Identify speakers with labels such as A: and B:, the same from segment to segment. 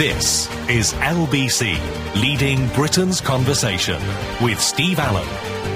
A: This is LBC, leading Britain's conversation with Steve Allen.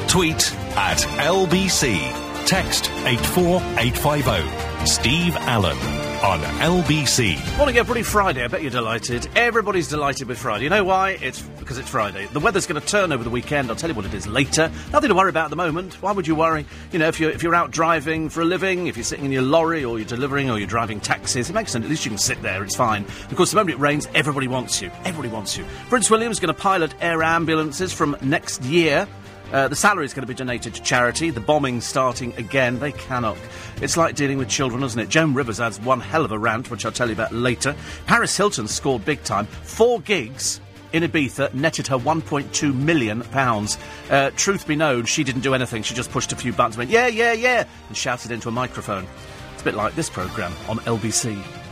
A: Tweet at LBC. Text 84850. Steve Allen on LBC.
B: Morning, everybody. Friday. I bet you're delighted. Everybody's delighted with Friday. You know why? It's because it's Friday. The weather's going to turn over the weekend. I'll tell you what it is later. Nothing to worry about at the moment. Why would you worry? You know, if you're if you're out driving for a living, if you're sitting in your lorry, or you're delivering, or you're driving taxis, it makes sense. At least you can sit there. It's fine. Of course, the moment it rains, everybody wants you. Everybody wants you. Prince William's going to pilot air ambulances from next year. Uh, the salary is going to be donated to charity. The bombing starting again. They cannot. It's like dealing with children, isn't it? Joan Rivers adds one hell of a rant, which I'll tell you about later. Paris Hilton scored big time. Four gigs in Ibiza netted her 1.2 million pounds. Uh, truth be known, she didn't do anything. She just pushed a few buttons, went yeah, yeah, yeah, and shouted into a microphone. It's a bit like this programme on LBC.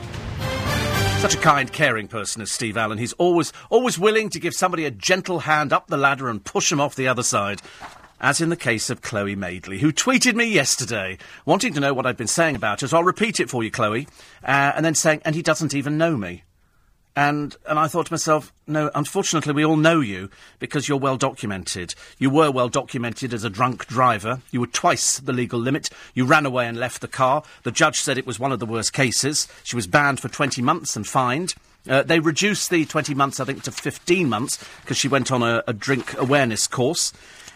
B: Such a kind, caring person as Steve Allen. He's always, always willing to give somebody a gentle hand up the ladder and push them off the other side. As in the case of Chloe Madeley, who tweeted me yesterday, wanting to know what I'd been saying about her. So I'll repeat it for you, Chloe, uh, and then saying, and he doesn't even know me. And and I thought to myself, no, unfortunately, we all know you because you're well documented. You were well documented as a drunk driver. You were twice the legal limit. You ran away and left the car. The judge said it was one of the worst cases. She was banned for 20 months and fined. Uh, they reduced the 20 months, I think, to 15 months because she went on a, a drink awareness course.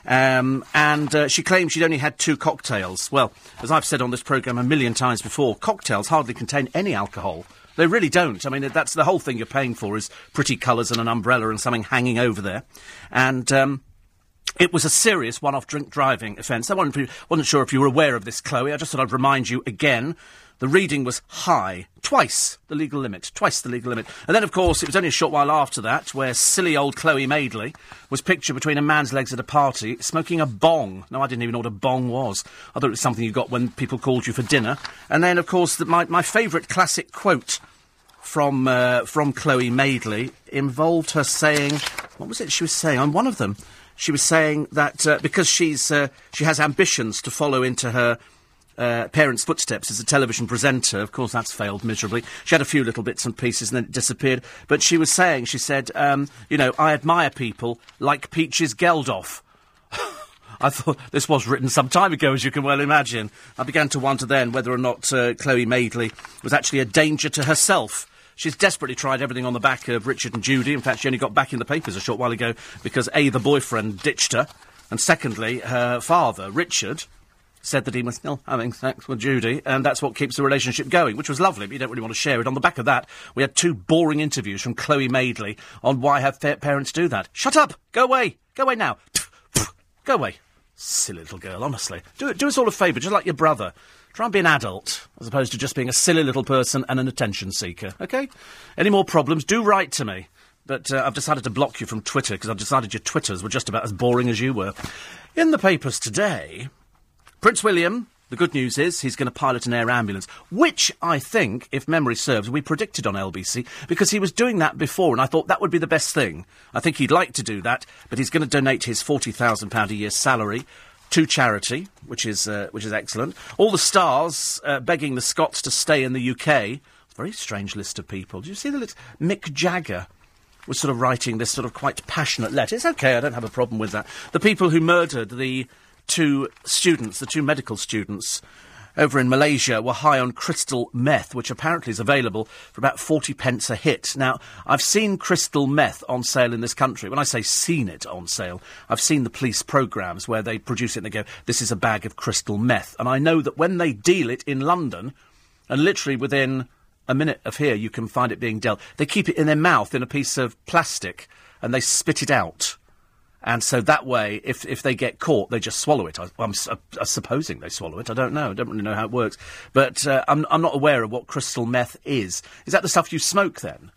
B: Um, and uh, she claimed she'd only had two cocktails. Well, as I've said on this programme a million times before, cocktails hardly contain any alcohol. They really don't. I mean, that's the whole thing you're paying for is pretty colours and an umbrella and something hanging over there. And um, it was a serious one-off drink driving offence. I wasn't, wasn't sure if you were aware of this, Chloe. I just thought I'd remind you again. The reading was high, twice the legal limit, twice the legal limit. And then, of course, it was only a short while after that where silly old Chloe Madeley was pictured between a man's legs at a party smoking a bong. No, I didn't even know what a bong was. I thought it was something you got when people called you for dinner. And then, of course, the, my, my favourite classic quote from uh, from Chloe Madeley involved her saying, what was it she was saying on one of them? She was saying that uh, because she's uh, she has ambitions to follow into her uh, parents' footsteps as a television presenter. Of course, that's failed miserably. She had a few little bits and pieces and then it disappeared. But she was saying, she said, um, you know, I admire people like Peaches Geldof. I thought this was written some time ago, as you can well imagine. I began to wonder then whether or not uh, Chloe Madeley was actually a danger to herself. She's desperately tried everything on the back of Richard and Judy. In fact, she only got back in the papers a short while ago because A, the boyfriend ditched her, and secondly, her father, Richard, said that he was still having sex with Judy, and that's what keeps the relationship going, which was lovely, but you don't really want to share it. On the back of that, we had two boring interviews from Chloe Madeley on why her fa- parents do that. Shut up! Go away! Go away now! Go away. Silly little girl, honestly. Do, do us all a favour, just like your brother. Try and be an adult, as opposed to just being a silly little person and an attention seeker, okay? Any more problems, do write to me. But uh, I've decided to block you from Twitter because I've decided your Twitters were just about as boring as you were. In the papers today, Prince William, the good news is he's going to pilot an air ambulance, which I think, if memory serves, we predicted on LBC because he was doing that before, and I thought that would be the best thing. I think he'd like to do that, but he's going to donate his £40,000 a year salary to charity, which is uh, which is excellent. All the stars uh, begging the Scots to stay in the UK. Very strange list of people. Did you see the list? Mick Jagger was sort of writing this sort of quite passionate letter. It's okay. I don't have a problem with that. The people who murdered the two students, the two medical students over in Malaysia were high on crystal meth, which apparently is available for about 40 pence a hit. Now, I've seen crystal meth on sale in this country. When I say seen it on sale, I've seen the police programmes where they produce it and they go, this is a bag of crystal meth. And I know that when they deal it in London, and literally within a minute of here you can find it being dealt, they keep it in their mouth in a piece of plastic and they spit it out. And so that way, if, if they get caught, they just swallow it. I, am supposing they swallow it. I don't know. I don't really know how it works. But uh, I'm, I'm not aware of what crystal meth is. Is that the stuff you smoke then?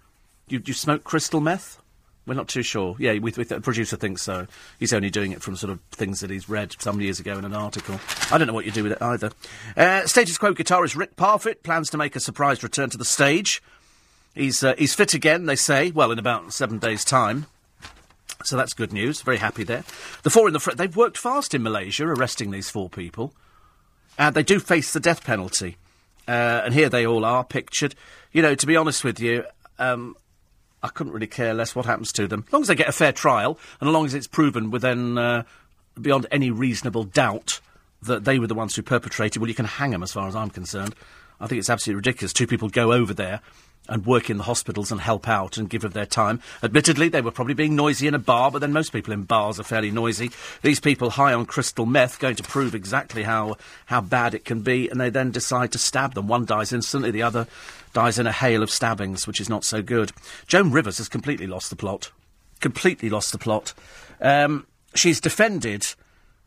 B: You, you smoke crystal meth? We're not too sure. Yeah, we, we, the producer thinks so. He's only doing it from sort of things that he's read some years ago in an article. I don't know what you do with it either. Uh, status quo guitarist Rick Parfitt plans to make a surprise return to the stage. He's, uh, he's fit again, they say, well, in about seven days' time. So that's good news. Very happy there. The four in the front, they've worked fast in Malaysia, arresting these four people. And they do face the death penalty. Uh, and here they all are, pictured. You know, to be honest with you, um, I couldn't really care less what happens to them. As long as they get a fair trial, and as long as it's proven within, uh, beyond any reasonable doubt that they were the ones who perpetrated, well, you can hang them as far as I'm concerned. I think it's absolutely ridiculous. Two people go over there and work in the hospitals and help out and give of their time. Admittedly, they were probably being noisy in a bar, but then most people in bars are fairly noisy. These people high on crystal meth going to prove exactly how, how bad it can be, and they then decide to stab them. One dies instantly, the other dies in a hail of stabbings, which is not so good. Joan Rivers has completely lost the plot. Completely lost the plot. Um, she's defended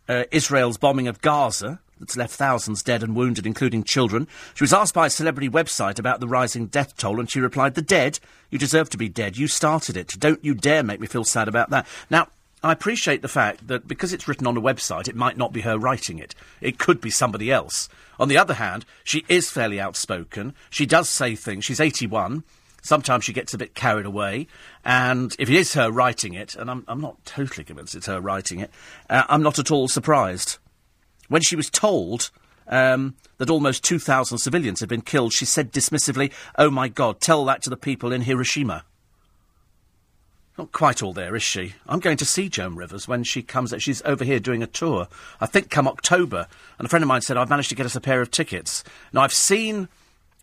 B: uh, Israel's bombing of Gaza that's left thousands dead and wounded, including children. She was asked by a celebrity website about the rising death toll, and she replied, The dead? You deserve to be dead. You started it. Don't you dare make me feel sad about that. Now, I appreciate the fact that because it's written on a website, it might not be her writing it. It could be somebody else. On the other hand, she is fairly outspoken. She does say things. She's 81. Sometimes she gets a bit carried away. And if it is her writing it, and I'm, I'm not totally convinced it's her writing it, uh, I'm not at all surprised. When she was told um, that almost 2,000 civilians had been killed, she said dismissively, Oh my God, tell that to the people in Hiroshima. Not quite all there, is she? I'm going to see Joan Rivers when she comes. She's over here doing a tour. I think come October. And a friend of mine said, I've managed to get us a pair of tickets. Now, I've seen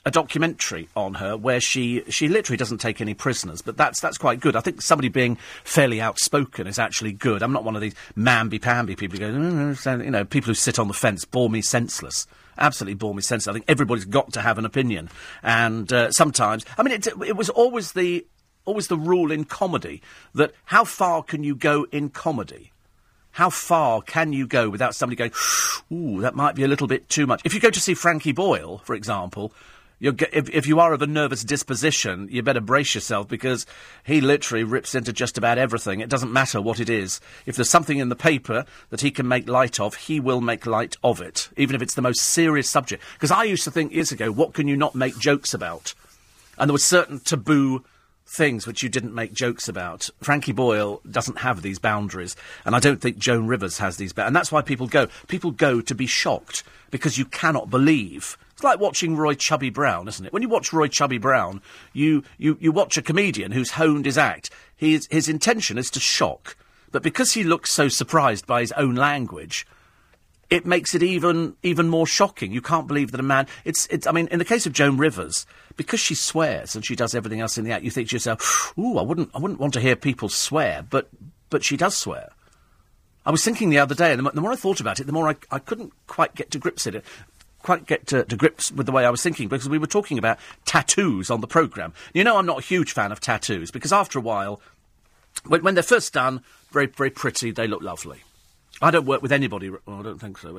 B: a documentary on her where she she literally doesn't take any prisoners, but that's that's quite good. I think somebody being fairly outspoken is actually good. I'm not one of these mamby pamby people who go, mm, you know, people who sit on the fence bore me senseless. Absolutely bore me senseless. I think everybody's got to have an opinion, and uh, sometimes, I mean, it, it was always the always the rule in comedy that how far can you go in comedy? How far can you go without somebody going, ooh, that might be a little bit too much? If you go to see Frankie Boyle, for example, if, if you are of a nervous disposition, you better brace yourself because he literally rips into just about everything. It doesn't matter what it is. If there's something in the paper that he can make light of, he will make light of it, even if it's the most serious subject. Because I used to think years ago, what can you not make jokes about? And there were certain taboo things which you didn't make jokes about. Frankie Boyle doesn't have these boundaries, and I don't think Joan Rivers has these. Ba- and that's why people go. People go to be shocked because you cannot believe it's like watching Roy Chubby Brown, isn't it? When you watch Roy Chubby Brown, you, you, you watch a comedian who's honed his act. His, his intention is to shock. But because he looks so surprised by his own language, it makes it even even more shocking. You can't believe that a man. It's it's. I mean, in the case of Joan Rivers, because she swears and she does everything else in the act, you think to yourself, "Ooh, I wouldn't I wouldn't want to hear people swear," but but she does swear. I was thinking the other day, and the more I thought about it, the more I, I couldn't quite get to grips with it quite get to, to, grips with the way I was thinking because we were talking about tattoos on the programme. You know, I'm not a huge fan of tattoos because after a while, when, when they're first done, very, very pretty, they look lovely. I don't work with anybody. Well, oh, I don't think so.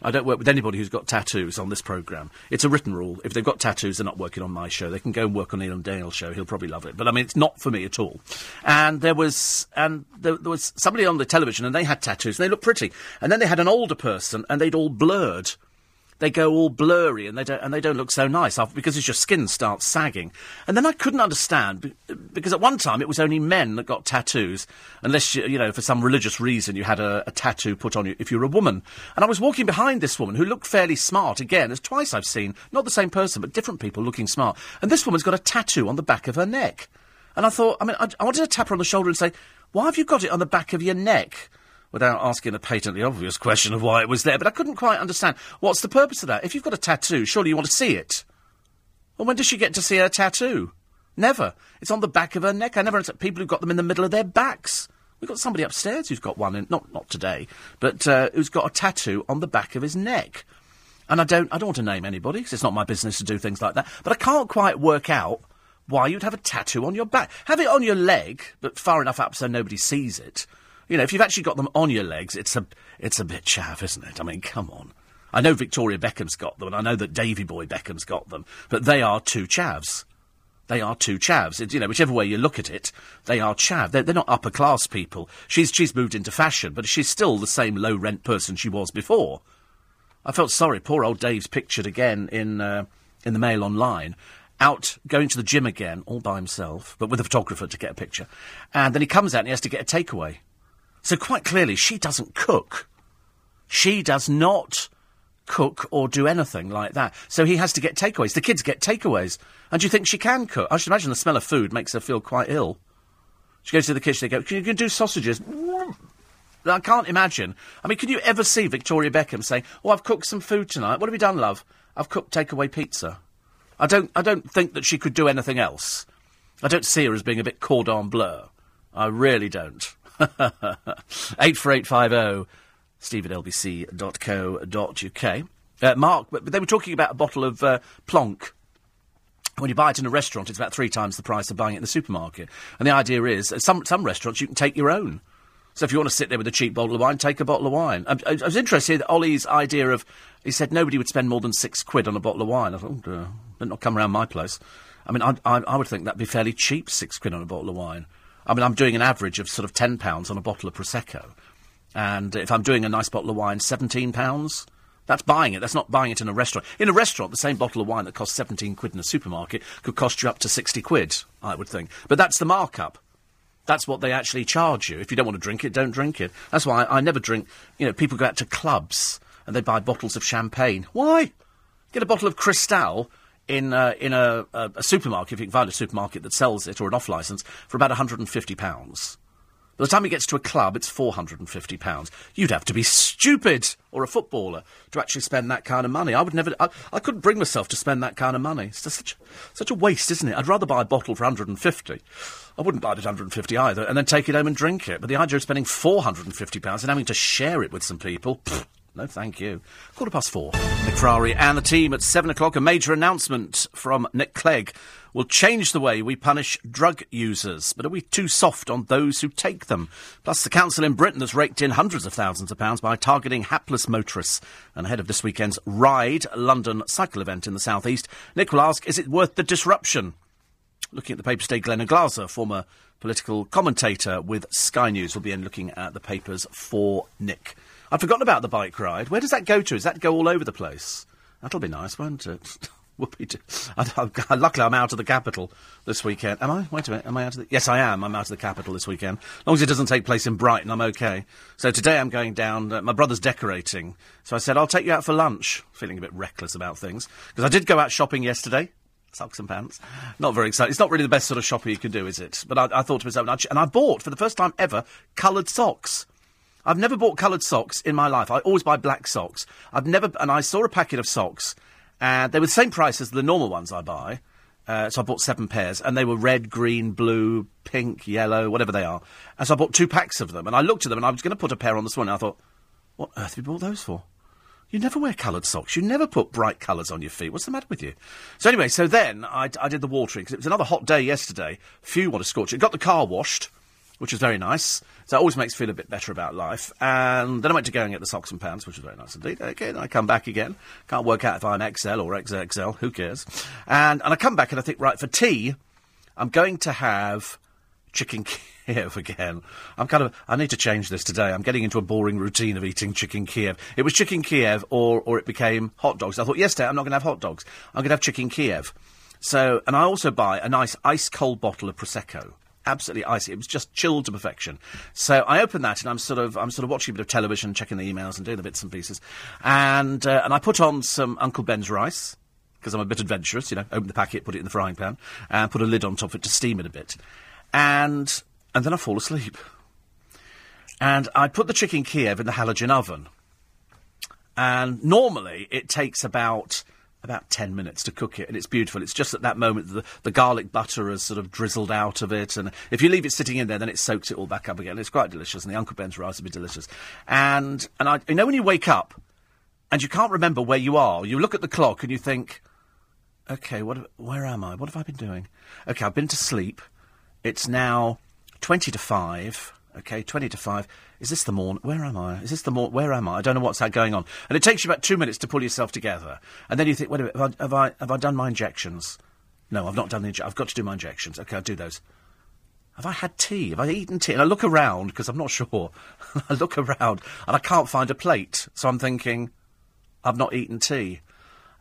B: I don't work with anybody who's got tattoos on this programme. It's a written rule. If they've got tattoos, they're not working on my show. They can go and work on Iain Dale's show. He'll probably love it. But I mean, it's not for me at all. And there was, and there, there was somebody on the television, and they had tattoos, and they looked pretty. And then they had an older person, and they'd all blurred they go all blurry and they don't and they don't look so nice after, because as your skin starts sagging. And then I couldn't understand because at one time it was only men that got tattoos, unless you, you know for some religious reason you had a, a tattoo put on you if you were a woman. And I was walking behind this woman who looked fairly smart. Again, as twice I've seen not the same person but different people looking smart. And this woman's got a tattoo on the back of her neck. And I thought, I mean, I, I wanted to tap her on the shoulder and say, "Why have you got it on the back of your neck?" Without asking a patently obvious question of why it was there, but I couldn't quite understand. What's the purpose of that? If you've got a tattoo, surely you want to see it. Well, when does she get to see her tattoo? Never. It's on the back of her neck. I never understand people who've got them in the middle of their backs. We've got somebody upstairs who's got one, in, not not today, but uh, who's got a tattoo on the back of his neck. And I don't, I don't want to name anybody because it's not my business to do things like that. But I can't quite work out why you'd have a tattoo on your back. Have it on your leg, but far enough up so nobody sees it. You know, if you've actually got them on your legs, it's a it's a bit chaff, isn't it? I mean, come on. I know Victoria Beckham's got them, and I know that Davy Boy Beckham's got them, but they are two chavs. They are two chavs. It's, you know, whichever way you look at it, they are chav. They're, they're not upper class people. She's she's moved into fashion, but she's still the same low rent person she was before. I felt sorry. Poor old Dave's pictured again in uh, in the Mail Online, out going to the gym again, all by himself, but with a photographer to get a picture. And then he comes out and he has to get a takeaway. So quite clearly, she doesn't cook. She does not cook or do anything like that. So he has to get takeaways. The kids get takeaways. And do you think she can cook? I should imagine the smell of food makes her feel quite ill. She goes to the kitchen, they go, can you do sausages? I can't imagine. I mean, can you ever see Victoria Beckham saying, "Oh, I've cooked some food tonight. What have you done, love? I've cooked takeaway pizza." I don't. I don't think that she could do anything else. I don't see her as being a bit cordon bleu. I really don't. eight four eight five zero. Steve at lbc.co.uk. Uh, Mark, but they were talking about a bottle of uh, Plonk when you buy it in a restaurant, it's about three times the price of buying it in the supermarket. And the idea is, some some restaurants you can take your own. So if you want to sit there with a cheap bottle of wine, take a bottle of wine. I, I, I was interested in Ollie's idea of, he said nobody would spend more than six quid on a bottle of wine. I thought, oh, not come around my place. I mean, I, I, I would think that'd be fairly cheap, six quid on a bottle of wine. I mean, I'm doing an average of sort of £10 on a bottle of Prosecco. And if I'm doing a nice bottle of wine, £17. That's buying it. That's not buying it in a restaurant. In a restaurant, the same bottle of wine that costs 17 quid in a supermarket could cost you up to 60 quid, I would think. But that's the markup. That's what they actually charge you. If you don't want to drink it, don't drink it. That's why I, I never drink. You know, people go out to clubs and they buy bottles of champagne. Why? Get a bottle of Cristal in uh, in a, a, a, supermarket, if you can find a supermarket that sells it or an off license, for about £150. By the time it gets to a club, it's £450. You'd have to be stupid, or a footballer, to actually spend that kind of money. I would never, I, I couldn't bring myself to spend that kind of money. It's such, such a waste, isn't it? I'd rather buy a bottle for 150 I wouldn't buy it at 150 either, and then take it home and drink it. But the idea of spending £450 and having to share it with some people, pfft, no thank you. Quarter past four. Nick Ferrari and the team at seven o'clock. A major announcement from Nick Clegg will change the way we punish drug users. But are we too soft on those who take them? Plus, the council in Britain has raked in hundreds of thousands of pounds by targeting hapless motorists. And ahead of this weekend's Ride London cycle event in the southeast, Nick will ask, is it worth the disruption? Looking at the paper today, Glen Oglaza, former political commentator with Sky News, will be in looking at the papers for Nick. I've forgotten about the bike ride. Where does that go to? Does that go all over the place? That'll be nice, won't it? Whoopie! Luckily, I'm out of the capital this weekend. Am I? Wait a minute. Am I out of the? Yes, I am. I'm out of the capital this weekend. As long as it doesn't take place in Brighton, I'm okay. So today I'm going down. Uh, my brother's decorating, so I said I'll take you out for lunch. Feeling a bit reckless about things because I did go out shopping yesterday socks and pants. Not very exciting. It's not really the best sort of shopping you can do, is it? But I, I thought to myself, and I bought for the first time ever coloured socks. I've never bought coloured socks in my life. I always buy black socks. I've never, and I saw a packet of socks, and they were the same price as the normal ones I buy. Uh, so I bought seven pairs, and they were red, green, blue, pink, yellow, whatever they are. And so I bought two packs of them, and I looked at them, and I was going to put a pair on this morning. I thought, what earth have you bought those for? You never wear coloured socks. You never put bright colours on your feet. What's the matter with you? So anyway, so then I, I did the watering because it was another hot day yesterday. Phew, what a scorcher! Got the car washed, which was very nice. So it always makes feel a bit better about life. And then I went to go and get the socks and pants, which was very nice indeed. Okay, then I come back again. Can't work out if I'm XL or XXL. Who cares? And and I come back and I think, right, for tea, I'm going to have chicken Kiev again. I'm kind of, I need to change this today. I'm getting into a boring routine of eating chicken Kiev. It was chicken Kiev or, or it became hot dogs. I thought, yesterday I'm not going to have hot dogs. I'm going to have chicken Kiev. So, and I also buy a nice ice cold bottle of Prosecco. Absolutely icy. It was just chilled to perfection. So I open that and I'm sort of I'm sort of watching a bit of television, checking the emails and doing the bits and pieces, and uh, and I put on some Uncle Ben's rice because I'm a bit adventurous. You know, open the packet, put it in the frying pan, and put a lid on top of it to steam it a bit, and and then I fall asleep. And I put the chicken Kiev in the halogen oven. And normally it takes about about 10 minutes to cook it, and it's beautiful. It's just at that moment the, the garlic butter has sort of drizzled out of it, and if you leave it sitting in there, then it soaks it all back up again. It's quite delicious, and the Uncle Ben's rice will be delicious. And, and I, you know when you wake up and you can't remember where you are, you look at the clock and you think, okay, what, where am I? What have I been doing? Okay, I've been to sleep. It's now 20 to 5. Okay, 20 to 5. Is this the morning? Where am I? Is this the morning? Where am I? I don't know what's going on. And it takes you about two minutes to pull yourself together. And then you think, wait a minute, have I, have I, have I done my injections? No, I've not done the injections. I've got to do my injections. Okay, I'll do those. Have I had tea? Have I eaten tea? And I look around, because I'm not sure. I look around, and I can't find a plate. So I'm thinking, I've not eaten tea.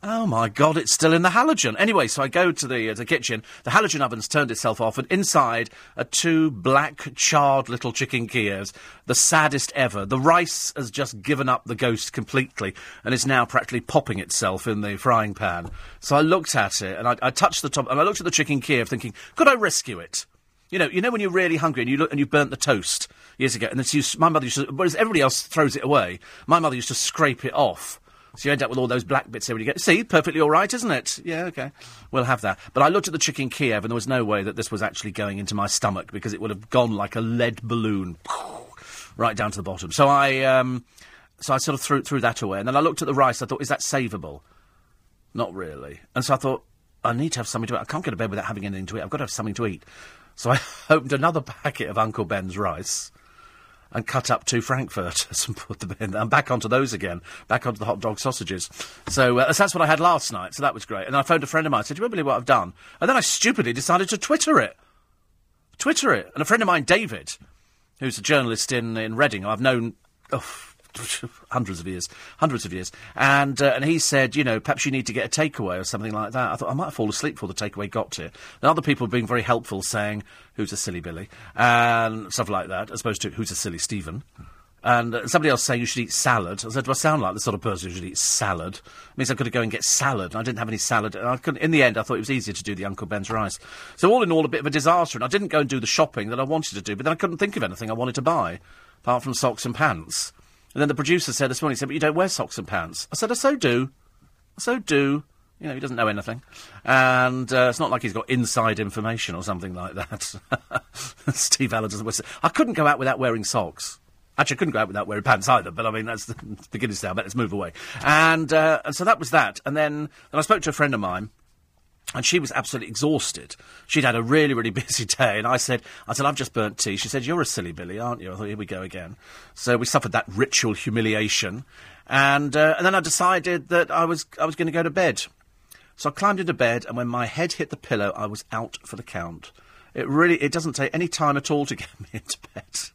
B: Oh my God! It's still in the halogen. Anyway, so I go to the uh, the kitchen. The halogen oven's turned itself off, and inside are two black, charred little chicken Kievs, the saddest ever. The rice has just given up the ghost completely, and is now practically popping itself in the frying pan. So I looked at it, and I, I touched the top, and I looked at the chicken Kiev, thinking, could I rescue it? You know, you know when you're really hungry and you look and you burnt the toast years ago, and used, my mother used to, whereas everybody else throws it away, my mother used to scrape it off so you end up with all those black bits there when you get. See, perfectly all right, isn't it? Yeah, okay. We'll have that. But I looked at the chicken Kiev, and there was no way that this was actually going into my stomach because it would have gone like a lead balloon, right down to the bottom. So I, um, so I sort of threw threw that away, and then I looked at the rice. I thought, is that savable? Not really. And so I thought, I need to have something to eat. I can't go to bed without having anything to eat. I've got to have something to eat. So I opened another packet of Uncle Ben's rice and cut up two frankfurters and put them in. I'm back onto those again, back onto the hot dog sausages. So uh, that's what I had last night. So that was great. And I phoned a friend of mine. I said, "Do you believe what I've done?" And then I stupidly decided to Twitter it. Twitter it. And a friend of mine, David, who's a journalist in in Reading, I've known. Oh, hundreds of years, hundreds of years, and uh, and he said, you know, perhaps you need to get a takeaway or something like that. I thought I might fall asleep before the takeaway got here. And other people being very helpful, saying, "Who's a silly Billy?" and stuff like that, as opposed to "Who's a silly Stephen." And uh, somebody else saying you should eat salad. I said, do I sound like the sort of person who should eat salad? It means I've got to go and get salad. And I didn't have any salad. And I couldn't, in the end, I thought it was easier to do the Uncle Ben's rice. So all in all, a bit of a disaster. And I didn't go and do the shopping that I wanted to do, but then I couldn't think of anything I wanted to buy, apart from socks and pants. And then the producer said this morning, he said, but you don't wear socks and pants. I said, I so do. I so do. You know, he doesn't know anything. And uh, it's not like he's got inside information or something like that. Steve Allen doesn't wear I couldn't go out without wearing socks. Actually, I couldn't go out without wearing pants either, but I mean, that's the beginning now. But let's move away. And, uh, and so that was that. And then, then I spoke to a friend of mine and she was absolutely exhausted. She'd had a really, really busy day, and I said, "I said I've just burnt tea." She said, "You're a silly Billy, aren't you?" I thought, "Here we go again." So we suffered that ritual humiliation, and uh, and then I decided that I was I was going to go to bed. So I climbed into bed, and when my head hit the pillow, I was out for the count. It really it doesn't take any time at all to get me into bed.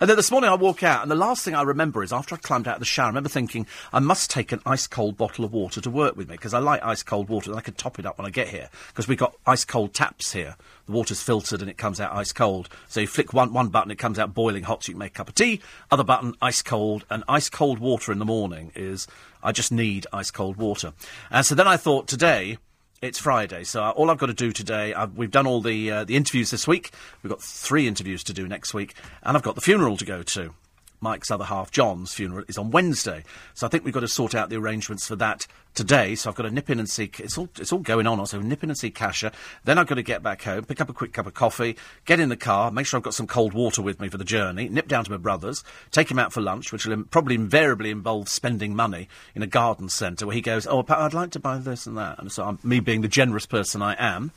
B: And then this morning I walk out, and the last thing I remember is after I climbed out of the shower, I remember thinking I must take an ice cold bottle of water to work with me because I like ice cold water and I can top it up when I get here because we've got ice cold taps here. The water's filtered and it comes out ice cold. So you flick one, one button, it comes out boiling hot so you can make a cup of tea. Other button, ice cold. And ice cold water in the morning is, I just need ice cold water. And so then I thought today, it's Friday, so uh, all I've got to do today, I've, we've done all the uh, the interviews this week. We've got three interviews to do next week, and I've got the funeral to go to. Mike's other half, John's funeral, is on Wednesday. So I think we've got to sort out the arrangements for that today. So I've got to nip in and see. It's all it's all going on. So nip in and see Kasha. Then I've got to get back home, pick up a quick cup of coffee, get in the car, make sure I've got some cold water with me for the journey. Nip down to my brother's, take him out for lunch, which will probably invariably involve spending money in a garden centre where he goes, "Oh, I'd like to buy this and that." And so I'm, me being the generous person I am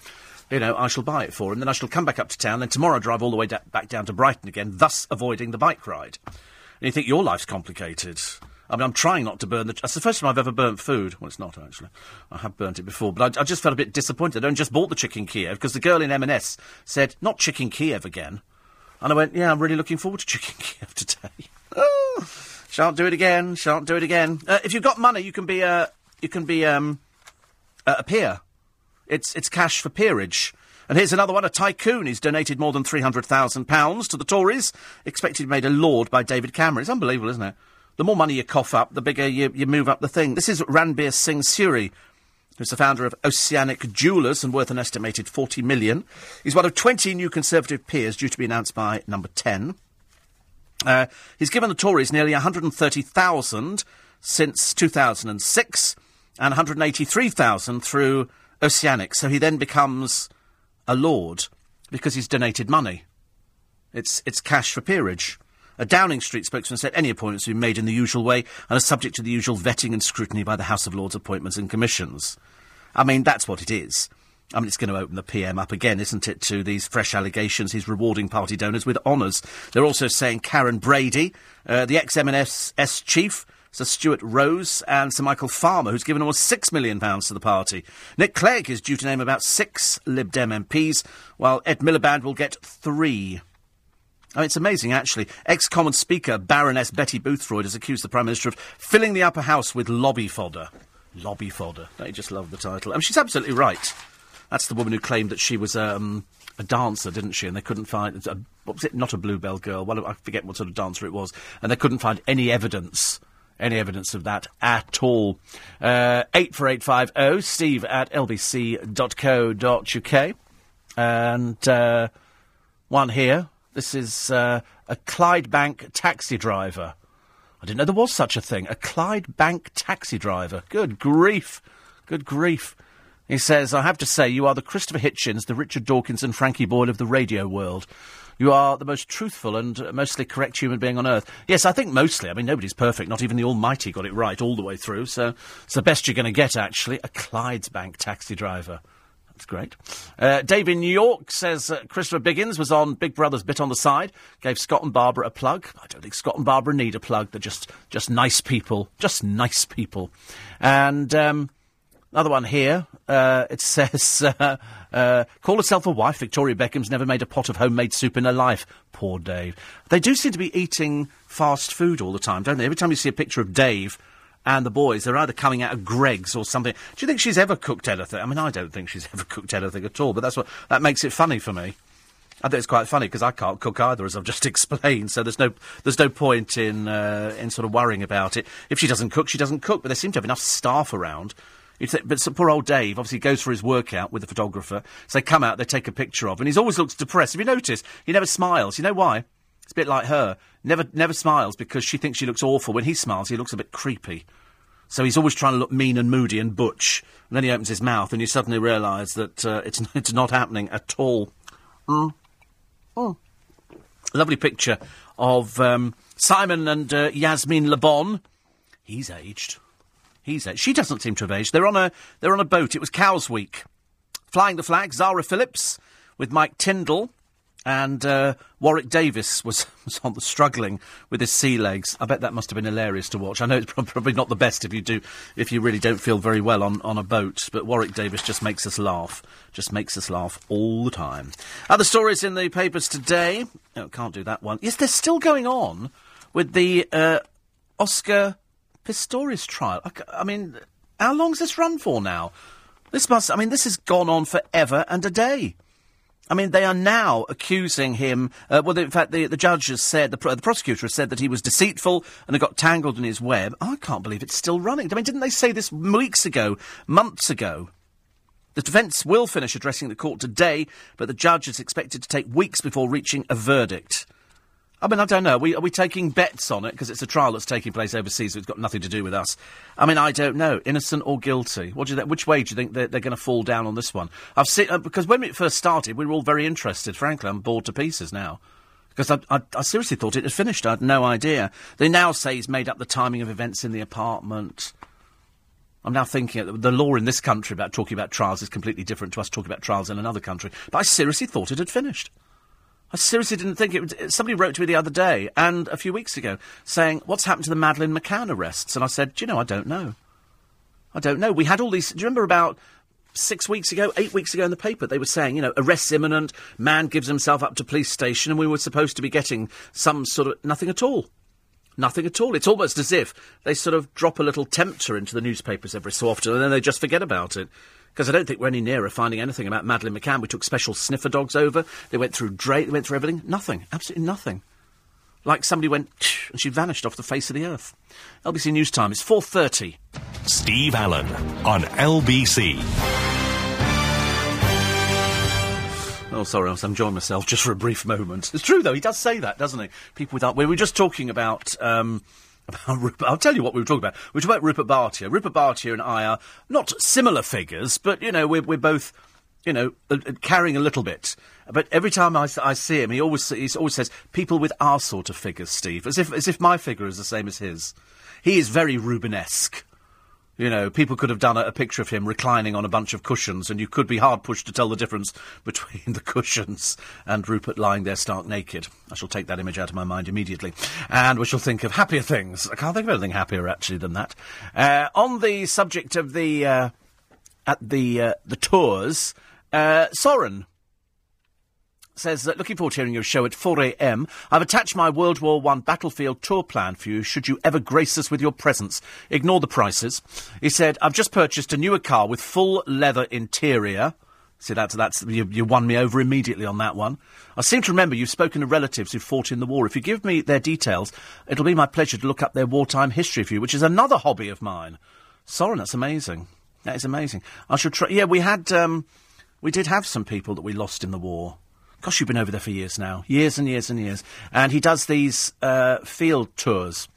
B: you know, I shall buy it for him. Then I shall come back up to town. Then tomorrow I drive all the way da- back down to Brighton again, thus avoiding the bike ride. You think your life's complicated. I mean, I'm trying not to burn the. That's the first time I've ever burnt food. Well, it's not actually. I have burnt it before, but I, I just felt a bit disappointed. I only just bought the chicken Kiev because the girl in M&S said, "Not chicken Kiev again," and I went, "Yeah, I'm really looking forward to chicken Kiev today." oh, shan't do it again. Shan't do it again. Uh, if you've got money, you can be a. You can be um, a peer. It's it's cash for peerage. And here's another one. A tycoon. He's donated more than £300,000 to the Tories. Expected made a lord by David Cameron. It's unbelievable, isn't it? The more money you cough up, the bigger you, you move up the thing. This is Ranbir Singh Suri, who's the founder of Oceanic Jewellers and worth an estimated 40 million. He's one of 20 new Conservative peers due to be announced by number 10. Uh, he's given the Tories nearly 130,000 since 2006 and 183,000 through Oceanic. So he then becomes a lord because he's donated money. It's, it's cash for peerage. A Downing Street spokesman said any appointments will be made in the usual way and are subject to the usual vetting and scrutiny by the House of Lords appointments and commissions. I mean, that's what it is. I mean, it's going to open the PM up again, isn't it, to these fresh allegations. He's rewarding party donors with honours. They're also saying Karren Brady, uh, the ex-M&S chief, Sir Stuart Rose and Sir Michael Farmer, who's given almost £6 million to the party. Nick Clegg is due to name about six Lib Dem MPs, while Ed Miliband will get three. Oh, it's amazing, actually. Ex Common Speaker Baroness Betty Boothroyd has accused the Prime Minister of filling the upper house with lobby fodder. Lobby fodder. Don't you just love the title? I mean, she's absolutely right. That's the woman who claimed that she was um, a dancer, didn't she? And they couldn't find a, what was it? Not a bluebell girl. Well, I forget what sort of dancer it was. And they couldn't find any evidence, any evidence of that at all. Uh, eight four eight five zero. Steve at lbc.co.uk. And uh, one here. This is uh, a Clydebank taxi driver. I didn't know there was such a thing. A Clydebank taxi driver. Good grief. Good grief. He says, I have to say, you are the Christopher Hitchens, the Richard Dawkins and Frankie Boyle of the radio world. You are the most truthful and mostly correct human being on earth. Yes, I think mostly. I mean, nobody's perfect. Not even the Almighty got it right all the way through. So it's the best you're going to get, actually. A Clydesbank taxi driver. That's great. Uh, Dave in New York says uh, Christopher Biggins was on Big Brother's bit on the side, gave Scott and Barbara a plug. I don't think Scott and Barbara need a plug. They're just, just nice people. Just nice people. And um, Another one here. Uh, it says, uh, call herself a wife. Victoria Beckham's never made a pot of homemade soup in her life. Poor Dave. They do seem to be eating fast food all the time, don't they? Every time you see a picture of Dave and the boys, they're either coming out of Greggs or something. Do you think she's ever cooked anything? I mean, I don't think she's ever cooked anything at all, but that's what, that makes it funny for me. I think it's quite funny because I can't cook either, as I've just explained. So there's no there's no point in uh, in sort of worrying about it. If she doesn't cook, she doesn't cook. But they seem to have enough staff around but so poor old Dave obviously goes for his workout with the photographer. So they come out, they take a picture of, and he always looks depressed. Have you noticed? He never smiles. You know why? It's a bit like her. Never, never smiles because she thinks she looks awful. When he smiles, he looks a bit creepy. So he's always trying to look mean and moody and butch. And then he opens his mouth, and you suddenly realise that uh, it's it's not happening at all. Mm. Mm. Lovely picture of um, Simon and uh, Yasmin Le Bon. He's aged. He's She doesn't seem to have aged. They're on a they're on a boat. It was Cowes Week, flying the flag. Zara Phillips with Mike Tindall. And uh, Warwick Davis was, was on the struggling with his sea legs. I bet that must have been hilarious to watch. I know it's probably not the best if you do if you really don't feel very well on, on a boat, but Warwick Davis just makes us laugh. Just makes us laugh all the time. Other stories in the papers today. Oh, can't do that one. Yes, they're still going on with the uh, Oscar Pistorius trial. I, I mean, how long's this run for now? This must, I mean, this has gone on forever and a day. I mean, they are now accusing him. Uh, well, in fact, the, the judge has said, the, the prosecutor has said that he was deceitful and had got tangled in his web. I can't believe it's still running. I mean, didn't they say this weeks ago, months ago? The defence will finish addressing the court today, but the judge is expected to take weeks before reaching a verdict. I mean, I don't know. Are we, are we taking bets on it because it's a trial that's taking place overseas, so it's got nothing to do with us? I mean, I don't know. Innocent or guilty? What do you which way do you think they're, they're going to fall down on this one? I've seen uh, because when it first started, we were all very interested. Frankly, I'm bored to pieces now because I, I, I, seriously thought it had finished. I had no idea. They now say he's made up the timing of events in the apartment. I'm now thinking the law in this country about talking about trials is completely different to us talking about trials in another country. But I seriously thought it had finished. I seriously didn't think it would. Uh, somebody wrote to me the other day and a few weeks ago saying, What's happened to the Madeleine McCann arrests? And I said, Do you know, I don't know. I don't know. We had all these. Do you remember about six weeks ago, eight weeks ago in the paper, they were saying, you know, arrest imminent, man gives himself up to police station, and we were supposed to be getting some sort of nothing at all. Nothing at all. It's almost as if they sort of drop a little tempter into the newspapers every so often, and then they just forget about it. Because I don't think we're any nearer finding anything about Madeleine McCann. We took special sniffer dogs over. They went through Drake. They went through everything. Nothing. Absolutely nothing. Like somebody went and she vanished off the face of the earth. LBC News Time. It's 4.30.
A: Steve Allen on LBC.
B: Oh, sorry, I was enjoying myself just for a brief moment. It's true, though. He does say that, doesn't he? People without. We were just talking about. Um. I'll tell you what we were talking about. Were talking about Rupert Bartier. Rupert Bartier and I are not similar figures, but, you know, we're, we're both, you know, uh, carrying a little bit. But every time I, I see him, he always, he always says, people with our sort of figures, Steve, as if, as if my figure is the same as his. He is very Rubenesque. You know, people could have done a, a, picture of him reclining on a bunch of cushions, and you could be hard pushed to tell the difference between the cushions and Rupert lying there stark naked. I shall take that image out of my mind immediately. And we shall think of happier things. I can't think of anything happier, actually, than that. Uh, on the subject of the, uh, at the, uh, the tours, uh, Soren. Says, that looking forward to hearing your show at 4am. I've attached my World War One battlefield tour plan for you should you ever grace us with your presence. Ignore the prices. He said, I've just purchased a newer car with full leather interior. See, that's, that's, you, you won me over immediately on that one. I seem to remember you've spoken to relatives who fought in the war. If you give me their details, it'll be my pleasure to look up their wartime history for you, which is another hobby of mine. Soren, that's amazing. That is amazing. I should try. Yeah, we had, um, we did have some people that we lost in the war. Gosh, you've been over there for years now. Years and years and years. And he does these uh, field tours.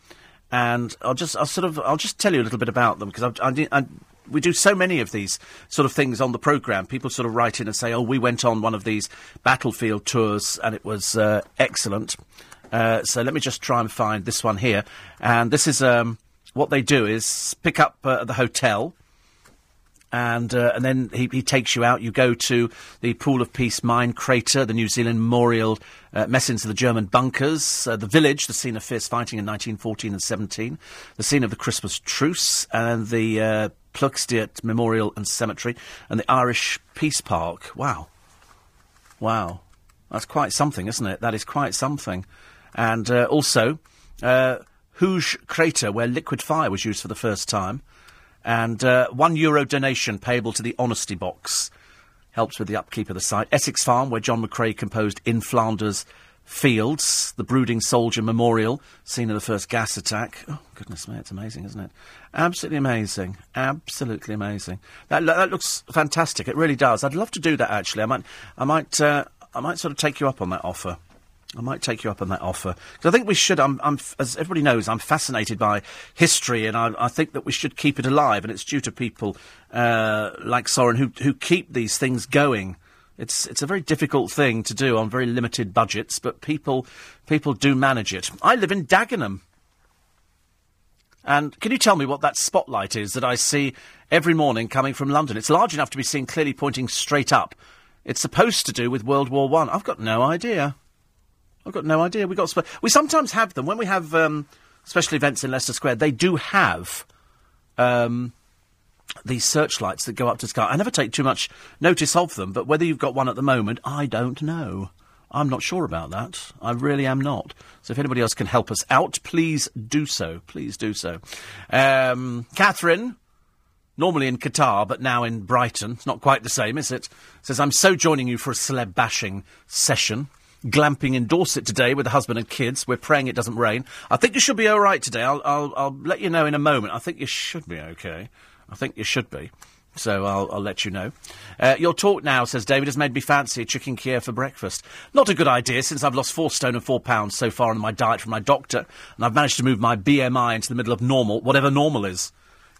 B: And I'll just, I'll sort of, I'll just tell you a little bit about them because I, I, I, we do so many of these sort of things on the programme. People sort of write in and say, oh, we went on one of these battlefield tours and it was uh, excellent. Uh, so let me just try and find this one here. And this is um, what they do is pick up uh, the hotel and uh, and then he, he takes you out. You go to the Pool of Peace mine crater, the New Zealand Memorial, uh, Messines of the German bunkers, uh, the village, the scene of fierce fighting in 1914 and 17, the scene of the Christmas truce, and the uh, Ploegsteert Memorial and Cemetery, and the Irish Peace Park. Wow, wow, that's quite something, isn't it? That is quite something, and uh, also uh, Hooge Crater, where liquid fire was used for the first time and uh, one euro donation payable to the Honesty Box helps with the upkeep of the site. Essex Farm, where John McCrae composed In Flanders Fields, the Brooding Soldier Memorial, scene of the first gas attack. Oh, goodness me, it's amazing, isn't it? Absolutely amazing. Absolutely amazing. That, that looks fantastic. It really does. I'd love to do that, actually. I might, I might, uh, I might sort of take you up on that offer. I might take you up on that offer because I think we should. I'm, I'm, as everybody knows, I'm fascinated by history, and I, I, think that we should keep it alive. And it's due to people uh, like Soren who who keep these things going. It's it's a very difficult thing to do on very limited budgets, but people people do manage it. I live in Dagenham. And can you tell me what that spotlight is that I see every morning coming from London? It's large enough to be seen clearly pointing straight up. It's supposed to do with World War One. I've got no idea. I've got no idea. We got we sometimes have them when we have um, special events in Leicester Square. They do have um, these searchlights that go up to the sky. I never take too much notice of them, but whether you've got one at the moment, I don't know. I'm not sure about that. I really am not. So if anybody else can help us out, please do so. Please do so. Um, Catherine, normally in Qatar, but now in Brighton. It's not quite the same, is it? Says, I'm so joining you for a celeb bashing session glamping in Dorset today with the husband and kids. We're praying it doesn't rain. I think you should be all right today. I'll, I'll, I'll let you know in a moment. I think you should be okay. I think you should be. So I'll, I'll let you know. Uh, your talk now, says David, has made me fancy a chicken Kiev for breakfast. Not a good idea since I've lost four stone and four pounds so far on my diet from my doctor, and I've managed to move my BMI into the middle of normal, whatever normal is.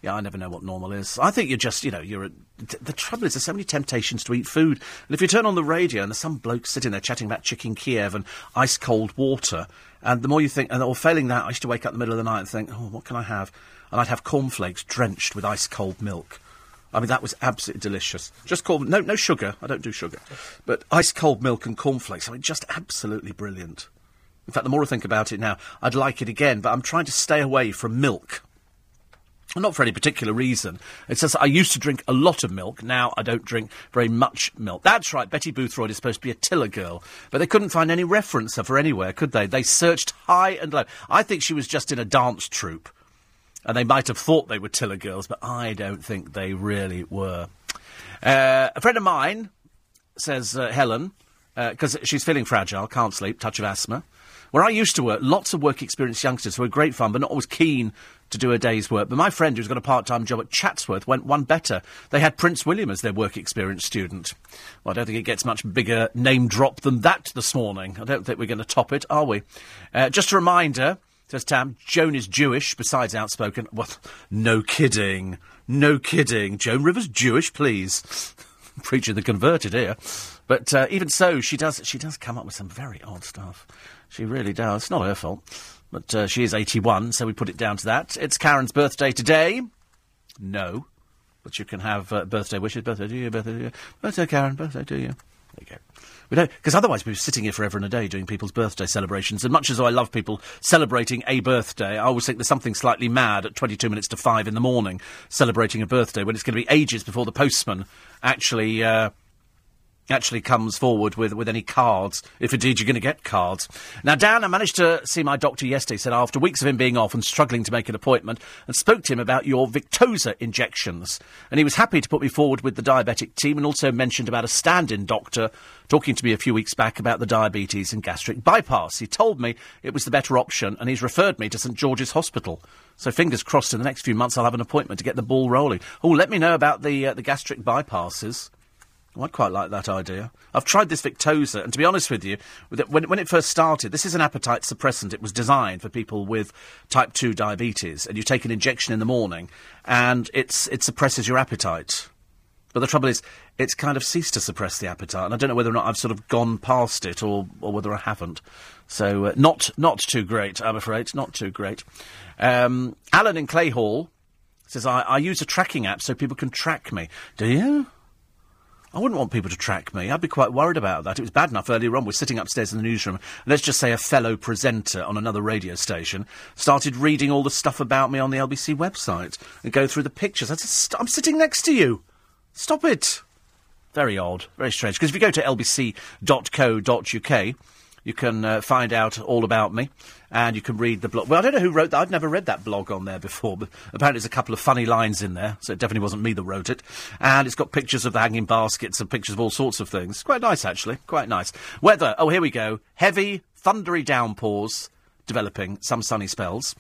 B: Yeah, I never know what normal is. I think you're just, you know, you're. A, the trouble is, there's so many temptations to eat food. And if you turn on the radio and there's some bloke sitting there chatting about chicken Kiev and ice cold water, and the more you think, and or failing that, I used to wake up in the middle of the night and think, oh, what can I have? And I'd have cornflakes drenched with ice cold milk. I mean, that was absolutely delicious. Just corn, no, no sugar. I don't do sugar, but ice cold milk and cornflakes. I mean, just absolutely brilliant. In fact, the more I think about it now, I'd like it again. But I'm trying to stay away from milk not for any particular reason. It says, I used to drink a lot of milk. Now I don't drink very much milk. That's right. Betty Boothroyd is supposed to be a tiller girl, but they couldn't find any reference of her anywhere, could they? They searched high and low. I think she was just in a dance troupe, and they might have thought they were tiller girls, but I don't think they really were. Uh, a friend of mine says uh, Helen because uh, she's feeling fragile, can't sleep, touch of asthma. Where I used to work, lots of work experienced youngsters who were great fun, but not always keen to do a day's work. But my friend, who's got a part-time job at Chatsworth, went one better. They had Prince William as their work experience student. Well, I don't think it gets much bigger name drop than that this morning. I don't think we're going to top it, are we? Uh, just a reminder, says Tam, Joan is Jewish, besides outspoken. Well, no kidding. No kidding. Joan Rivers Jewish, please. Preaching the converted here. But uh, even so, she does, she does come up with some very odd stuff. She really does. It's not her fault. But uh, she is 81, so we put it down to that. It's Karen's birthday today. No. But you can have uh, birthday wishes. Birthday to you, birthday to you. Birthday, Karen, birthday to you. There you go. We don't, because otherwise we'd be sitting here forever and a day doing people's birthday celebrations. And much as I love people celebrating a birthday, I always think there's something slightly mad at 22 minutes to 5 in the morning celebrating a birthday when it's going to be ages before the postman actually uh, actually comes forward with, with any cards, if indeed you're going to get cards. Now, Dan, I managed to see my doctor yesterday, said after weeks of him being off and struggling to make an appointment, and spoke to him about your Victoza injections. And he was happy to put me forward with the diabetic team and also mentioned about a stand in doctor talking to me a few weeks back about the diabetes and gastric bypass. He told me it was the better option, and he's referred me to St George's Hospital. So fingers crossed in the next few months I'll have an appointment to get the ball rolling. Oh, let me know about the, uh, the gastric bypasses. Oh, I quite like that idea. I've tried this Victoza, and to be honest with you, when, when it first started, this is an appetite suppressant. It was designed for people with type 2 diabetes, and you take an injection in the morning, and it's, it suppresses your appetite. But the trouble is, it's kind of ceased to suppress the appetite, and I don't know whether or not I've sort of gone past it or, or whether I haven't. So, uh, not, not too great, I'm afraid. Not too great. Um, Alan in Clayhall says, I, I use a tracking app so people can track me. Do you? I wouldn't want people to track me. I'd be quite worried about that. It was bad enough earlier on. We're sitting upstairs in the newsroom. Let's just say a fellow presenter on another radio station started reading all the stuff about me on the LBC website and go through the pictures. I said, I'm sitting next to you. Stop it. Very odd. Very strange. Because if you go to lbc.co.uk, you can uh, find out all about me and you can read the blog. Well, I don't know who wrote that. I'd never read that blog on there before, but apparently there's a couple of funny lines in there, so it definitely wasn't me that wrote it. And it's got pictures of the hanging baskets and pictures of all sorts of things. Quite nice, actually. Quite nice. Weather. Oh, here we go. Heavy, thundery downpours developing, some sunny spells.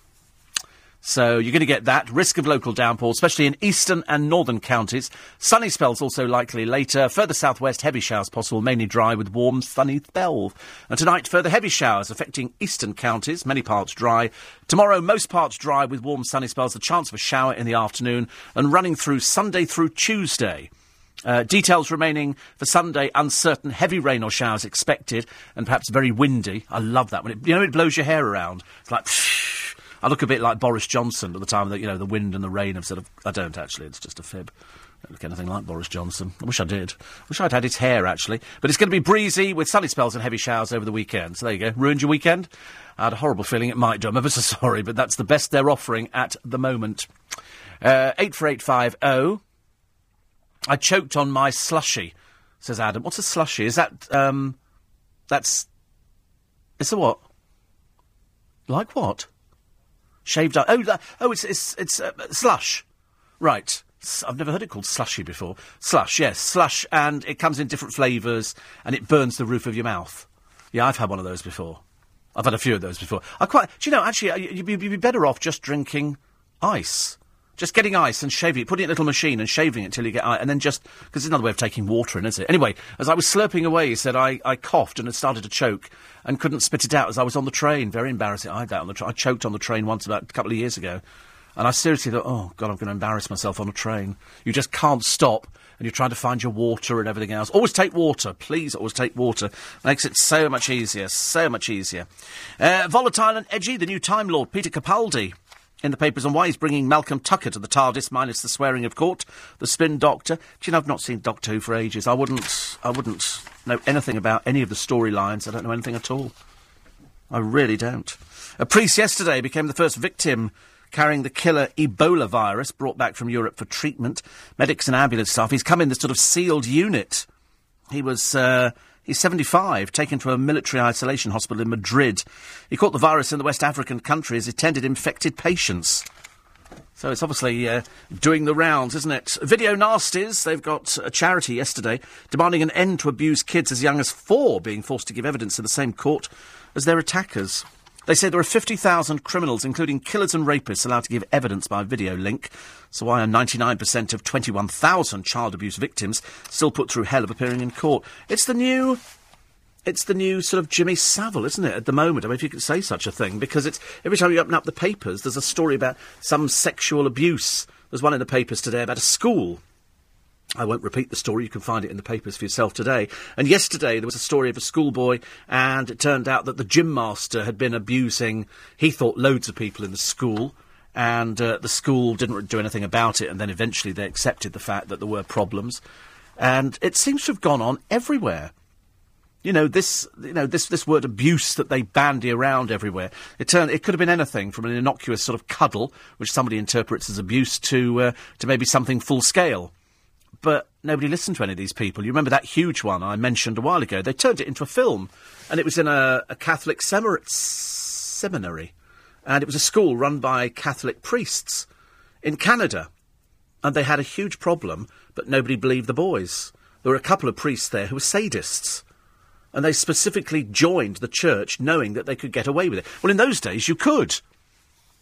B: So you're going to get that. Risk of local downpour, especially in eastern and northern counties. Sunny spells also likely later. Further southwest, heavy showers possible, mainly dry with warm, sunny spells. And tonight, further heavy showers affecting eastern counties, many parts dry. Tomorrow, most parts dry with warm, sunny spells. The chance of a shower in the afternoon and running through Sunday through Tuesday. Uh, details remaining for Sunday uncertain. Heavy rain or showers expected, and perhaps very windy. I love that when it you know it blows your hair around. It's like. I look a bit like Boris Johnson at the time that, you know, the wind and the rain have sort of. I don't actually, it's just a fib. I don't look anything like Boris Johnson. I wish I did. I wish I'd had his hair, actually. But it's going to be breezy with sunny spells and heavy showers over the weekend. So there you go. Ruined your weekend? I had a horrible feeling it might do. I'm ever so sorry, but that's the best they're offering at the moment. Uh, 84850. I choked on my slushy, says Adam. What's a slushy? Is that, um, that's, it's a what? Like what? Shaved ice. Oh, oh, it's it's it's uh, slush. Right. I've never heard it called slushy before. Slush, yes, slush, and it comes in different flavours, and it burns the roof of your mouth. Yeah, I've had one of those before. I've had a few of those before. I quite, do you know, actually, you'd be better off just drinking ice. Just getting ice and shaving it, putting it in a little machine and shaving it till you get ice, and then just, because it's another way of taking water in, is it? Anyway, as I was slurping away, he said I, I coughed and had started to choke and couldn't spit it out as I was on the train. Very embarrassing. I had that on the train. I choked on the train once about a couple of years ago. And I seriously thought, oh, God, I'm going to embarrass myself on a train. You just can't stop and you're trying to find your water and everything else. Always take water. Please always take water. Makes it so much easier. So much easier. Uh, volatile and edgy, the new Time Lord, Peter Capaldi in the papers on why he's bringing Malcolm Tucker to the TARDIS, minus the swearing of court, the spin doctor. Do you know, I've not seen Doctor Who for ages. I wouldn't, I wouldn't know anything about any of the storylines. I don't know anything at all. I really don't. A priest yesterday became the first victim carrying the killer Ebola virus brought back from Europe for treatment. Medics and ambulance staff. He's come in this sort of sealed unit. He was, uh, He's 75, taken to a military isolation hospital in Madrid. He caught the virus in the West African country as he tended infected patients. So it's obviously uh, doing the rounds, isn't it? Video Nasties, they've got a charity yesterday demanding an end to abuse kids as young as four being forced to give evidence in the same court as their attackers. They say there are 50,000 criminals, including killers and rapists, allowed to give evidence by video link. So why are 99% of 21,000 child abuse victims still put through hell of appearing in court? It's the new it's the new sort of Jimmy Savile, isn't it, at the moment? I mean, if you could say such a thing, because it's every time you open up the papers, there's a story about some sexual abuse. There's one in the papers today about a school I won't repeat the story. You can find it in the papers for yourself today. And yesterday there was a story of a schoolboy, and it turned out that the gym master had been abusing, he thought, loads of people in the school. And uh, the school didn't do anything about it, and then eventually they accepted the fact that there were problems. And it seems to have gone on everywhere. You know this. You know this. This word abuse that they bandy around everywhere. It turned. It could have been anything from an innocuous sort of cuddle, which somebody interprets as abuse, to uh, to maybe something full scale. But nobody listened to any of these people. You remember that huge one I mentioned a while ago? They turned it into a film, and it was in a, a Catholic seminary, and it was a school run by Catholic priests in Canada, and they had a huge problem, but nobody believed the boys. There were a couple of priests there who were sadists. And they specifically joined the church knowing that they could get away with it. Well, in those days, you could.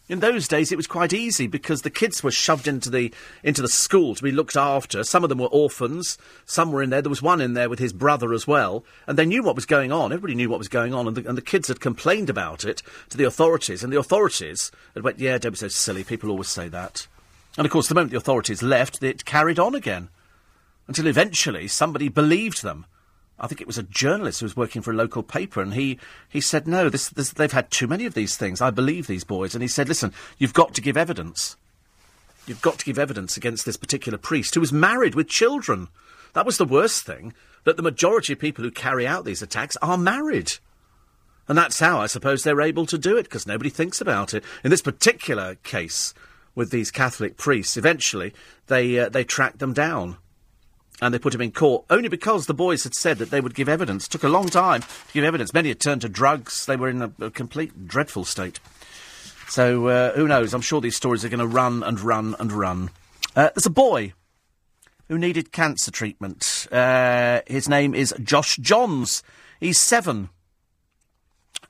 B: In those days, it was quite easy because the kids were shoved into the into the school to be looked after. Some of them were orphans. Some were in there. There was one in there with his brother as well, and they knew what was going on. Everybody knew what was going on, and the, and the kids had complained about it to the authorities, and the authorities had went, "Yeah, don't be so silly. People always say that." And of course, the moment the authorities left, it carried on again until eventually somebody believed them I think it was a journalist who was working for a local paper, and he, he said, No, this, this, they've had too many of these things. I believe these boys. And he said, Listen, you've got to give evidence. You've got to give evidence against this particular priest who was married with children. That was the worst thing, that the majority of people who carry out these attacks are married. And that's how I suppose they're able to do it, because nobody thinks about it. In this particular case, with these Catholic priests, eventually they, uh, they tracked them down and they put him in court only because the boys had said that they would give evidence. It took a long time to give evidence. Many had turned to drugs. They were in a, a complete dreadful state. So uh, who knows? I'm sure these stories are going to run and run and run. Uh, there's a boy who needed cancer treatment. Uh, his name is Josh Johns. He's seven.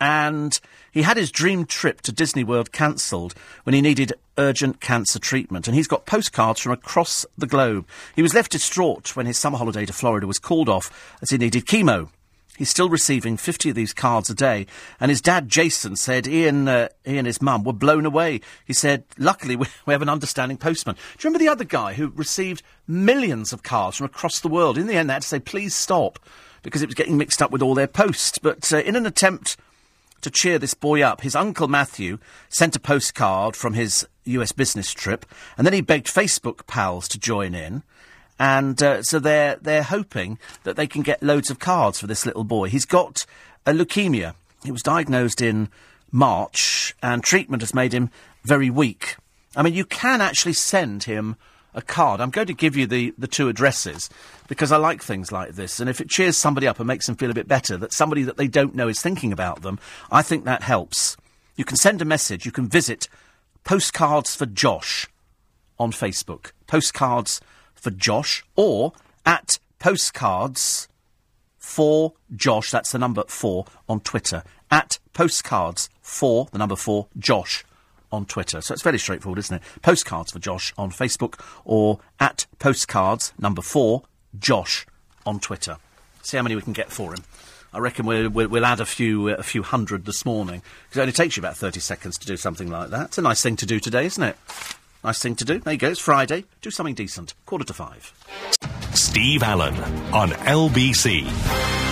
B: And he had his dream trip to Disney World cancelled when he needed urgent cancer treatment, and he's got postcards from across the globe. He was left distraught when his summer holiday to Florida was called off as he needed chemo. He's still receiving 50 of these cards a day. And his dad, Jason, said Ian, uh, he and his mum were blown away. He said, luckily, we, we have an understanding postman. Do you remember the other guy who received millions of cards from across the world? In the end, they had to say, please stop, because it was getting mixed up with all their posts. But uh, in an attempt to cheer this boy up, his uncle Matthew sent a postcard from his US business trip, and then he begged Facebook pals to join in. And uh, so they're they're hoping that they can get loads of cards for this little boy. He's got a leukemia. He was diagnosed in March, and treatment has made him very weak. I mean, you can actually send him a card. I'm going to give you the, the two addresses because I like things like this. And if it cheers somebody up and makes them feel a bit better, that somebody that they don't know is thinking about them, I think that helps. You can send a message. You can visit Postcards for Josh on Facebook. Postcards for Josh or at Postcards for Josh. That's the number four on Twitter. At Postcards for the number four Josh on Twitter. So it's fairly straightforward, isn't it? Postcards for Josh on Facebook or at postcards number four Josh on Twitter. See how many we can get for him. I reckon we'll, we'll, we'll add a few uh, a few hundred this morning because it only takes you about thirty seconds to do something like that. It's a nice thing to do today, isn't it? Nice thing to do. There you go. It's Friday. Do something decent. Quarter to five.
A: Steve Allen on LBC.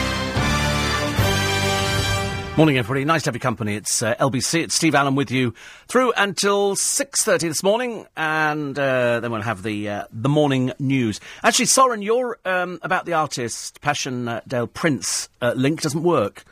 B: Morning, everybody. Nice to have your company. It's uh, LBC. It's Steve Allen with you through until six thirty this morning, and uh, then we'll have the uh, the morning news. Actually, Soren, your um, about the artist Passion Dale Prince uh, link doesn't work.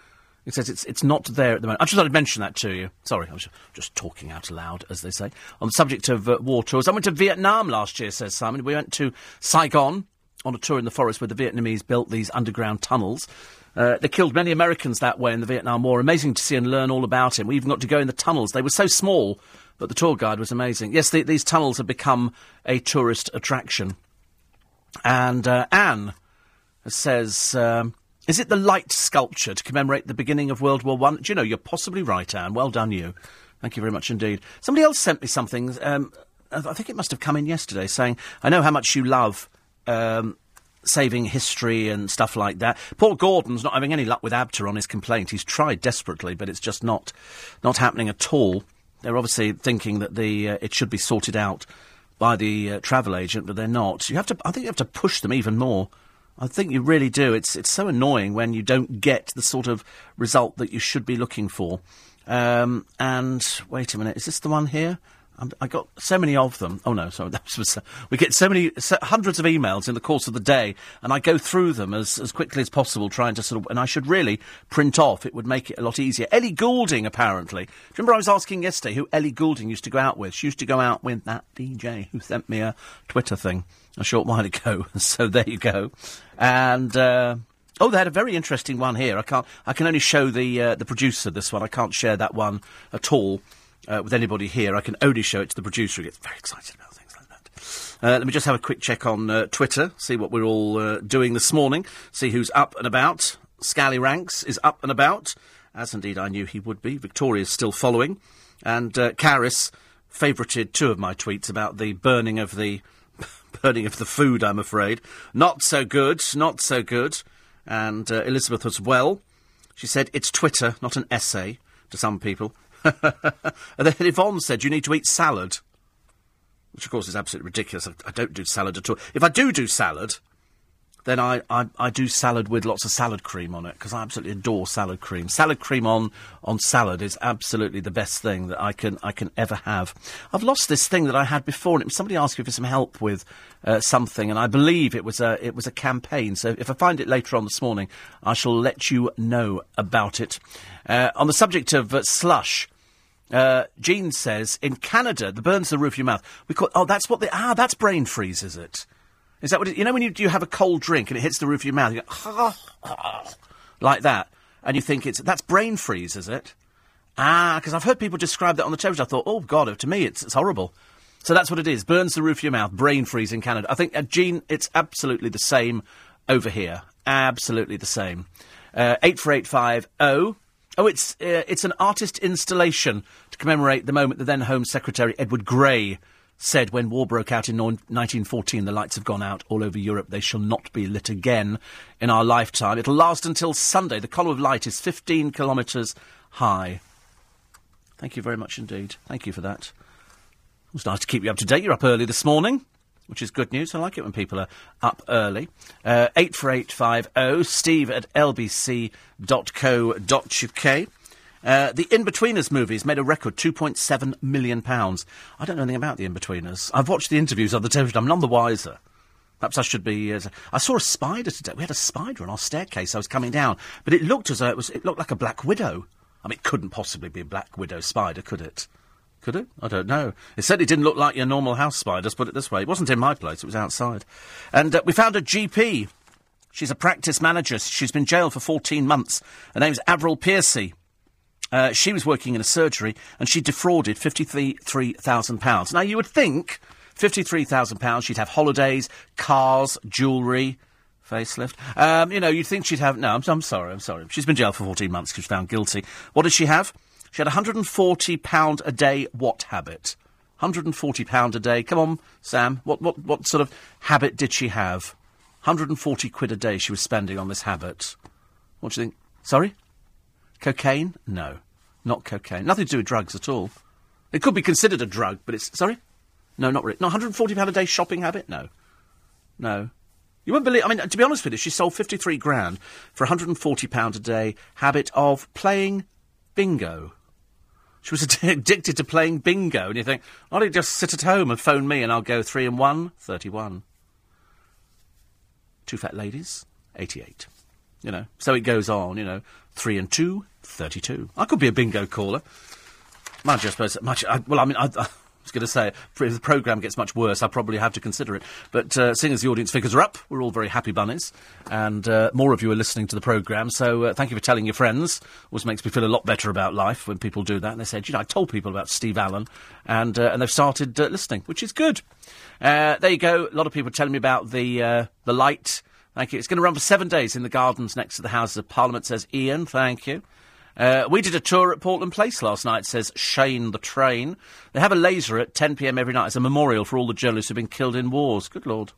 B: It says it's it's not there at the moment. I just thought I'd mention that to you. Sorry, I was just talking out loud, as they say, on the subject of uh, war tours. I went to Vietnam last year, says Simon. We went to Saigon on a tour in the forest where the Vietnamese built these underground tunnels. Uh, they killed many Americans that way in the Vietnam War. Amazing to see and learn all about him. We even got to go in the tunnels. They were so small, but the tour guide was amazing. Yes, the, these tunnels have become a tourist attraction. And uh, Anne says, um, "Is it the light sculpture to commemorate the beginning of World War One?" Do you know you're possibly right, Anne? Well done, you. Thank you very much indeed. Somebody else sent me something. Um, I think it must have come in yesterday, saying, "I know how much you love." Um, saving history and stuff like that. Paul Gordon's not having any luck with ABTA on his complaint. He's tried desperately, but it's just not not happening at all. They're obviously thinking that the uh, it should be sorted out by the uh, travel agent, but they're not. You have to. I think you have to push them even more. I think you really do. It's it's so annoying when you don't get the sort of result that you should be looking for. Um, and wait a minute, is this the one here? I'm, got so many of them. Oh no, sorry, that was we get so many so, hundreds of emails in the course of the day, and I go through them as as quickly as possible, trying to sort of. And I should really print off. It would make it a lot easier. Ellie Goulding, apparently. Do you remember I was asking yesterday who Ellie Goulding used to go out with? She used to go out with that DJ who sent me a Twitter thing a short while ago. so there you go. And. Uh, Oh, they had a very interesting one here. I can't. I can only show the uh, the producer this one. I can't share that one at all uh, with anybody here. I can only show it to the producer who gets very excited about things like that. Uh, let me just have a quick check on uh, Twitter, see what we're all uh, doing this morning, see who's up and about. Scally Ranks is up and about, as indeed I knew he would be. Victoria's still following. And uh, Caris favourited two of my tweets about the burning of the burning of the food, I'm afraid. Not so good, not so good. And uh, Elizabeth as well. She said, it's Twitter, not an essay, to some people. and then Yvonne said, you need to eat salad. Which, of course, is absolutely ridiculous. I, don't do salad at all. If I do do salad, then I, I, I, do salad with lots of salad cream on it because I absolutely adore salad cream. Salad cream on, on salad is absolutely the best thing that I can I can ever have. I've lost this thing that I had before, and somebody asked me for some help with uh, something, and I believe it was a it was a campaign. So if I find it later on this morning, I shall let you know about it. Uh, on the subject of uh, slush. Uh, Jean says in Canada, the burns the roof of your mouth. We call oh that's what the ah that's brain freeze, is it? Is that what it, you know when you, you have a cold drink and it hits the roof of your mouth, you go, like that, and you think it's that's brain freeze, is it? Ah, because I've heard people describe that on the television. I thought, oh god, to me it's it's horrible. So that's what it is. Burns the roof of your mouth, brain freeze in Canada. I think, uh, Gene, it's absolutely the same over here. Absolutely the same. Uh, eight four eight five oh. It's uh, it's an artist installation to commemorate the moment the then Home Secretary Edward Grey said when war broke out in 1914, the lights have gone out all over Europe. They shall not be lit again in our lifetime. It'll last until Sunday. The column of light is 15 kilometres high. Thank you very much indeed. Thank you for that. It was nice to keep you up to date. You're up early this morning, which is good news. I like it when people are up early. Uh, 84850 steve at lbc.co.uk. Uh, the Inbetweeners movies made a record £2.7 million. I don't know anything about the Inbetweeners. I've watched the interviews on the television. I'm none the wiser. Perhaps I should be. Uh, I saw a spider today. We had a spider on our staircase. I was coming down, but it looked as though it was. It looked like a black widow. I mean, it couldn't possibly be a black widow spider, could it? Could it? I don't know. It certainly didn't look like your normal house spiders. Put it this way, it wasn't in my place. It was outside. And uh, we found a GP. She's a practice manager. She's been jailed for 14 months. Her name's Avril Piercy. Uh, she was working in a surgery and she defrauded £53,000. Now, you would think £53,000, she'd have holidays, cars, jewellery, facelift. Um, you know, you'd think she'd have. No, I'm, I'm, sorry, I'm sorry. She's been jailed for 14 months because she was found guilty. What does she have? She had a £140 a day what habit? £140 a day. Come on, Sam. What, what, what sort of habit did she have? 140 quid a day she was spending on this habit. What do you think? Sorry? Cocaine? No. Not cocaine. Nothing to do with drugs at all. It could be considered a drug, but it's. Sorry? No, not really. No, £140 a day shopping habit? No. No. You won't believe. I mean, to be honest with you, she sold 53 grand for £140 a day habit of playing bingo. She was addicted to playing bingo, and you think, why don't you just sit at home and phone me and I'll go three and one? 31. Two fat ladies? 88. You know, so it goes on, you know. Three and two, 32. I could be a bingo caller. You, I suppose, much, I, well, I mean, I, I was going to say, if the programme gets much worse, I'll probably have to consider it. But uh, seeing as the audience figures are up, we're all very happy bunnies, and uh, more of you are listening to the programme. So uh, thank you for telling your friends. Always makes me feel a lot better about life when people do that. And they said, you know, I told people about Steve Allen, and uh, and they've started uh, listening, which is good. Uh, there you go. A lot of people telling me about the the light. Thank you. It's going to run for seven days in the gardens next to the Houses of Parliament, says Ian. Thank you. Uh, we did a tour at Portland Place last night, says Shane the Train. They have a laser at 10pm every night as a memorial for all the journalists who've been killed in wars. Good Lord.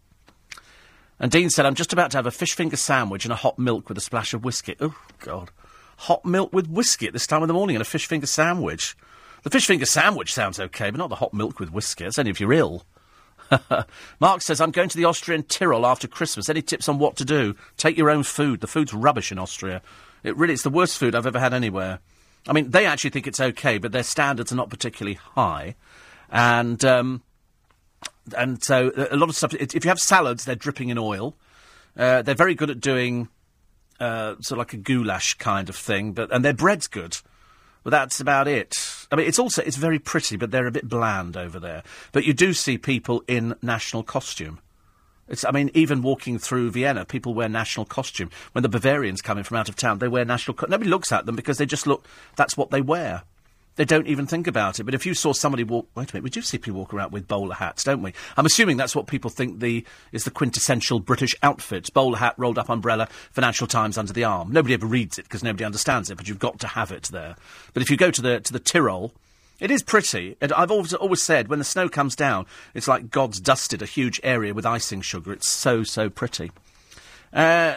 B: And Dean said, I'm just about to have a fish finger sandwich and a hot milk with a splash of whiskey. Oh, God. Hot milk with whiskey at this time of the morning and a fish finger sandwich. The fish finger sandwich sounds okay, but not the hot milk with whiskey. That's only if you're ill. Mark says, I'm going to the Austrian Tyrol after Christmas. Any tips on what to do? Take your own food. The food's rubbish in Austria. It really, it's the worst food I've ever had anywhere. I mean, they actually think it's okay, but their standards are not particularly high. and um, and so a lot of stuff. If you have salads, they're dripping in oil. Uh, they're very good at doing uh, sort of like a goulash kind of thing, but and their bread's good. But that's about it. I mean, it's also it's very pretty, but they're a bit bland over there. But you do see people in national costume. It's, I mean, even walking through Vienna, people wear national costume. When the Bavarians come in from out of town, they wear national. Co- Nobody looks at them because they just look. That's what they wear. They don't even think about it. But if you saw somebody walk, wait a minute, we do see people walk around with bowler hats, don't we? I'm assuming that's what people think the is the quintessential British outfit: bowler hat, rolled up umbrella, Financial Times under the arm. Nobody ever reads it because nobody understands it, but you've got to have it there. But if you go to the to the Tyrol, it is pretty. I've always always said when the snow comes down, it's like God's dusted a huge area with icing sugar. It's so so pretty. Uh,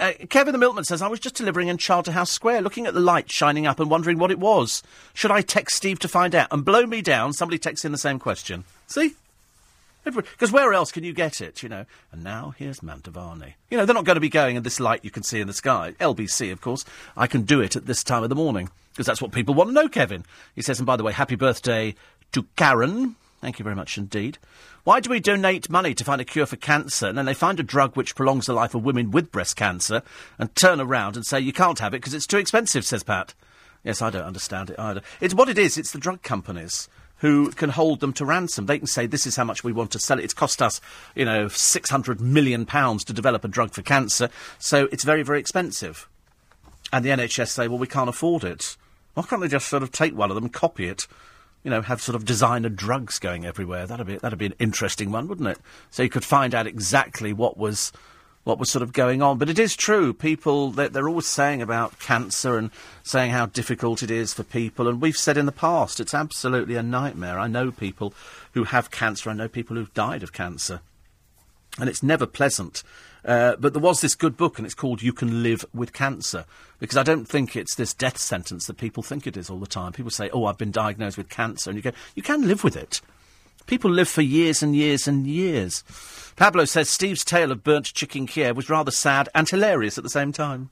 B: uh, Kevin the Milkman says, I was just delivering in Charterhouse Square, looking at the light shining up and wondering what it was. Should I text Steve to find out? And blow me down, somebody texts in the same question. See? Because where else can you get it, you know? And now here's Mantovani. You know, they're not going to be going in this light you can see in the sky. LBC, of course. I can do it at this time of the morning. Because that's what people want to know, Kevin. He says, and by the way, happy birthday to Karen. Thank you very much indeed. Why do we donate money to find a cure for cancer and then they find a drug which prolongs the life of women with breast cancer and turn around and say you can't have it because it's too expensive, says Pat. Yes, I don't understand it either. It's what it is, it's the drug companies who can hold them to ransom. They can say, this is how much we want to sell it. It's cost us, you know, £600 million pounds to develop a drug for cancer, so it's very, very expensive. And the NHS say, well, we can't afford it. Why can't they just sort of take one of them copy it? you know, have sort of designer drugs going everywhere. That'd be that'd be an interesting one, wouldn't it? So you could find out exactly what was what was sort of going on. But it is true. People they're, they're always saying about cancer and saying how difficult it is for people. And we've said in the past it's absolutely a nightmare. I know people who have cancer. I know people who've died of cancer, and it's never pleasant. Uh, but there was this good book, and it's called You Can Live with Cancer. Because I don't think it's this death sentence that people think it is all the time. People say, Oh, I've been diagnosed with cancer. And you go, You can live with it. People live for years and years and years. Pablo says Steve's tale of burnt chicken Kiev was rather sad and hilarious at the same time.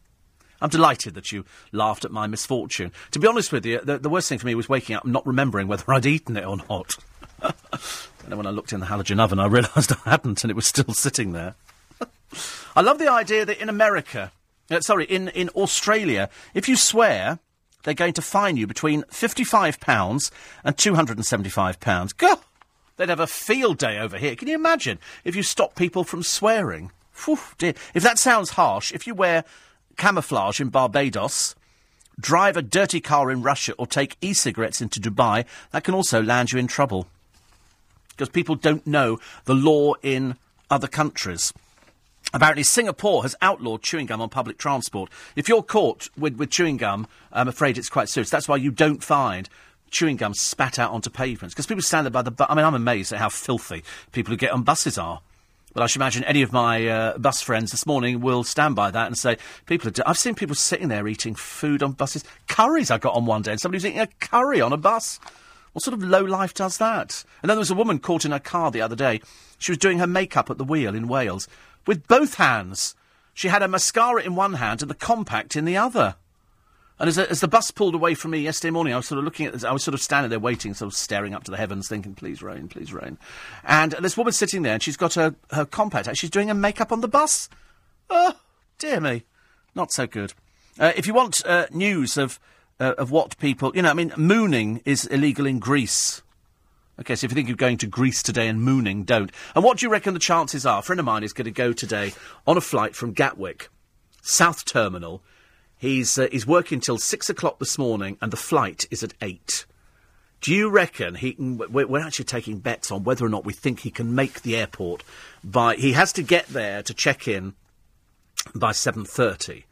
B: I'm delighted that you laughed at my misfortune. To be honest with you, the, the worst thing for me was waking up and not remembering whether I'd eaten it or not. and then when I looked in the halogen oven, I realised I hadn't, and it was still sitting there. I love the idea that in America, uh, sorry, in, in Australia, if you swear, they're going to fine you between £55 and £275. God, they'd have a field day over here. Can you imagine if you stop people from swearing? Whew, dear. If that sounds harsh, if you wear camouflage in Barbados, drive a dirty car in Russia, or take e cigarettes into Dubai, that can also land you in trouble. Because people don't know the law in other countries. Apparently, Singapore has outlawed chewing gum on public transport. If you're caught with, with chewing gum, I'm afraid it's quite serious. That's why you don't find chewing gum spat out onto pavements. Because people stand there by the I mean, I'm amazed at how filthy people who get on buses are. But I should imagine any of my uh, bus friends this morning will stand by that and say, people are. D- I've seen people sitting there eating food on buses. Curries I got on one day, and somebody was eating a curry on a bus. What sort of low life does that? And then there was a woman caught in a car the other day. She was doing her makeup at the wheel in Wales with both hands. She had a mascara in one hand and the compact in the other. And as, as, the bus pulled away from me yesterday morning, I was sort of looking at, I was sort of standing there waiting, sort of staring up to the heavens, thinking, please rain, please rain. And this woman sitting there, and she's got her, her compact, she's doing her makeup on the bus. Oh, dear me. Not so good. Uh, if you want uh, news of, uh, of what people, you know, I mean, mooning is illegal in Greece. Okay, so if you think of going to Greece today and mooning, don't. And what do you reckon the chances are? A friend of mine is going to go today on a flight from Gatwick, South Terminal. He's, uh, he's working till six o'clock this morning, and the flight is at eight. Do you reckon he can? We're, we're actually taking bets on whether or not we think he can make the airport by. He has to get there to check in by seven thirty.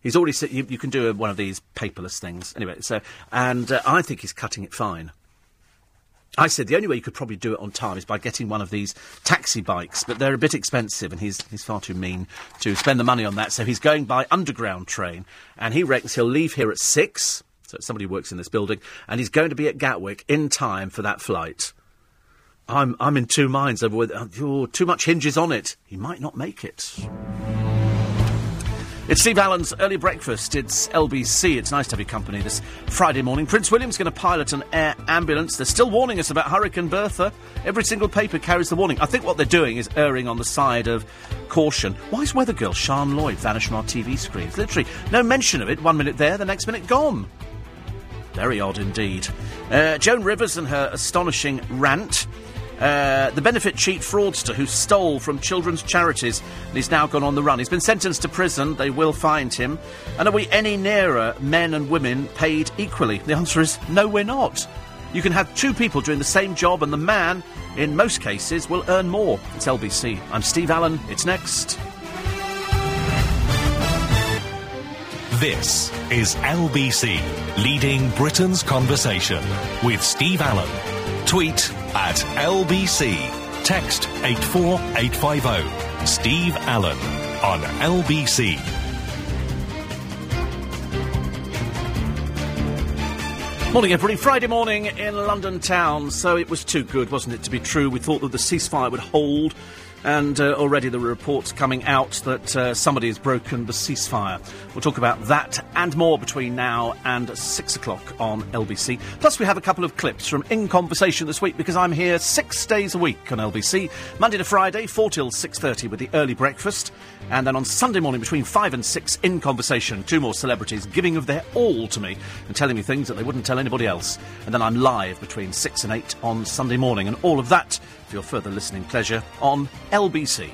B: He's already said you, you, can do one of these paperless things anyway. So, and uh, I think he's cutting it fine. I said the only way you could probably do it on time is by getting one of these taxi bikes, but they're a bit expensive, and he's he's far too mean to spend the money on that. So he's going by underground train, and he reckons he'll leave here at six. So somebody works in this building, and he's going to be at Gatwick in time for that flight. I'm I'm in two minds over whether oh, too much hinges on it. He might not make it. It's Steve Allen's early breakfast. It's LBC. It's nice to have your company this Friday morning. Prince William's going to pilot an air ambulance. They're still warning us about Hurricane Bertha. Every single paper carries the warning. I think what they're doing is erring on the side of caution. Why is weather girl Sian Lloyd vanished from our TV screens? Literally, no mention of it. One minute there, the next minute gone. Very odd indeed. Uh, Joan Rivers and her astonishing rant. Uh, the benefit cheat fraudster who stole from children's charities and he's now gone on the run. He's been sentenced to prison. They will find him. And are we any nearer men and women paid equally? The answer is no, we're not. You can have two people doing the same job, and the man, in most cases, will earn more. It's LBC. I'm Steve Allen. It's next.
A: This is LBC, leading Britain's conversation with Steve Allen. Tweet at LBC. Text 84850. Steve Allen on LBC.
B: Morning, everybody. Friday morning in London town. So it was too good, wasn't it, to be true? We thought that the ceasefire would hold. And uh, already there are reports coming out that uh, somebody has broken the ceasefire. We'll talk about that and more between now and six o'clock on LBC. Plus, we have a couple of clips from In Conversation this week because I'm here six days a week on LBC, Monday to Friday, four till six thirty with the early breakfast, and then on Sunday morning between five and six in Conversation, two more celebrities giving of their all to me and telling me things that they wouldn't tell anybody else. And then I'm live between six and eight on Sunday morning, and all of that for your further listening pleasure on LBC.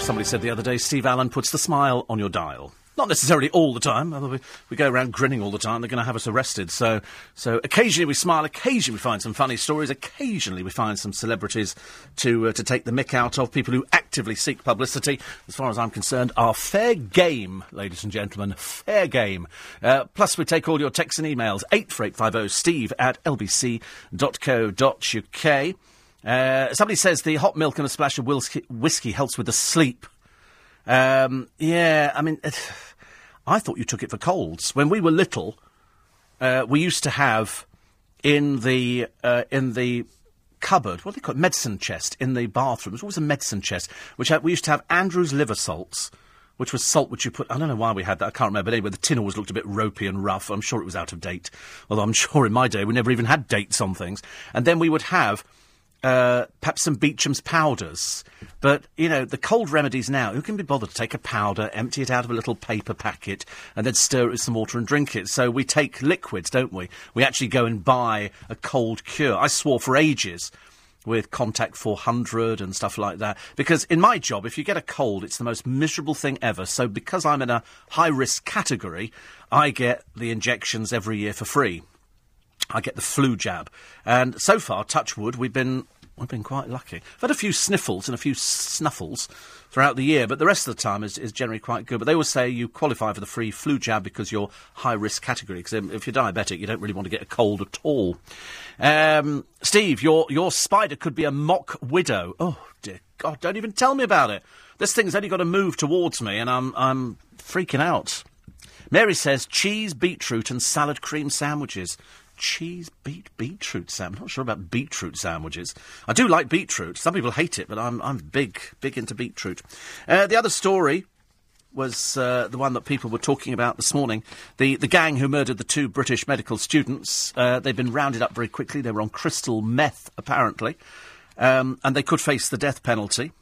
B: Somebody said the other day, Steve Allen puts the smile on your dial. Not necessarily all the time. We, we go around grinning all the time. They're going to have us arrested. So, so occasionally we smile. Occasionally we find some funny stories. Occasionally we find some celebrities to uh, to take the mick out of. People who actively seek publicity, as far as I'm concerned, are fair game, ladies and gentlemen. Fair game. Uh, plus, we take all your texts and emails. Eight four eight five zero Steve at lbc.co.uk. Uh, somebody says the hot milk and a splash of whiskey helps with the sleep. Um, yeah, I mean, I thought you took it for colds. When we were little, uh, we used to have in the uh, in the cupboard, what do they call it, medicine chest in the bathroom. It was always a medicine chest, which had, we used to have Andrew's liver salts. Which was salt which you put. I don't know why we had that. I can't remember. But anyway, the tin always looked a bit ropey and rough. I'm sure it was out of date. Although I'm sure in my day we never even had dates on things. And then we would have uh, perhaps some Beecham's powders. But, you know, the cold remedies now, who can be bothered to take a powder, empty it out of a little paper packet, and then stir it with some water and drink it? So we take liquids, don't we? We actually go and buy a cold cure. I swore for ages with Contac 400 and stuff like that. Because in my job, if you get a cold, it's the most miserable thing ever. So because I'm in a high risk category, I get the injections every year for free. I get the flu jab. And so far, touch wood, we've been we've been quite lucky. I've had a few sniffles and a few snuffles throughout the year, but the rest of the time is, is generally quite good. But they always say you qualify for the free flu jab because you're high risk category. Because if you're diabetic, you don't really want to get a cold at all. Um, Steve, your your spider could be a mock widow. Oh dear God! Don't even tell me about it. This thing's only got to move towards me, and I'm I'm freaking out. Mary says cheese, beetroot, and salad cream sandwiches cheese beet beetroot sandwich. I'm not sure about beetroot sandwiches. I do like beetroot. Some people hate it, but I'm I'm big big into beetroot. Uh, the other story was uh, the one that people were talking about this morning. The the gang who murdered the two British medical students. Uh, they've been rounded up very quickly. They were on crystal meth, apparently, um, and they could face the death penalty.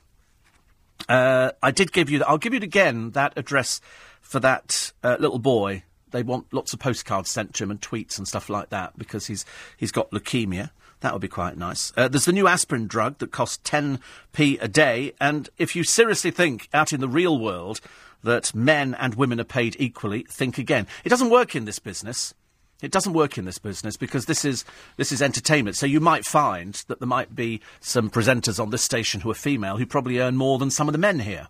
B: Uh, I did give you. I'll give you again that address for that uh, little boy they want lots of postcards sent to him and tweets and stuff like that because he's he's got leukemia. That would be quite nice. Uh, there's the new aspirin drug that costs 10p a day, and if you seriously think out in the real world that men and women are paid equally, think again. It doesn't work in this business. It doesn't work in this business because this is this is entertainment. So you might find that there might be some presenters on this station who are female who probably earn more than some of the men here.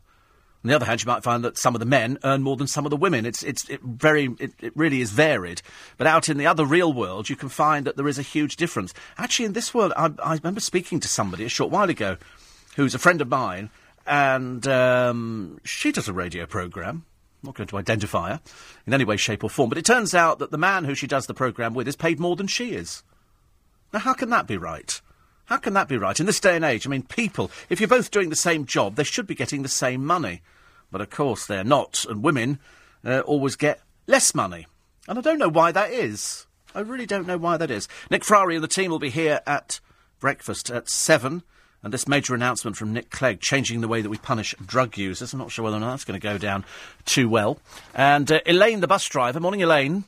B: On the other hand, you might find that some of the men earn more than some of the women. It's, it's it very, it, it really is varied. But out in the other real world, you can find that there is a huge difference. Actually, in this world, I, I remember speaking to somebody a short while ago who's a friend of mine, and um, she does a radio programme. I'm not going to identify her in any way, shape, or form. But it turns out that the man who she does the programme with is paid more than she is. Now, how can that be right? How can that be right? In this day and age, I mean, people, if you're both doing the same job, they should be getting the same money. But of course, they're not, and women uh, always get less money. And I don't know why that is. I really don't know why that is. Nick Ferrari and the team will be here at breakfast at 7. And this major announcement from Nick Clegg changing the way that we punish drug users. I'm not sure whether or not that's going to go down too well. And uh, Elaine, the bus driver. Morning, Elaine.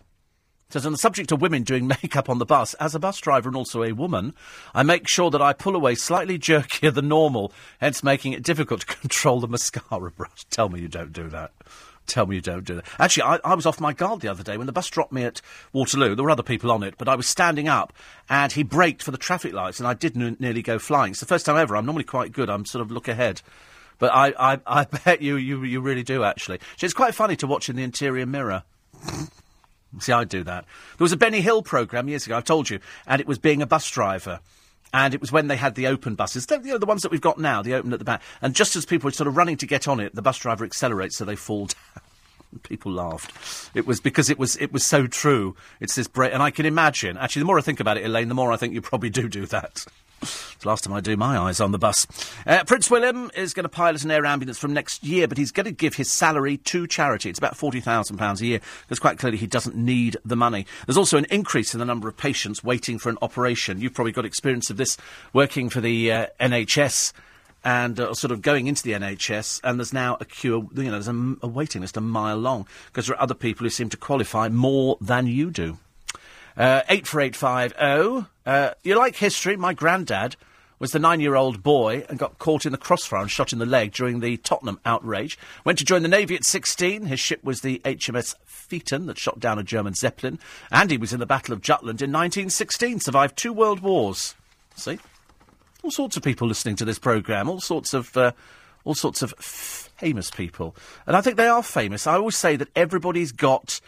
B: Says, on the subject of women doing makeup on the bus, as a bus driver and also a woman, I make sure that I pull away slightly jerkier than normal, hence making it difficult to control the mascara brush. Tell me you don't do that. Tell me you don't do that. Actually, I, I was off my guard the other day when the bus dropped me at Waterloo. There were other people on it, but I was standing up and he braked for the traffic lights and I did n- nearly go flying. It's the first time ever. I'm normally quite good. I'm sort of look ahead. But I, I, I bet you, you, you really do, actually. It's quite funny to watch in the interior mirror. See, I'd do that. There was a Benny Hill programme years ago, I've told you, and it was being a bus driver. And it was when they had the open buses, the, you know, the ones that we've got now, the open at the back. And just as people were sort of running to get on it, the bus driver accelerates so they fall down. People laughed. It was because it was it was so true. It's this break, and I can imagine. Actually, the more I think about it, Elaine, the more I think you probably do do that. It's the last time I do my eyes on the bus. Uh, Prince William is going to pilot an air ambulance from next year, but he's going to give his salary to charity. It's about £40,000 a year, because quite clearly he doesn't need the money. There's also an increase in the number of patients waiting for an operation. You've probably got experience of this working for the uh, NHS and uh, sort of going into the NHS, and there's now a queue, you know, there's a, a waiting list a mile long, because there are other people who seem to qualify more than you do. Uh, 84850. Uh, you like history? My granddad was the nine-year-old boy and got caught in the crossfire and shot in the leg during the Tottenham outrage. Went to join the Navy at 16. His ship was the HMS Phaeton that shot down a German Zeppelin. And he was in the Battle of Jutland in 1916. Survived two world wars. See? All sorts of people listening to this programme. All sorts of... Uh, all sorts of famous people. And I think they are famous. I always say that everybody's got...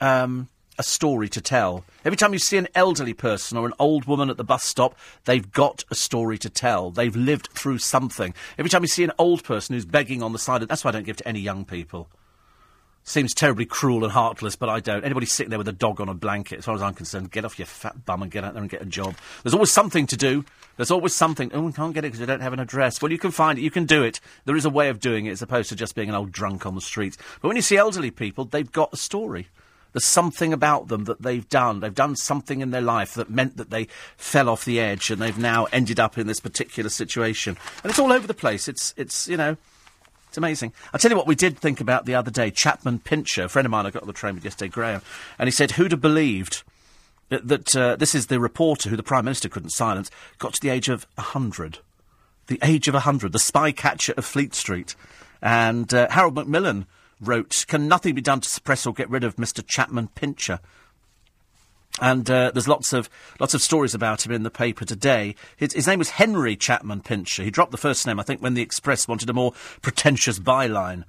B: Um, a story to tell. Every time you see an elderly person or an old woman at the bus stop, they've got a story to tell. They've lived through something. Every time you see an old person who's begging on the side, of, that's why I don't give to any young people. Seems terribly cruel and heartless, but I don't. Anybody sitting there with a dog on a blanket, as far as I'm concerned, get off your fat bum and get out there and get a job. There's always something to do. There's always something. Oh, we can't get it because we don't have an address. Well, you can find it. You can do it. There is a way of doing it as opposed to just being an old drunk on the streets. But when you see elderly people, they've got a story. There's something about them that they've done. They've done something in their life that meant that they fell off the edge and they've now ended up in this particular situation. And it's all over the place. It's, it's you know, it's amazing. I'll tell you what we did think about the other day. Chapman Pincher, a friend of mine I got on the train with yesterday, Graham, and he said, who'd have believed that, that uh, this is the reporter who the Prime Minister couldn't silence, got to the age of 100. The age of 100, the spy catcher of Fleet Street. And uh, Harold Macmillan wrote, Can nothing be done to suppress or get rid of Mr. Chapman Pincher? And uh, there's lots of lots of stories about him in the paper today. His, his, name was Henry Chapman Pincher. He dropped the first name, I think, when the Express wanted a more pretentious byline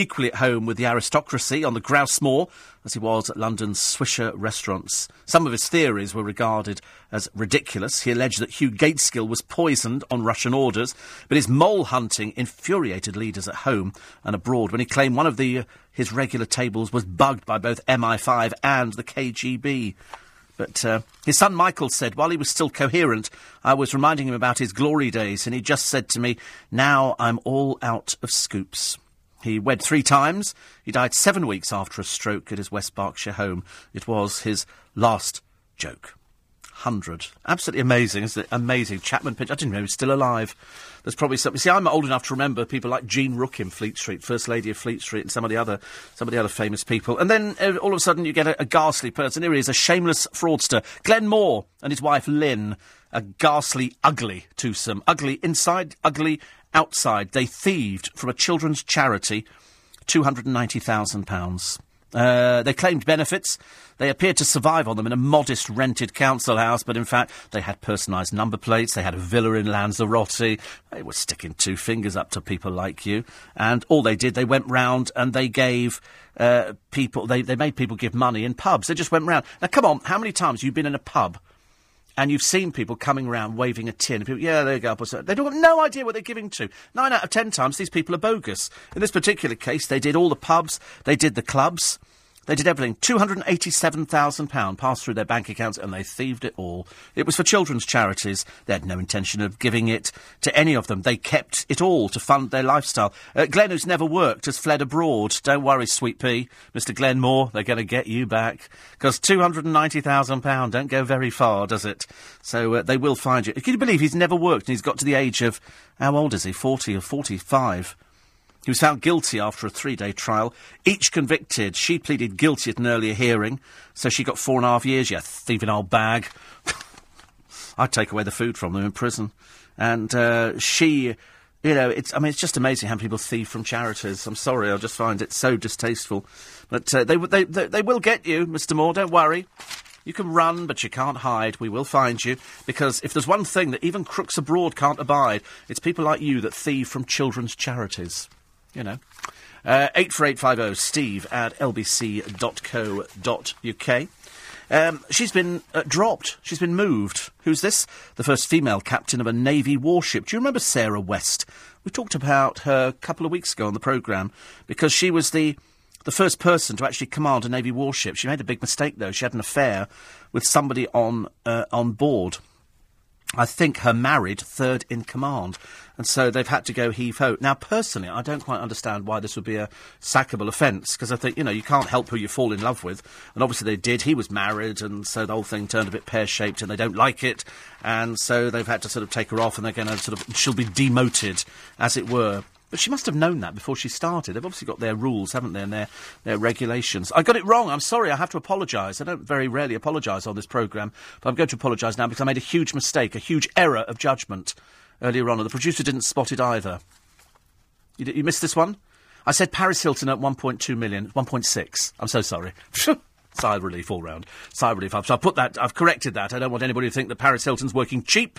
B: equally at home with the aristocracy on the grouse moor, as he was at London's Swisher restaurants. Some of his theories were regarded as ridiculous. He alleged that Hugh Gaitskell was poisoned on Russian orders, but his mole hunting infuriated leaders at home and abroad when he claimed one of the, uh, his regular tables was bugged by both MI5 and the KGB. But uh, his son Michael said, while he was still coherent, I was reminding him about his glory days, and he just said to me, Now I'm all out of scoops. He wed three times. He died seven weeks after a stroke at his West Berkshire home. It was his last joke. Hundred. Absolutely amazing, isn't it? Amazing. Chapman Pinch. I didn't know he was still alive. There's probably something. See, I'm old enough to remember people like Jean Rook in Fleet Street, First Lady of Fleet Street, and some of the other, some of the other famous people. And then uh, all of a sudden you get a, a ghastly person. Here he is, a shameless fraudster. Glenn Moore and his wife Lynn. A ghastly, ugly twosome. Ugly inside, ugly outside. They thieved from a children's charity £290,000. Uh, they claimed benefits. They appeared to survive on them in a modest rented council house, but in fact, they had personalised number plates. They had a villa in Lanzarote. They were sticking two fingers up to people like you. And all they did, they went round and they gave uh, people, they, they made people give money in pubs. They just went round. Now, come on, how many times have you been in a pub and you've seen people coming around waving a tin. People, yeah, there you go. They don't have no idea what they're giving to. Nine out of ten times, these people are bogus. In this particular case, they did all the pubs, they did the clubs, They did everything. £287,000 passed through their bank accounts and they thieved it all. It was for children's charities. They had no intention of giving it to any of them. They kept it all to fund their lifestyle. Uh, Glenn, who's never worked, has fled abroad. Don't worry, sweet pea. Mr. Glenn Moore, they're going to get you back. Because £290,000 don't go very far, does it? So uh, they will find you. Can you believe he's never worked and he's got to the age of, how old is he, 40 or 45? He was found guilty after a three day trial. Each convicted. She pleaded guilty at an earlier hearing, so she got four and a half years. Yeah, thieving old bag. I'd take away the food from them in prison. And uh, she, you know, it's, I mean, it's just amazing how people thieve from charities. I'm sorry, I just find it so distasteful. But uh, they, they, they, they will get you, Mr. Moore, don't worry. You can run, but you can't hide. We will find you. Because if there's one thing that even crooks abroad can't abide, it's people like you that thieve from children's charities you know. Uh, 84850 steve at lbc.co.uk. Um, she's been uh, dropped. She's been moved. Who's this? The first female captain of a Navy warship. Do you remember Sarah West? We talked about her a couple of weeks ago on the programme because she was the the first person to actually command a Navy warship. She made a big mistake though. She had an affair with somebody on uh, on board. I think her married third in command. And so they've had to go heave ho. Now, personally, I don't quite understand why this would be a sackable offence, because I think, you know, you can't help who you fall in love with. And obviously they did. He was married, and so the whole thing turned a bit pear shaped, and they don't like it. And so they've had to sort of take her off, and they're going to sort of, she'll be demoted, as it were. But she must have known that before she started. They've obviously got their rules, haven't they, and their, their regulations. I got it wrong. I'm sorry. I have to apologise. I don't very rarely apologise on this programme, but I'm going to apologise now because I made a huge mistake, a huge error of judgment earlier on, and the producer didn't spot it either. You, you missed this one? I said Paris Hilton at 1.2 million, 1.6. I'm so sorry. Sigh relief all round. Sigh relief. So I've put that, I've corrected that. I don't want anybody to think that Paris Hilton's working cheap,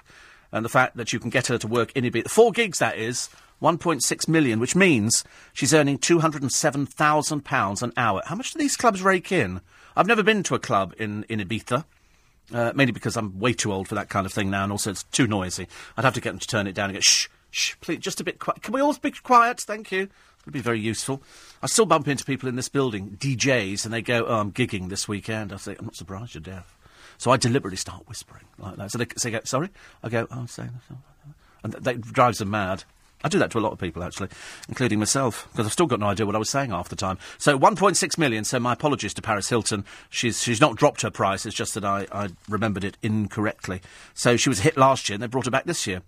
B: and the fact that you can get her to work in Ibiza. Four gigs, that is. 1.6 million, which means she's earning £207,000 an hour. How much do these clubs rake in? I've never been to a club in, in Ibiza. Uh, mainly because I'm way too old for that kind of thing now, and also it's too noisy. I'd have to get them to turn it down and go, shh, shh, please, just a bit quiet. Can we all be quiet? Thank you. It would be very useful. I still bump into people in this building, DJs, and they go, oh, I'm gigging this weekend. I say, I'm not surprised you're deaf. So I deliberately start whispering like that. So they, say, sorry? I go, oh, I'm saying that. And that drives them mad. I do that to a lot of people, actually, including myself, because I've still got no idea what I was saying half the time. So 1.6 million, so my apologies to Paris Hilton. She's, she's not dropped her price, it's just that I, I remembered it incorrectly. So she was hit last year, and they brought her back this year.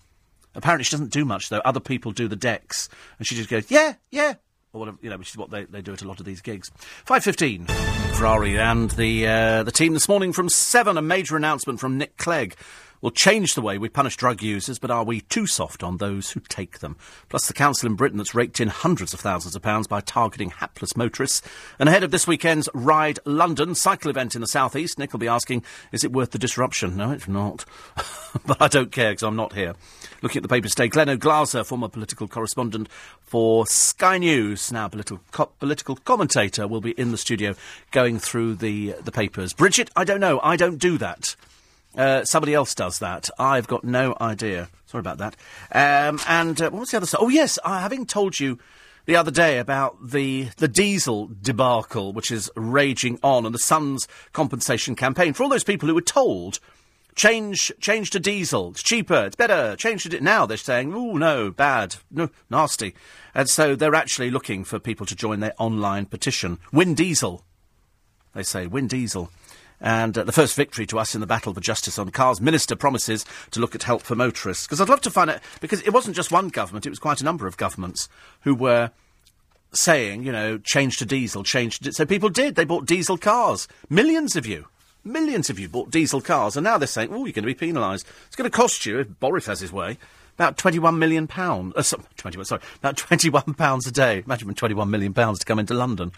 B: Apparently she doesn't do much, though. Other people do the decks, and she just goes, yeah, yeah, or whatever, you know, which is what they, they do at a lot of these gigs. 5.15, Ferrari and the, uh, the team this morning from 7, a major announcement from Nick Clegg will change the way we punish drug users, but are we too soft on those who take them? Plus, the council in Britain that's raked in hundreds of thousands of pounds by targeting hapless motorists. And ahead of this weekend's Ride London cycle event in the southeast, Nick will be asking, is it worth the disruption? No, it's not. but I don't care because I'm not here. Looking at the papers today, Glen Oglaza, former political correspondent for Sky News, now political, co- political commentator, will be in the studio going through the, the papers. Bridget, I don't know. I don't do that. Uh, somebody else does that. I've got no idea. Sorry about that. Um, and uh, what was the other stuff? Oh, yes, uh, having told you the other day about the the diesel debacle, which is raging on, and the Sun's compensation campaign for all those people who were told. Change, change to diesel. It's cheaper. It's better. Change to di-. now. They're saying, "Oh no, bad, no, nasty," and so they're actually looking for people to join their online petition. Win diesel. They say, win diesel. And uh, the first victory to us in the battle for justice on cars. Minister promises to look at help for motorists. Because I'd love to find out, because it wasn't just one government, it was quite a number of governments who were saying, you know, change to diesel, change to. So people did. They bought diesel cars. Millions of you. Millions of you bought diesel cars. And now they're saying, oh, you're going to be penalised. It's going to cost you, if Boris has his way, about 21 million pounds. Uh, so, 21, sorry, about 21 pounds a day. Imagine 21 million pounds to come into London.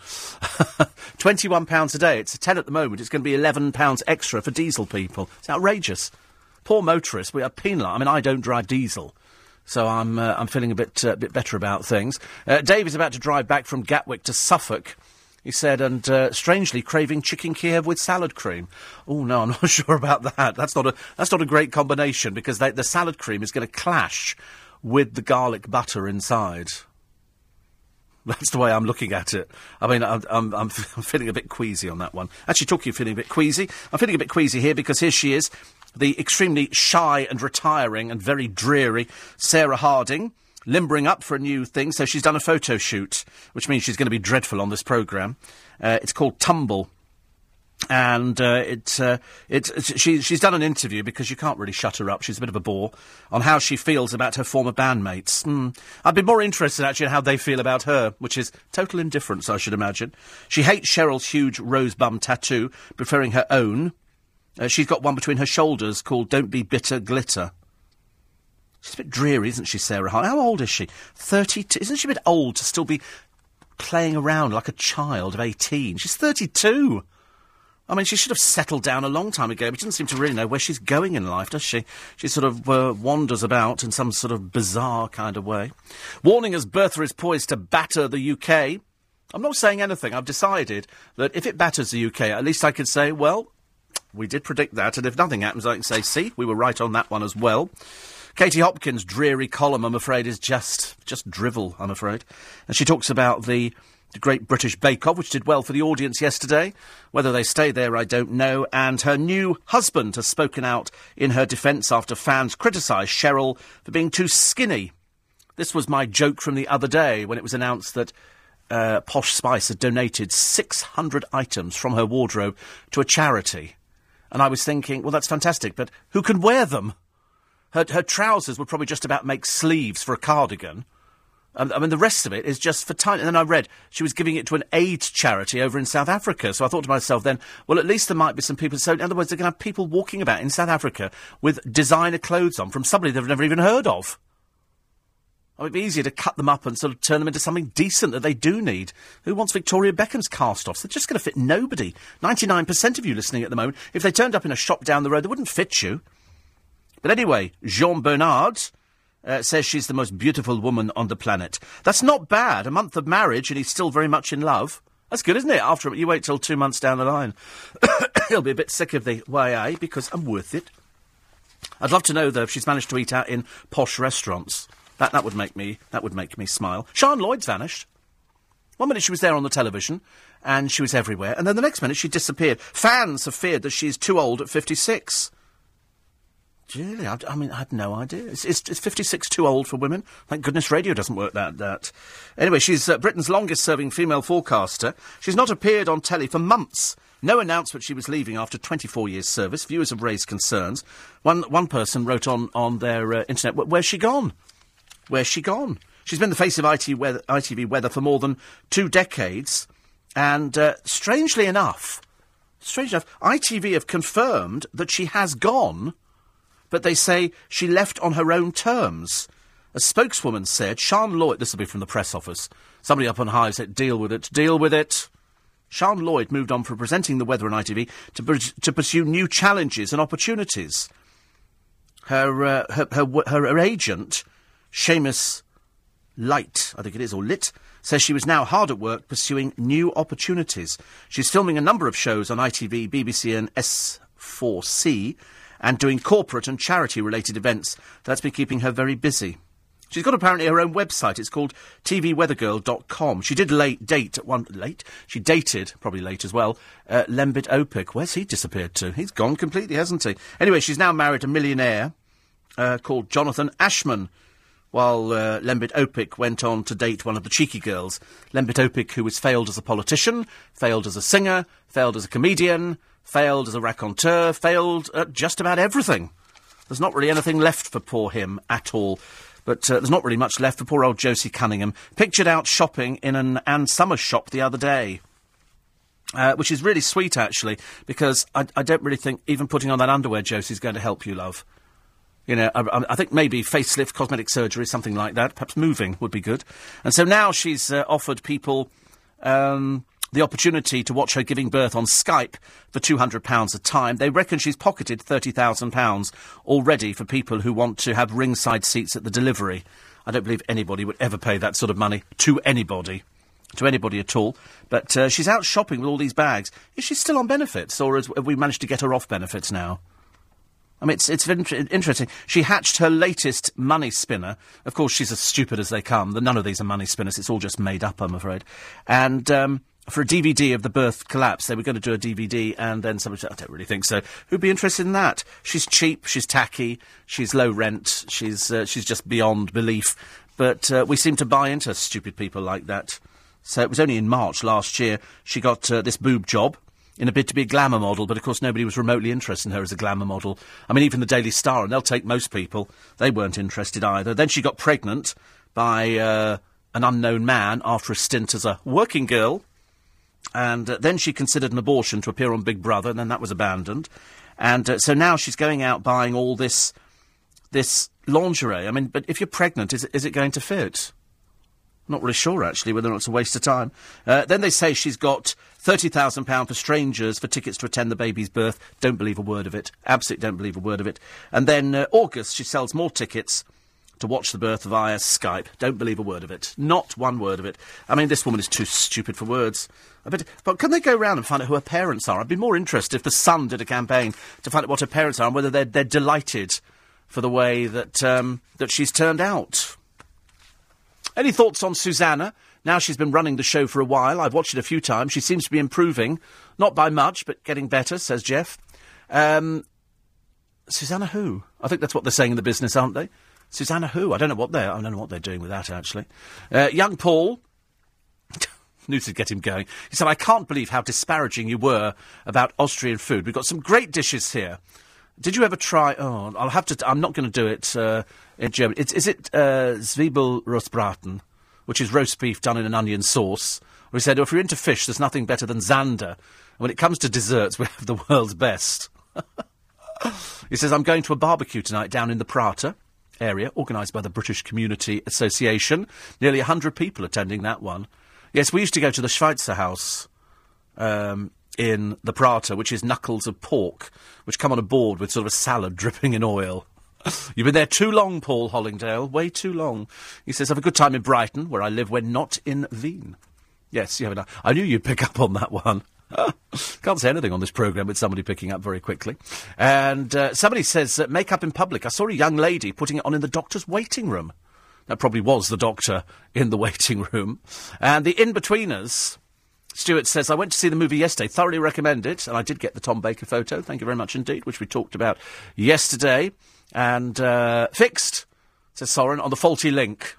B: 21 pounds a day. It's a 10 at the moment. It's going to be 11 pounds extra for diesel people. It's outrageous. Poor motorists. We are penalised. I mean, I don't drive diesel. So I'm, uh, I'm feeling a bit, uh, bit better about things. Uh, Dave is about to drive back from Gatwick to Suffolk he said, and uh, strangely craving chicken Kiev with salad cream. Oh no, I'm not sure about that. That's not a that's not a great combination because they, the salad cream is going to clash with the garlic butter inside. That's the way I'm looking at it. I mean, I'm, I'm, I'm, feeling a bit queasy on that one. Actually, talking of feeling a bit queasy, I'm feeling a bit queasy here because here she is, the extremely shy and retiring and very dreary Sarah Harding, limbering up for a new thing. So she's done a photo shoot, which means she's going to be dreadful on this programme. Uh, it's called Tumble and uh, it's, uh, it's, it's she, she's done an interview because you can't really shut her up. She's a bit of a bore on how she feels about her former bandmates. Mm. I'd be more interested actually in how they feel about her, which is total indifference, I should imagine. She hates Cheryl's huge rose bum tattoo, preferring her own. Uh, she's got one between her shoulders called "Don't Be Bitter Glitter." She's a bit dreary, isn't she, Sarah Hart? How old is she? Thirty-two. Isn't she a bit old to still be playing around like a child of eighteen? She's thirty-two. I mean, she should have settled down a long time ago, but she doesn't seem to really know where she's going in life, does she? She sort of uh, wanders about in some sort of bizarre kind of way. Warning as Bertha is poised to batter the UK. I'm not saying anything. I've decided that if it batters the UK, at least I could say, well, we did predict that, and if nothing happens, I can say, see, we were right on that one as well. Katie Hopkins' dreary column, I'm afraid, is just just drivel, I'm afraid. And she talks about the the Great British Bake Off, which did well for the audience yesterday. Whether they stay there, I don't know. And her new husband has spoken out in her defence after fans criticised Cheryl for being too skinny. This was my joke from the other day when it was announced that uh, Posh Spice had donated 600 items from her wardrobe to a charity. And I was thinking, well, that's fantastic, but who can wear them? Her, her trousers would probably just about make sleeves for a cardigan. Um, I mean, the rest of it is just for tiny. And then I read she was giving it to an AIDS charity over in South Africa. So I thought to myself then, well, at least there might be some people. So in other words, they're going to have people walking about in South Africa with designer clothes on from somebody they've never even heard of. Oh, it'd be easier to cut them up and sort of turn them into something decent that they do need. Who wants Victoria Beckham's cast-offs? They're just going to fit nobody. 99% of you listening at the moment, if they turned up in a shop down the road, they wouldn't fit you. But anyway, Jean Bernard uh, says she's the most beautiful woman on the planet. That's not bad. A month of marriage and he's still very much in love. That's good, isn't it? After you wait till two months down the line, he'll be a bit sick of the YA because I'm worth it. I'd love to know though if she's managed to eat out in posh restaurants. That that would make me that would make me smile. Sian Lloyd's vanished. One minute she was there on the television, and she was everywhere, and then the next minute she disappeared. Fans have feared that she's too old at fifty six. Really? I, I, mean, I had no idea. Is 56 too old for women? Thank goodness radio doesn't work that. that. Anyway, she's uh, Britain's longest serving female forecaster. She's not appeared on telly for months. No announcement she was leaving after 24 years' service. Viewers have raised concerns. One, one person wrote on, on their uh, internet, Where's she gone? Where's she gone? She's been the face of IT weather, ITV weather for more than two decades. And uh, strangely enough, strange enough, ITV have confirmed that she has gone but they say she left on her own terms. A spokeswoman said, Sian Lloyd, this will be from the press office, somebody up on high said, deal with it, deal with it. Sian Lloyd moved on from presenting the weather on ITV to, to pursue new challenges and opportunities. Her, uh, her, her, her, her agent, Seamus Light, I think it is, or Lit, says she was now hard at work pursuing new opportunities. She's filming a number of shows on ITV, BBC, and S4C, and doing corporate and charity related events. That's been keeping her very busy. She's got apparently her own website. It's called tvweathergirl.com. She did late date at one late. She dated probably late as well. Uh, Lembit Öpik. Where's he disappeared to? He's gone completely, hasn't he? Anyway, she's now married a millionaire uh, called Jonathan Ashman. While uh, Lembit Öpik went on to date one of the cheeky girls, Lembit Öpik, who has failed as a politician, failed as a singer, failed as a comedian, failed as a raconteur, failed at just about everything. There's not really anything left for poor him at all. But uh, there's not really much left for poor old Josie Cunningham. Pictured out shopping in an Ann Summers shop the other day. Uh, which is really sweet, actually, because I, I, don't really think even putting on that underwear, Josie, is going to help you, love. You know, I, I, think maybe facelift, cosmetic surgery, something like that. Perhaps moving would be good. And so now she's uh, offered people um, the opportunity to watch her giving birth on Skype for £200 a time. They reckon she's pocketed £30,000 already for people who want to have ringside seats at the delivery. I don't believe anybody would ever pay that sort of money to anybody. To anybody at all. But uh, she's out shopping with all these bags. Is she still on benefits, or has, have we managed to get her off benefits now? I mean, it's, it's interesting. She hatched her latest money spinner. Of course, she's as stupid as they come. None of these are money spinners. It's all just made up, I'm afraid. And um, for a DVD of the birth collapse, they were going to do a DVD, and then somebody said, I don't really think so. Who'd be interested in that? She's cheap, she's tacky, she's low rent, she's, uh, she's just beyond belief. But uh, we seem to buy into stupid people like that. So it was only in March last year she got uh, this boob job in a bid to be a glamour model, but of course nobody was remotely interested in her as a glamour model. I mean, even the Daily Star, and they'll take most people, they weren't interested either. Then she got pregnant by uh, an unknown man after a stint as a working girl, and uh, then she considered an abortion to appear on Big Brother, and then that was abandoned. And uh, so now she's going out buying all this this lingerie. I mean, but if you're pregnant, is, is it going to fit? Not really sure, actually, whether or not it's a waste of time. Uh, then they say she's got £30,000 for strangers for tickets to attend the baby's birth. Don't believe a word of it. Absolutely don't believe a word of it. And then uh, August, she sells more tickets to watch the birth via Skype. Don't believe a word of it. Not one word of it. I mean, this woman is too stupid for words. But can they go round and find out who her parents are? I'd be more interested if the Sun did a campaign to find out what her parents are and whether they're, they're delighted for the way that, um, that she's turned out. Any thoughts on Susanna? Now she's been running the show for a while. I've watched it a few times. She seems to be improving. Not by much, but getting better, says Jeff. Um, Susanna who? I think that's what they're saying in the business, aren't they? Susanna who? I don't know what they're, I don't know what they're doing with that, actually. Uh, young Paul. News to get him going. He said, I can't believe how disparaging you were about Austrian food. We've got some great dishes here. Did you ever try? Oh, I'll have to. i am not going to do it uh, in German. It's, is it uh, which is roast beef done in an onion sauce? We said, if you're into fish, there's nothing better than Zander. When it comes to desserts, we have the world's best. he says, I'm going to a barbecue tonight down in the Prater area, organised by the British Community Association. Nearly 100 people attending that one. Yes, we used to go to the Schweizerhaus um, in the Prater, which is knuckles of pork, which come on a board with sort of a salad dripping in oil. You've been there too long, Paul Hollingdale. Way too long. He says, have a good time in Brighton, where I live when not in Wien. Yes, you have a, I knew you'd pick up on that one. Can't say anything on this programme with somebody picking up very quickly. And uh, somebody says, uh, makeup in public. I saw a young lady putting it on in the doctor's waiting room. That probably was the doctor in the waiting room. And the in-betweeners Stuart says, I went to see the movie yesterday, thoroughly recommend it, and I did get the Tom Baker photo, thank you very much indeed, which we talked about yesterday. And uh, fixed, says Soren, on the faulty link.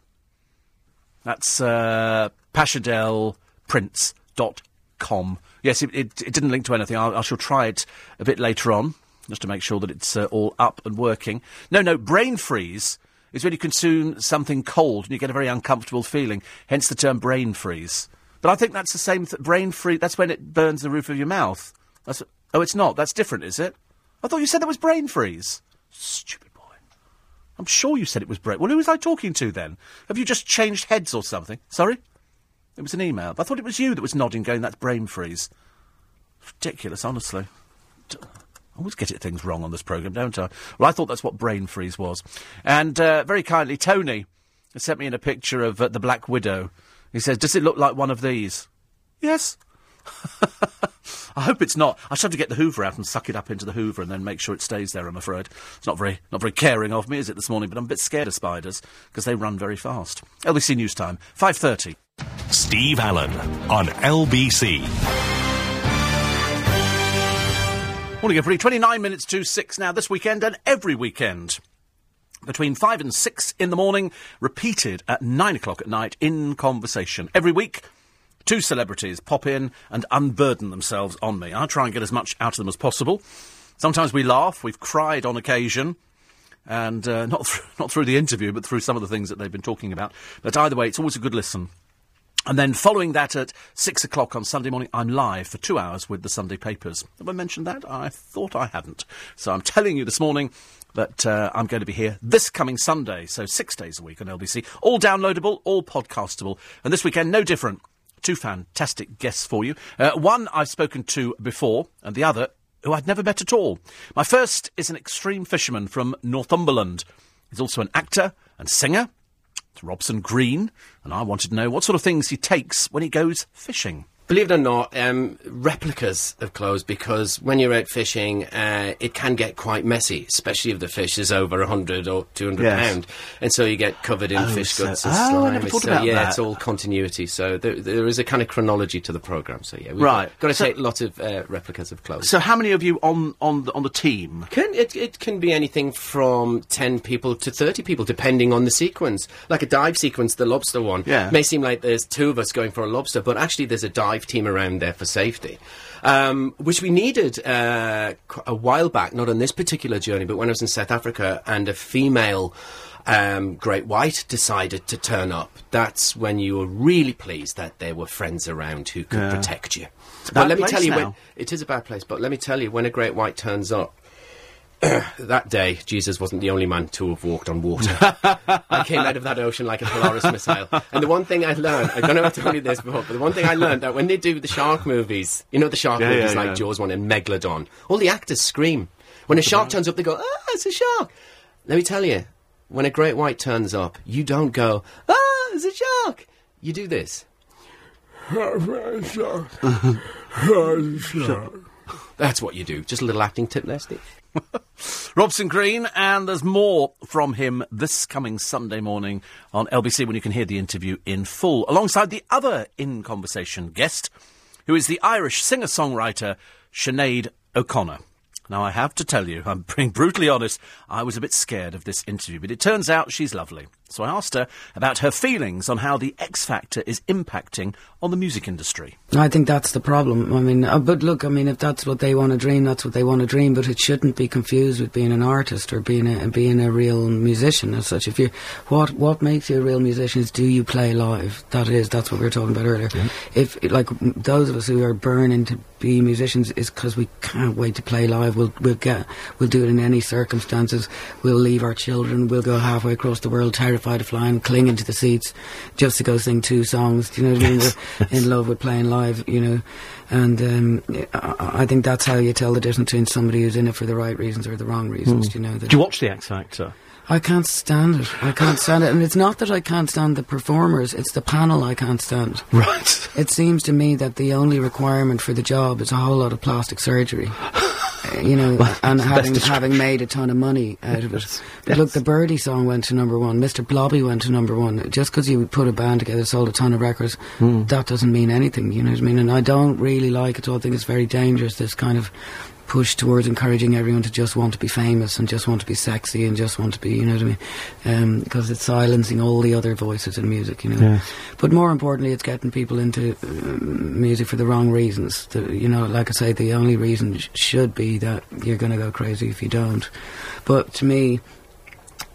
B: That's uh, paschadelprints.com. Yes, it, it, it, didn't link to anything. I'll, I shall try it a bit later on, just to make sure that it's uh, all up and working. No, no, brain freeze is when you consume something cold and you get a very uncomfortable feeling, hence the term brain freeze. But I think that's the same th- brain freeze. That's when it burns the roof of your mouth. That's, oh, it's not. That's different, is it? I thought you said that was brain freeze. Stupid boy. I'm sure you said it was brain. Well, who was I talking to then? Have you just changed heads or something? Sorry? It was an email. I thought it was you that was nodding, going, that's brain freeze. Ridiculous, honestly. I always get it things wrong on this programme, don't I? Well, I thought that's what brain freeze was. And uh, very kindly, Tony sent me in a picture of uh, the Black Widow. He says, Does it look like one of these? Yes. I hope it's not. I should have to get the Hoover out and suck it up into the Hoover and then make sure it stays there. I'm afraid it's not very, not very caring of me, is it this morning? But I'm a bit scared of spiders because they run very fast. LBC News Time, five thirty.
A: Steve Allen on LBC.
B: Morning, everybody. Twenty-nine minutes to six now. This weekend and every weekend between 5 and 6 in the morning, repeated at 9 o'clock at night in conversation. Every week, two celebrities pop in and unburden themselves on me. I try and get as much out of them as possible. Sometimes we laugh, we've cried on occasion, and uh, not, th- not through the interview, but through some of the things that they've been talking about. But either way, it's always a good listen. And then following that at six o'clock on Sunday morning, I'm live for two hours with the Sunday papers. Have I mentioned that? I thought I hadn't. So I'm telling you this morning that uh, I'm going to be here this coming Sunday, so six days a week on LBC. All downloadable, all podcastable. And this weekend, no different. Two fantastic guests for you. Uh, one I've spoken to before, and the other who I'd never met at all. My first is an extreme fisherman from Northumberland. He's also an actor and singer. It's Robson Green, and I wanted to know what sort of things he takes when he goes fishing.
C: Believe it or not, um, replicas of clothes because when you're out fishing, uh, it can get quite messy, especially if the fish is over 100 or 200
B: Yes.
C: pound. And so you get covered in
B: Oh,
C: fish
B: so-
C: guts and
B: oh, I never thought
C: so,
B: about
C: yeah,
B: that.
C: it's all continuity. So there, there is a kind of chronology to the programme. So yeah, we've
B: Right.
C: got to
B: So-
C: take lots of uh, replicas of clothes.
B: So, how many of you on on the, on the team?
C: Can, it, it can be anything from 10 people to 30 people, depending on the sequence. Like a dive sequence, the lobster one,
B: Yeah.
C: may seem like there's two of us going for a lobster, but actually there's a dive team around there for safety. Um, which we needed uh, a while back, not on this particular journey, but when I was in South Africa and a female um, great white decided to turn up, that's when you were really pleased that there were friends around who could protect you. But let me tell you,
B: now.
C: when, it is a bad place, but let me tell you, when a great white turns up, that day, Jesus wasn't the only man to have walked on water. I came out of that ocean like a Polaris missile. And the one thing I learned, I don't know if I told you this before, but the one thing I learned that when they do the shark movies, you know the shark
B: Yeah,
C: movies
B: yeah,
C: like
B: yeah.
C: Jaws 1 and Megalodon, all the actors scream. When a shark turns up, they go, ah, it's a shark. Let me tell you, when a great white turns up, you don't go, ah, it's a shark. You do this. That's what you do. Just a little acting tip there, Steve.
B: Robson Green, and there's more from him this coming Sunday morning on LBC when you can hear the interview in full, alongside the other in conversation guest, who is the Irish singer songwriter Sinead O'Connor. Now, I have to tell you, I'm being brutally honest, I was a bit scared of this interview, but it turns out she's lovely. So I asked her about her feelings on how the X Factor is impacting on the music industry.
D: I think that's the problem. I mean, uh, but look, I mean, if that's what they want to dream, that's what they want to dream. But it shouldn't be confused with being an artist or being a being a real musician as such. If you, what what makes you a real musician is do you play live? That is, that's what we were talking about earlier. If like those of us who are burning to be musicians is because we can't wait to play live. We'll we'll get we'll do it in any circumstances. We'll leave our children. We'll go halfway across the world, terrified of flying, clinging to the seats, just to go sing two songs. Do you know what I mean? We're in love with playing live, you know. And um, I, I think that's how you tell the difference between somebody who's in it for the right reasons or the wrong reasons. You know. That
B: Do you watch the X Factor?
D: I can't stand it. I can't stand it. And it's not that I can't stand the performers, it's the panel I can't stand.
B: Right.
D: It seems to me that the only requirement for the job is a whole lot of plastic surgery. You know, and having having made a ton of money out of it. But look, the Birdie song went to number one. Mr. Blobby went to number one. Just because you put a band together, sold a ton of records, that doesn't mean anything. You know what I mean? And I don't really like it. all. I think it's very dangerous. This kind of push towards encouraging everyone to just want to be famous and just want to be sexy and just want to be, you know what I mean? Because it's silencing all the other voices in music, you know. But more importantly, it's getting people into uh, music for the wrong reasons. The, you know, like I say, the only reason sh- should be that you're going to go crazy if you don't. But to me,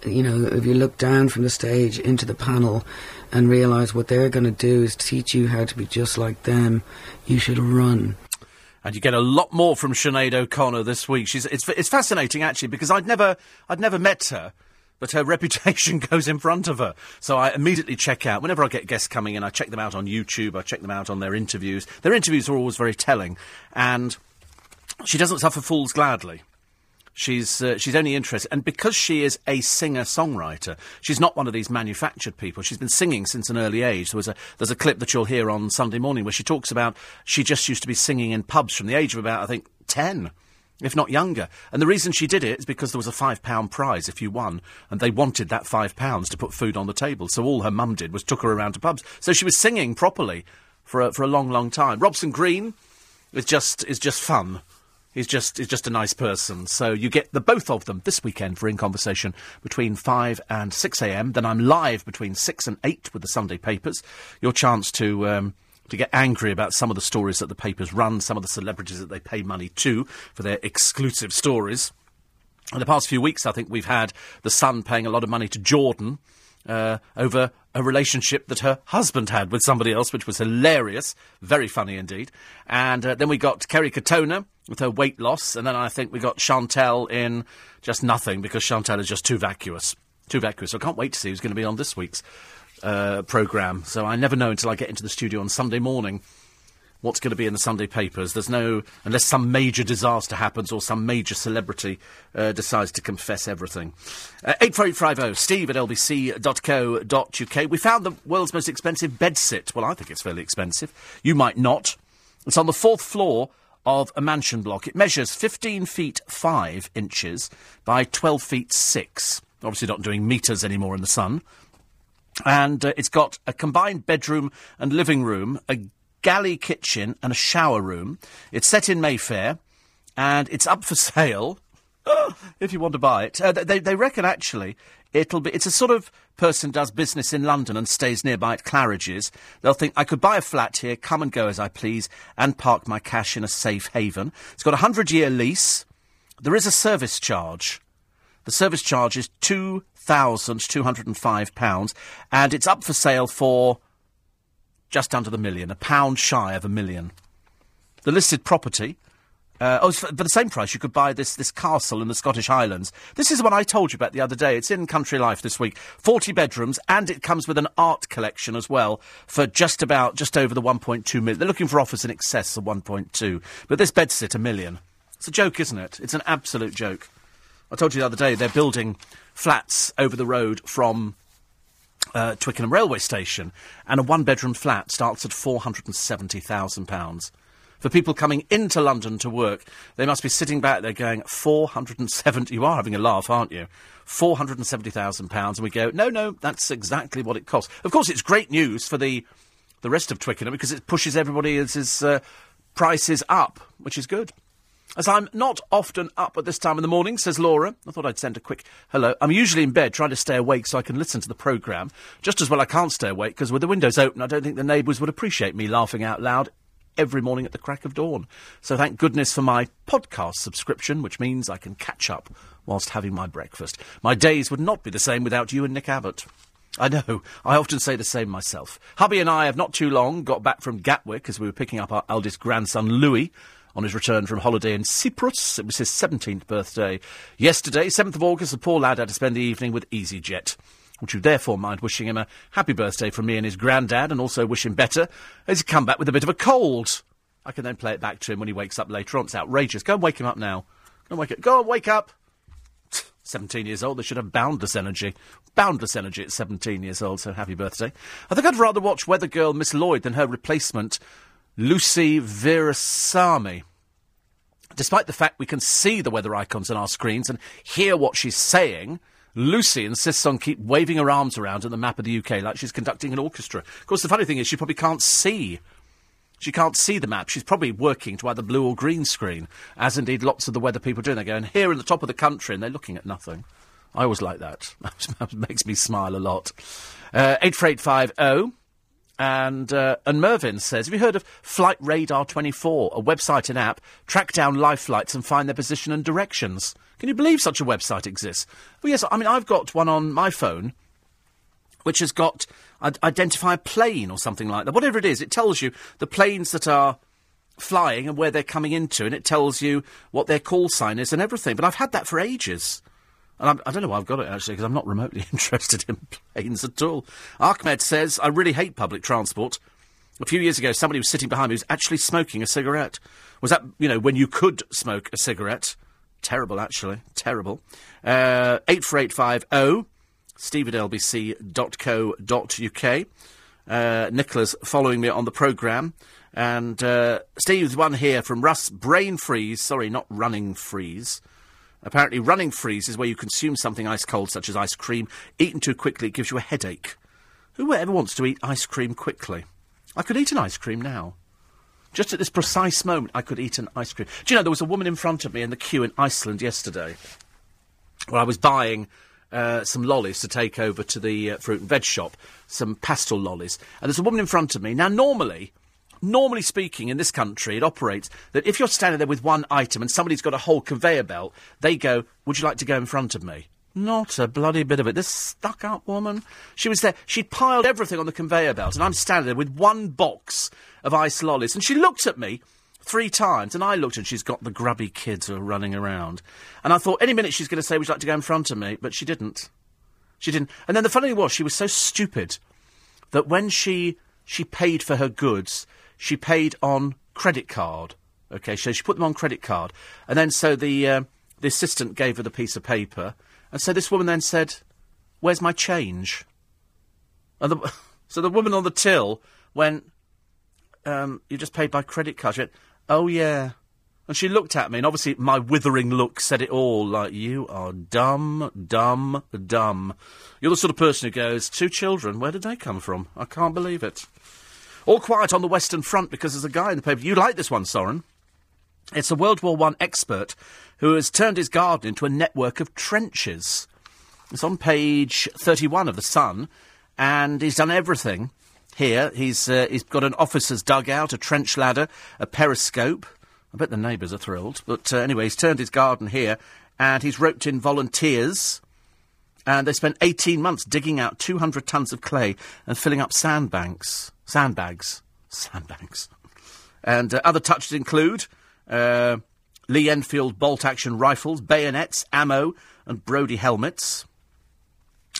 D: you know, if you look down from the stage into the panel and realise what they're going to do is teach you how to be just like them, you should run.
B: And you get a lot more from Sinead O'Connor this week. She's it's it's fascinating actually because I'd never I'd never met her, but her reputation goes in front of her. So I immediately check out whenever I get guests coming in. I check them out on YouTube. I check them out on their interviews. Their interviews are always very telling, and she doesn't suffer fools gladly. She's uh, she's only interested, and because she is a singer songwriter, she's not one of these manufactured people. She's been singing since an early age. There was a there's a clip that you'll hear on Sunday morning where she talks about she just used to be singing in pubs from the age of about I think ten, if not younger. And the reason she did it is because there was a five pound prize if you won, and they wanted that five pounds to put food on the table. So all her mum did was took her around to pubs. So she was singing properly for a, for a long, long time. Robson Green is just is just fun. He's just he's just a nice person. So you get the both of them this weekend for In Conversation between five and six a.m. Then I'm live between six and eight with the Sunday papers. Your chance to. Um, to get angry about some of the stories that the papers run, some of the celebrities that they pay money to for their exclusive stories. In the past few weeks, I think we've had the Sun paying a lot of money to Jordan uh, over a relationship that her husband had with somebody else, which was hilarious, very funny indeed. And uh, then we got Kerry Katona with her weight loss, and then I think we got Chantel in just nothing because Chantel is just too vacuous, too vacuous. So I can't wait to see who's going to be on this week's uh, program. So I never know until I get into the studio on Sunday morning what's going to be in the Sunday papers. There's no, unless some major disaster happens or some major celebrity uh, decides to confess everything. Uh, 84850 steve at lbc.co.uk. We found the world's most expensive bed sit. Well, I think it's fairly expensive. You might not. It's on the fourth floor of a mansion block. It measures 15 feet 5 inches by 12 feet 6. Obviously, not doing metres anymore in the sun. And uh, it's got a combined bedroom and living room, a galley kitchen, and a shower room. It's set in Mayfair, and it's up for sale if you want to buy it. Uh, they, they reckon actually it'll be. It's a sort of person does business in London and stays nearby at Claridge's. They'll think I could buy a flat here, come and go as I please, and park my cash in a safe haven. It's got a hundred year lease. There is a service charge. The service charge is two thousand two hundred and five pounds, and it's up for sale for just under the million, a pound shy of a million. The listed property uh, oh, for, the same price, you could buy this, this castle in the Scottish Highlands. This is the one I told you about the other day. It's in Country Life this week. 40 bedrooms, and it comes with an art collection as well for just about, just over the 1.2 million. They're looking for offers in excess of 1.2. But this bedsit, a million. It's a joke, isn't it? It's an absolute joke. I told you the other day, they're building flats over the road from uh, Twickenham railway station, and a one bedroom flat starts at £470,000 for people coming into London to work, they must be sitting back there going, 470, you are having a laugh, aren't you? £470,000. And we go, no, no, that's exactly what it costs. Of course, it's great news for the, the rest of Twickenham because it pushes everybody else's uh, prices up, which is good. As I'm not often up at this time in the morning, says Laura, I thought I'd send a quick hello. I'm usually in bed trying to stay awake so I can listen to the programme. Just as well I can't stay awake because with the windows open, I don't think the neighbours would appreciate me laughing out loud every morning at the crack of dawn. So thank goodness for my podcast subscription, which means I can catch up whilst having my breakfast. My days would not be the same without you and Nick Abbott. I know. I often say the same myself. Hubby and I have not too long got back from Gatwick as we were picking up our eldest grandson, Louis, on his return from holiday in Cyprus. It was his 17th birthday. Yesterday, 7th of August, the poor lad had to spend the evening with EasyJet. Would you therefore mind wishing him a happy birthday from me and his granddad, and also wish him better as he come back with a bit of a cold? I can then play it back to him when he wakes up later on. It's outrageous. Go and wake him up now. Go and wake up. Go and wake up. 17 years old, they should have boundless energy. Boundless energy at 17 years old, so happy birthday. I think I'd rather watch Weather Girl Miss Lloyd than her replacement, Lucy Verasamy. Despite the fact we can see the weather icons on our screens and hear what she's saying, Lucy insists on keep waving her arms around at the map of the UK like she's conducting an orchestra. Of course, the funny thing is she probably can't see. She can't see the map. She's probably working to either blue or green screen, as indeed lots of the weather people do. They go, and here in the top of the country, and they're looking at nothing. I always like that. that makes me smile a lot. Uh, 84850. And, uh, and Mervyn says, Have you heard of Flight Radar 24, a website and app, track down live flights and find their position and directions? Can you believe such a website exists? Well, yes, I mean, I've got one on my phone which has got uh, identify a plane or something like that. Whatever it is, it tells you the planes that are flying and where they're coming into, and it tells you what their call sign is and everything. But I've had that for ages. And I'm, I do not know why I've got it actually, because I'm not remotely interested in planes at all. Ahmed says, I really hate public transport. A few years ago, somebody was sitting behind me who was actually smoking a cigarette. Was that, you know, when you could smoke a cigarette? Terrible, actually. Terrible. Uh, 84850 steve at lbc.co.uk. Uh, Nicholas following me on the programme. And uh, Steve's one here from Russ Brain Freeze. Sorry, not Running Freeze. Apparently, running freeze is where you consume something ice cold, such as ice cream. Eaten too quickly, it gives you a headache. Who ever wants to eat ice cream quickly? I could eat an ice cream now. Just at this precise moment, I could eat an ice cream. Do you know, there was a woman in front of me in the queue in Iceland yesterday where I was buying uh, some lollies to take over to the uh, fruit and veg shop, some pastel lollies. And there's a woman in front of me. Now, normally, normally speaking, in this country, it operates that if you're standing there with one item and somebody's got a whole conveyor belt, they go, Would you like to go in front of me? Not a bloody bit of it. This stuck up woman. She was there. She'd piled everything on the conveyor belt, and I'm standing there with one box of ice lollies. And she looked at me three times, and I looked, and she's got the grubby kids who are running around. And I thought, any minute she's going to say, Would you like to go in front of me? But she didn't. She didn't. And then the funny thing was, she was so stupid that when she she paid for her goods, she paid on credit card. Okay, so she put them on credit card, and then so the uh, the assistant gave her the piece of paper, and so this woman then said, "Where's my change?" And the, so the woman on the till went, um, you just paid by credit card. She went, oh, yeah. And she looked at me, and obviously my withering look said it all, like, you are dumb, dumb, dumb. You're the sort of person who goes, two children, where did they come from? I can't believe it. All quiet on the Western Front because there's a guy in the paper. You like this one, Soren? It's a World War One expert who has turned his garden into a network of trenches. It's on page 31 of The Sun, and he's done everything here. He's, uh, he's got an officer's dugout, a trench ladder, a periscope. I bet the neighbours are thrilled. But uh, anyway, he's turned his garden here, and he's roped in volunteers. And they spent 18 months digging out 200 tons of clay and filling up sandbanks. Sandbags. Sandbags. And uh, other touches include uh, Lee Enfield bolt action rifles, bayonets, ammo, and Brodie helmets.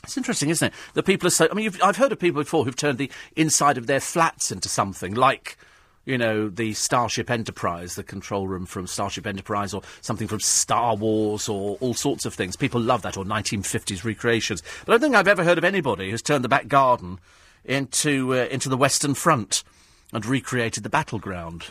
B: It's interesting, isn't it? That people are so. I mean, I've heard of people before who've turned the inside of their flats into something like, you know, the Starship Enterprise, the control room from Starship Enterprise, or something from Star Wars, or all sorts of things. People love that, or 1950s recreations. But I don't think I've ever heard of anybody who's turned the back garden into uh, into the Western Front and recreated the battleground.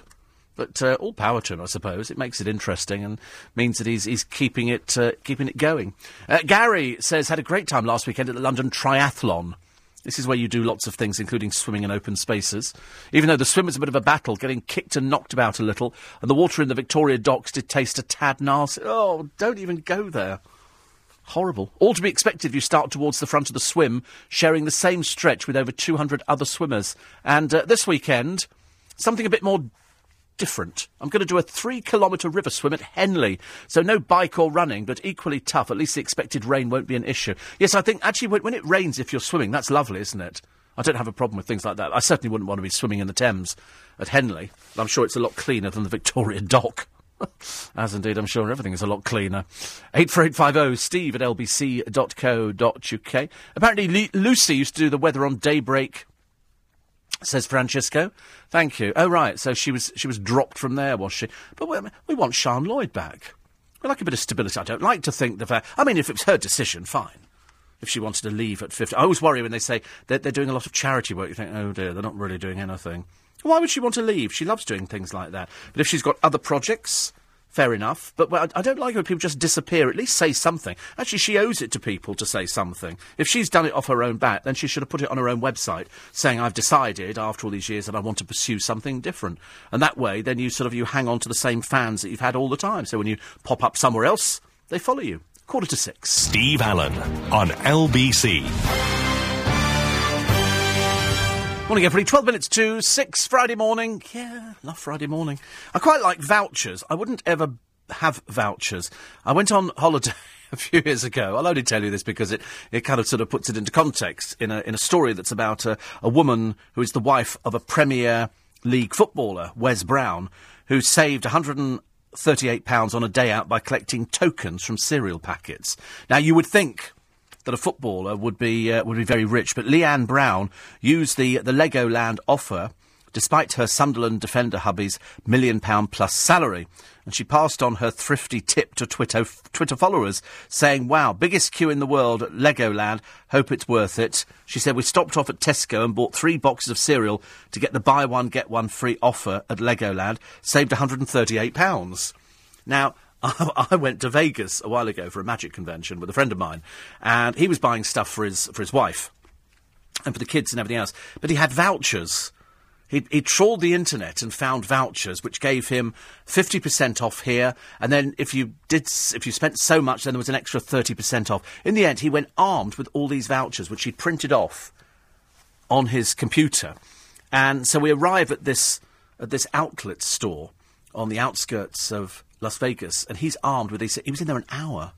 B: But uh, all power to him, I suppose. It makes it interesting and means that he's, he's keeping it uh, keeping it going. Uh, Gary says had a great time last weekend at the London Triathlon. This is where you do lots of things, including swimming in open spaces. Even though the swim was a bit of a battle, getting kicked and knocked about a little, and the water in the Victoria docks did taste a tad nasty. Oh, don't even go there. Horrible. All to be expected if you start towards the front of the swim, sharing the same stretch with over 200 other swimmers. And uh, this weekend, something a bit more different. I'm going to do a three kilometre river swim at Henley. So no bike or running, but equally tough. At least the expected rain won't be an issue. Yes, I think actually when, when it rains, if you're swimming, that's lovely, isn't it? I don't have a problem with things like that. I certainly wouldn't want to be swimming in the Thames at Henley. I'm sure it's a lot cleaner than the Victoria Dock. As indeed, I'm sure everything is a lot cleaner. 84850 steve at lbc.co.uk. Apparently, Lucy used to do the weather on daybreak says Francesco. Thank you. Oh right, so she was she was dropped from there, was she? But we, we want Sian Lloyd back. We like a bit of stability. I don't like to think the fact. I mean, if it was her decision, fine. If she wanted to leave at fifty, I always worry when they say they're, they're doing a lot of charity work. You think, oh dear, they're not really doing anything. Why would she want to leave? She loves doing things like that. But if she's got other projects, Fair enough, but well, I don't like it when people just disappear. At least say something. Actually, she owes it to people to say something. If she's done it off her own bat, then she should have put it on her own website, saying, "I've decided after all these years that I want to pursue something different." And that way, then you sort of you hang on to the same fans that you've had all the time. So when you pop up somewhere else, they follow you. Quarter to six.
A: Steve Allen on LBC.
B: Morning, everybody. 12 minutes to 6 Friday morning. Yeah, love Friday morning. I quite like vouchers. I wouldn't ever have vouchers. I went on holiday a few years ago. I'll only tell you this because it, it kind of sort of puts it into context in a, in a story that's about a, a woman who is the wife of a Premier League footballer, Wes Brown, who saved 138 pounds on a day out by collecting tokens from cereal packets. Now, you would think that a footballer would be uh, would be very rich. But Leanne Brown used the the Legoland offer, despite her Sunderland defender hubby's million pound plus salary. And she passed on her thrifty tip to Twitter, Twitter followers, saying, Wow, biggest queue in the world at Legoland. Hope it's worth it. She said, We stopped off at Tesco and bought three boxes of cereal to get the buy one, get one free offer at Legoland. Saved £138. Now, I went to Vegas a while ago for a magic convention with a friend of mine, and he was buying stuff for his for his wife and for the kids and everything else. But he had vouchers. He, he trawled the internet and found vouchers which gave him 50% off here, and then if you did, if you spent so much, then there was an extra 30% off. In the end, he went armed with all these vouchers which he'd printed off on his computer, and so we arrive at this at this outlet store on the outskirts of Las Vegas, and he's armed with these. He was in there an hour.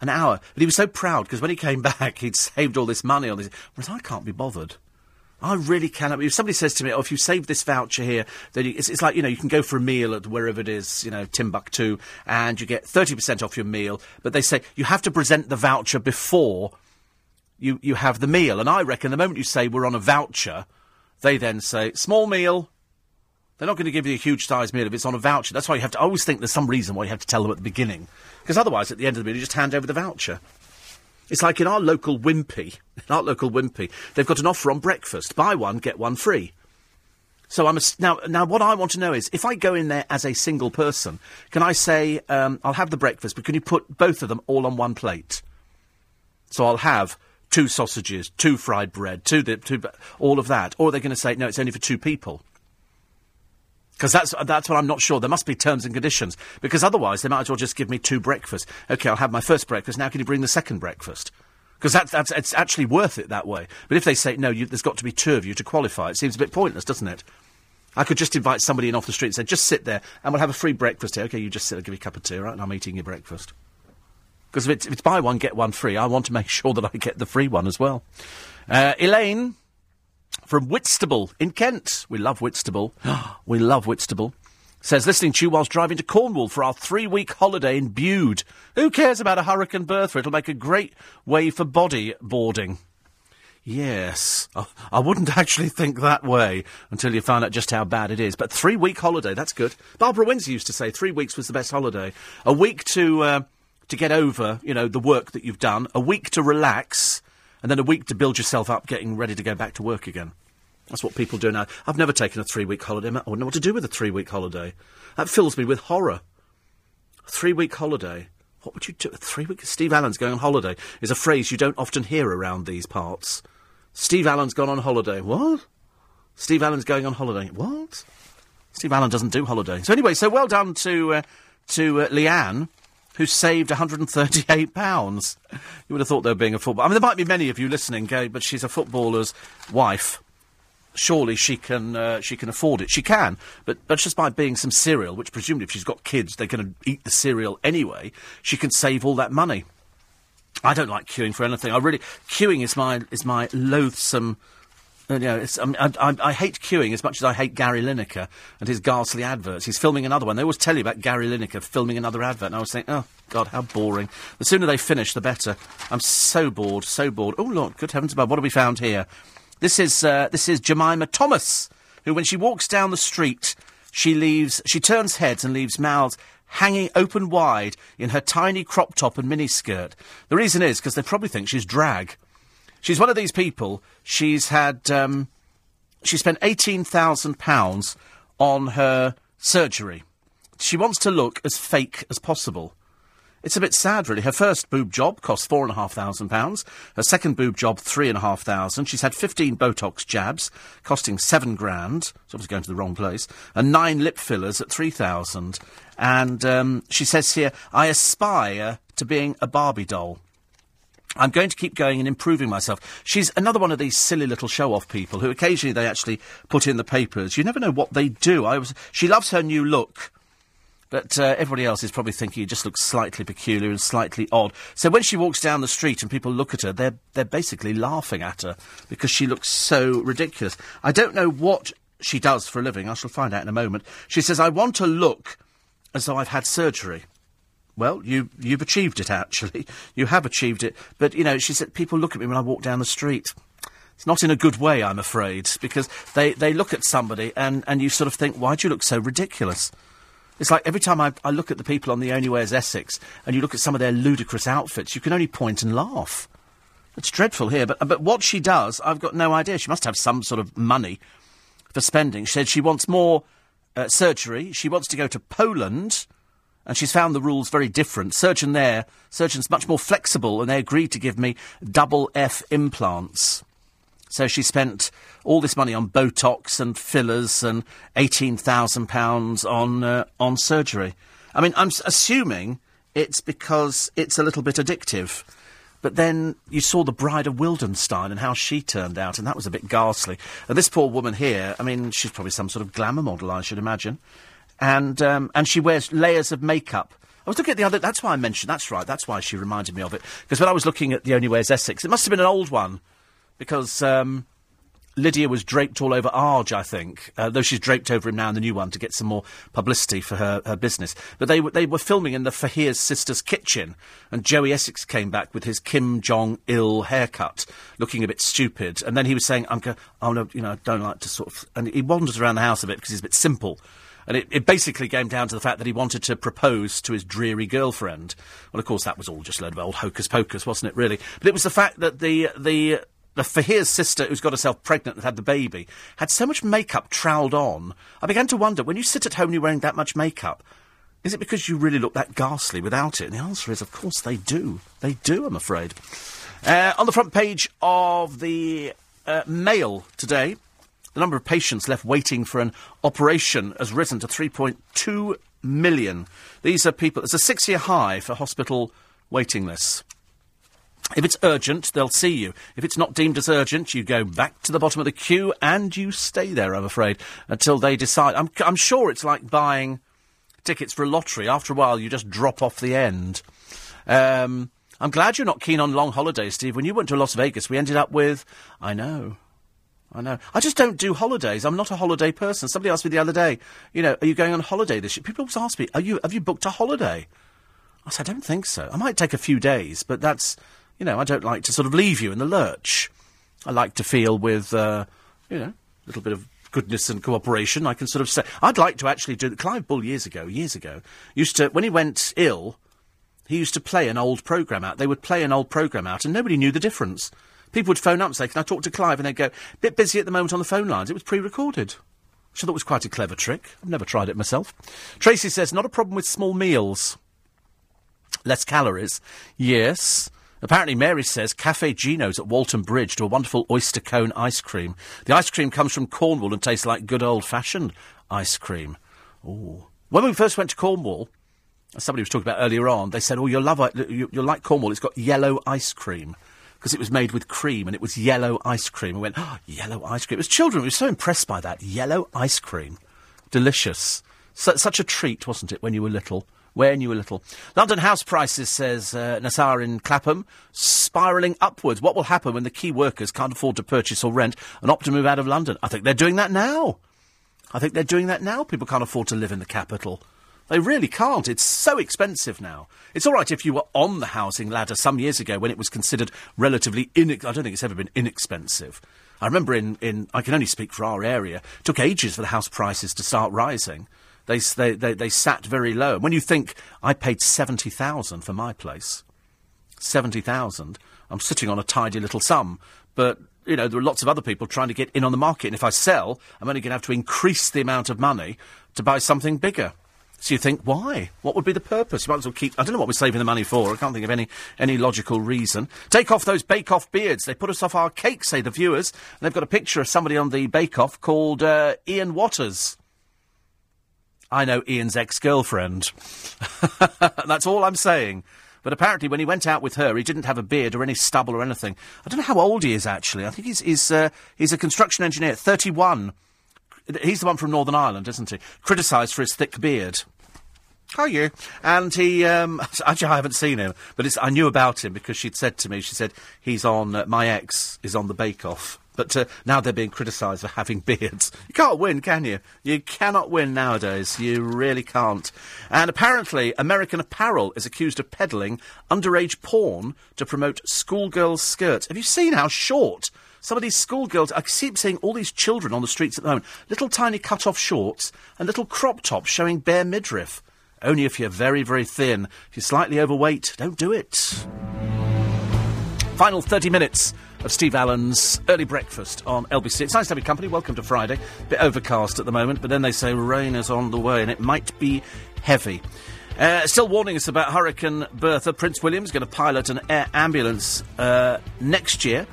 B: An hour. But he was so proud because when he came back, he'd saved all this money on this. Whereas I can't be bothered. I really cannot. If somebody says to me, "Oh, if you save this voucher here, then you, it's, it's, like you know you can go for a meal at wherever it is, you know, Timbuktu, and you get thirty percent off your meal." But they say you have to present the voucher before you you have the meal. And I reckon the moment you say we're on a voucher, they then say small meal, they're not going to give you a huge sized meal if it's on a voucher. That's why you have to always think there's some reason why you have to tell them at the beginning. Because otherwise, at the end of the meal, you just hand over the voucher. It's like in our local Wimpy, in our local Wimpy, they've got an offer on breakfast. Buy one, get one free. So I'm a now. Now, what I want to know is, if I go in there as a single person, can I say um, I'll have the breakfast, but can you put both of them all on one plate? So I'll have two sausages, two fried bread, two, two all of that, or are they going to say no? It's only for two people. Because that's that's what I'm not sure. There must be terms and conditions. Because otherwise, they might as well just give me two breakfasts. Okay, I'll have my first breakfast. Now, can you bring the second breakfast? Because that, that's it's actually worth it that way. But if they say no, you, there's got to be two of you to qualify, it seems a bit pointless, doesn't it? I could just invite somebody in off the street and say, just sit there and we'll have a free breakfast here. Okay, you just sit, I'll give me a cup of tea, right? And I'm eating your breakfast. Because if it's, if it's buy one, get one free, I want to make sure that I get the free one as well. Uh, Elaine from Whitstable in Kent. We love Whitstable. we love Whitstable. Says, listening to you whilst driving to Cornwall for our three week holiday in Bude. Who cares about a hurricane Bertha? It'll make a great way for body boarding. Yes, I, wouldn't actually think that way until you find out just how bad it is. But three week holiday, that's good. Barbara Windsor used to say three weeks was the best holiday. A week to uh, to get over, you know, the work that you've done. A week to relax, and then a week to build yourself up, getting ready to go back to work again. That's what people do now. I've never taken a three week holiday. I wouldn't know what to do with a three week holiday. That fills me with horror. Three week holiday. What would you do? Three week. Steve Allen's going on holiday is a phrase you don't often hear around these parts. Steve Allen's gone on holiday. What? Steve Allen's going on holiday. What? Steve Allen doesn't do holiday. So anyway, so well done to uh, to uh, Leanne, who saved 138 pounds. You would have thought they were being a football. I mean, there might be many of you listening, Gay, but she's a footballer's wife. Surely she can uh, she can afford it. She can, but but just by being some cereal, which presumably if she's got kids, they're going to eat the cereal anyway. She can save all that money. I don't like queuing for anything. I really queuing is my is my loathsome. Uh, you I, I, I hate queuing as much as I hate Gary Lineker and his ghastly adverts. He's filming another one. They always tell you about Gary Lineker filming another advert, and I was thinking, oh God, how boring. The sooner they finish, the better. I'm so bored, so bored. Oh Lord, good heavens above! What have we found here? This is uh, this is Jemima Thomas, who, when she walks down the street, she leaves, she turns heads and leaves mouths hanging open wide in her tiny crop top and miniskirt. The reason is because they probably think she's drag. She's one of these people. She's had um, she spent eighteen thousand pounds on her surgery. She wants to look as fake as possible. It's a bit sad, really. Her first boob job cost four and a half thousand pounds. Her second boob job, three and a half thousand. She's had fifteen Botox jabs, costing seven grand. It's obviously going to the wrong place. And nine lip fillers at three thousand. And um, she says here, I aspire to being a Barbie doll. I'm going to keep going and improving myself. She's another one of these silly little show-off people who occasionally they actually put in the papers. You never know what they do. I was, she loves her new look. But uh, everybody else is probably thinking it just looks slightly peculiar and slightly odd. So when she walks down the street and people look at her, they're they're basically laughing at her because she looks so ridiculous. I don't know what she does for a living. I shall find out in a moment. She says, "I want to look as though I've had surgery." Well, you you've achieved it actually. You have achieved it. But you know, she said people look at me when I walk down the street. It's not in a good way, I'm afraid, because they, they look at somebody and, and you sort of think, why do you look so ridiculous? It's like every time I, I look at the people on the Only Way is Essex and you look at some of their ludicrous outfits, you can only point and laugh. It's dreadful here, but, but what she does, I've got no idea. She must have some sort of money for spending. She said she wants more uh, surgery. She wants to go to Poland, and she's found the rules very different. Surgeon there, surgeon's much more flexible, and they agreed to give me double F implants. So she spent all this money on Botox and fillers and eighteen thousand pounds on uh, on surgery. I mean, I'm assuming it's because it's a little bit addictive. But then you saw the Bride of Wildenstein and how she turned out, and that was a bit ghastly. And this poor woman here, I mean, she's probably some sort of glamour model, I should imagine. And um, and she wears layers of makeup. I was looking at the other. That's why I mentioned. That's right. That's why she reminded me of it. Because when I was looking at the Only Way is Essex, it must have been an old one because um, Lydia was draped all over Arg, I think, uh, though she's draped over him now in the new one to get some more publicity for her, her business. But they, w- they were filming in the Faiers sister's kitchen, and Joey Essex came back with his Kim Jong Il haircut, looking a bit stupid. And then he was saying, I'm go- oh no, you know, I don't like to sort of. And he wanders around the house a bit because he's a bit simple. And it, it basically came down to the fact that he wanted to propose to his dreary girlfriend. Well, of course, that was all just a load of old hocus pocus, wasn't it, really? But it was the fact that the, the the Faiers sister, who's got herself pregnant and had the baby, had so much makeup troweled on. I began to wonder when you sit at home and you're wearing that much makeup, is it because you really look that ghastly without it? And the answer is, of course, they do. They do, I'm afraid. Uh, on the front page of the uh, Mail today, the number of patients left waiting for an operation has risen to 3.2 million. These are people, it's a six year high for hospital waiting lists. If it's urgent, they'll see you. If it's not deemed as urgent, you go back to the bottom of the queue and you stay there, I'm afraid, until they decide. I'm, I'm sure it's like buying tickets for a lottery. After a while, you just drop off the end. Um, I'm glad you're not keen on long holidays, Steve. When you went to Las Vegas, we ended up with. I know. I know. I just don't do holidays. I'm not a holiday person. Somebody asked me the other day, you know, are you going on holiday this year? People always ask me, are you, have you booked a holiday? I said, I don't think so. I might take a few days, but that's, you know, I don't like to sort of leave you in the lurch. I like to feel with, uh, you know, a little bit of goodness and cooperation. I can sort of say, I'd like to actually do, Clive Bull years ago, years ago, used to, when he went ill, he used to play an old programme out. They would play an old programme out and nobody knew the difference. People would phone up and say, Can I talk to Clive? And they'd go, Bit busy at the moment on the phone lines. It was pre recorded. Which I thought was quite a clever trick. I've never tried it myself. Tracy says, Not a problem with small meals. Less calories. Yes. Apparently, Mary says Cafe Gino's at Walton Bridge do a wonderful oyster cone ice cream. The ice cream comes from Cornwall and tastes like good old fashioned ice cream. Ooh. When we first went to Cornwall, somebody was talking about earlier on, they said, Oh, you'll, love, you, you'll like Cornwall, it's got yellow ice cream because it was made with cream and it was yellow ice cream. We went, oh, yellow ice cream. It was children. We were so impressed by that. Yellow ice cream. Delicious. So, such a treat, wasn't it, when you were little? When you were little. London house prices, says uh, Nassar in Clapham, spiralling upwards. What will happen when the key workers can't afford to purchase or rent and opt to move out of London? I think they're doing that now. I think they're doing that now. People can't afford to live in the capital. They really can't. It's so expensive now. It's all right if you were on the housing ladder some years ago when it was considered relatively in. I don't think it's ever been inexpensive. I remember in, in I can only speak for our area. It took ages for the house prices to start rising. They they they, they sat very low. And When you think I paid seventy thousand for my place, seventy thousand, I'm sitting on a tidy little sum, but you know, there are lots of other people trying to get in on the market. And if I sell, I'm only going to have to increase the amount of money to buy something bigger. So you think, why? What would be the purpose? You might as well keep. I don't know what we're saving the money for. I can't think of any any logical reason. Take off those Bake Off beards. They put us off our cake, say the viewers. And they've got a picture of somebody on the Bake Off called uh, Iain Watters. I know Iain's ex girlfriend. That's all I'm saying. But apparently, when he went out with her, he didn't have a beard or any stubble or anything. I don't know how old he is, actually. I think he's, he's, uh, he's a construction engineer, 31. He's the one from Northern Ireland, isn't he? Criticised for his thick beard. Are you? And he, um, actually, I haven't seen him, but I knew about him because she'd said to me, she said, he's on, uh, my ex is on the Bake Off. But uh, now they're being criticised for having beards. You can't win, can you? You cannot win nowadays. You really can't. And apparently, American Apparel is accused of peddling underage porn to promote schoolgirls' skirts. Have you seen how short some of these schoolgirls, I keep seeing all these children on the streets at the moment, little tiny cut-off shorts and little crop tops showing bare midriff. Only if you're very, very thin. If you're slightly overweight, don't do it. Final 30 minutes of Steve Allen's early breakfast on LBC. It's nice to have your company. Welcome to Friday. Bit overcast at the moment, but then they say rain is on the way and it might be heavy. Uh, still warning us about Hurricane Bertha. Prince William's going to pilot an air ambulance uh, next year.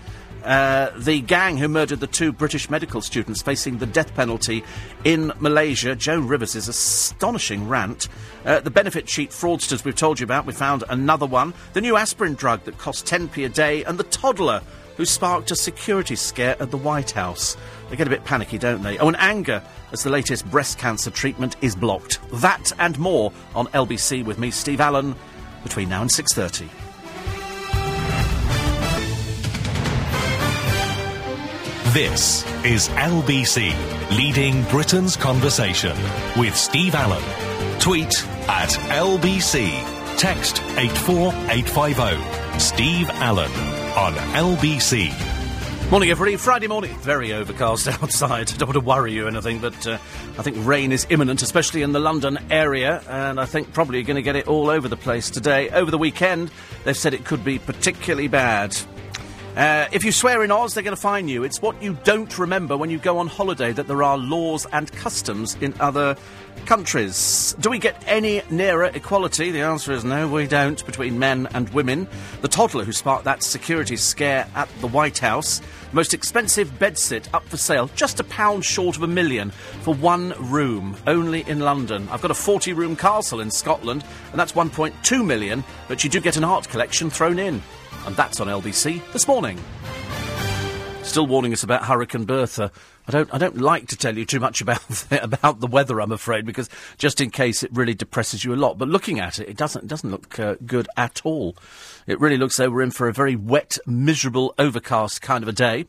B: Uh, the gang who murdered the two British medical students facing the death penalty in Malaysia. Joan Rivers' astonishing rant. Uh, the benefit cheat fraudsters we've told you about. We found another one. The new aspirin drug that costs 10p a day. And the toddler who sparked a security scare at the White House. They get a bit panicky, don't they? Oh, and anger as the latest breast cancer treatment is blocked. That and more on LBC with me, Steve Allen, between now and 6.30.
A: This is LBC, leading Britain's conversation with Steve Allen. Tweet at LBC. Text 84850. Steve Allen on LBC.
B: Morning, everybody. Friday morning. Very overcast outside. Don't want to worry you or anything, but uh, I think rain is imminent, especially in the London area, and I think probably you're going to get it all over the place today. Over the weekend, they've said it could be particularly bad. Uh, if you swear in Oz, they're going to fine you. It's what you don't remember when you go on holiday that there are laws and customs in other countries. Do we get any nearer equality? The answer is no, we don't, between men and women. The toddler who sparked that security scare at the White House. Most expensive bedsit up for sale, just a pound short of a million for one room, only in London. I've got a 40 room castle in Scotland, and that's 1.2 million, but you do get an art collection thrown in. And that's on LBC this morning. Still warning us about Hurricane Bertha. I don't, I don't like to tell you too much about the, about the weather, I'm afraid, because just in case it really depresses you a lot. But looking at it, it doesn't, it doesn't look uh, good at all. It really looks like we're in for a very wet, miserable, overcast kind of a day.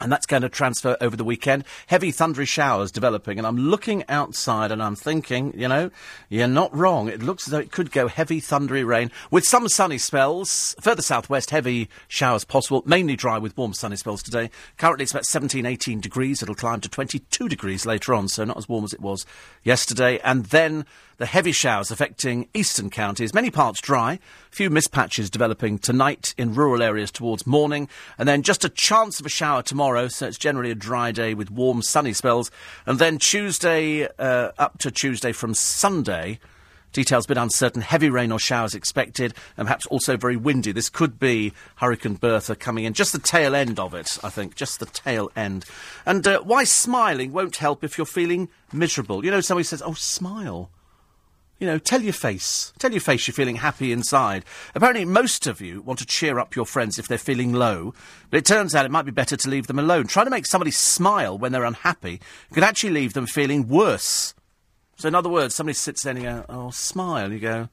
B: And that's going to transfer over the weekend. Heavy thundery showers developing. And I'm looking outside and I'm thinking, you know, you're not wrong. It looks as though it could go heavy thundery rain with some sunny spells. Further southwest, heavy showers possible. Mainly dry with warm sunny spells today. Currently it's about 17, 18 degrees. It'll climb to 22 degrees later on. So not as warm as it was yesterday. And then the heavy showers affecting eastern counties, many parts dry, a few mist patches developing tonight in rural areas towards morning, and then just a chance of a shower tomorrow, so it's generally a dry day with warm sunny spells. And then Tuesday, uh, up to Tuesday from Sunday, Details a bit uncertain. Heavy rain or showers expected, and perhaps also very windy. This could be Hurricane Bertha coming in. Just the tail end of it, I think. Just the tail end. And uh, why smiling won't help if you're feeling miserable. You know, somebody says, oh, smile. You know, tell your face. Tell your face you're feeling happy inside. Apparently, most of you want to cheer up your friends if they're feeling low, but it turns out it might be better to leave them alone. Trying to make somebody smile when they're unhappy could actually leave them feeling worse. So, in other words, somebody sits there and you go, oh, smile. You go,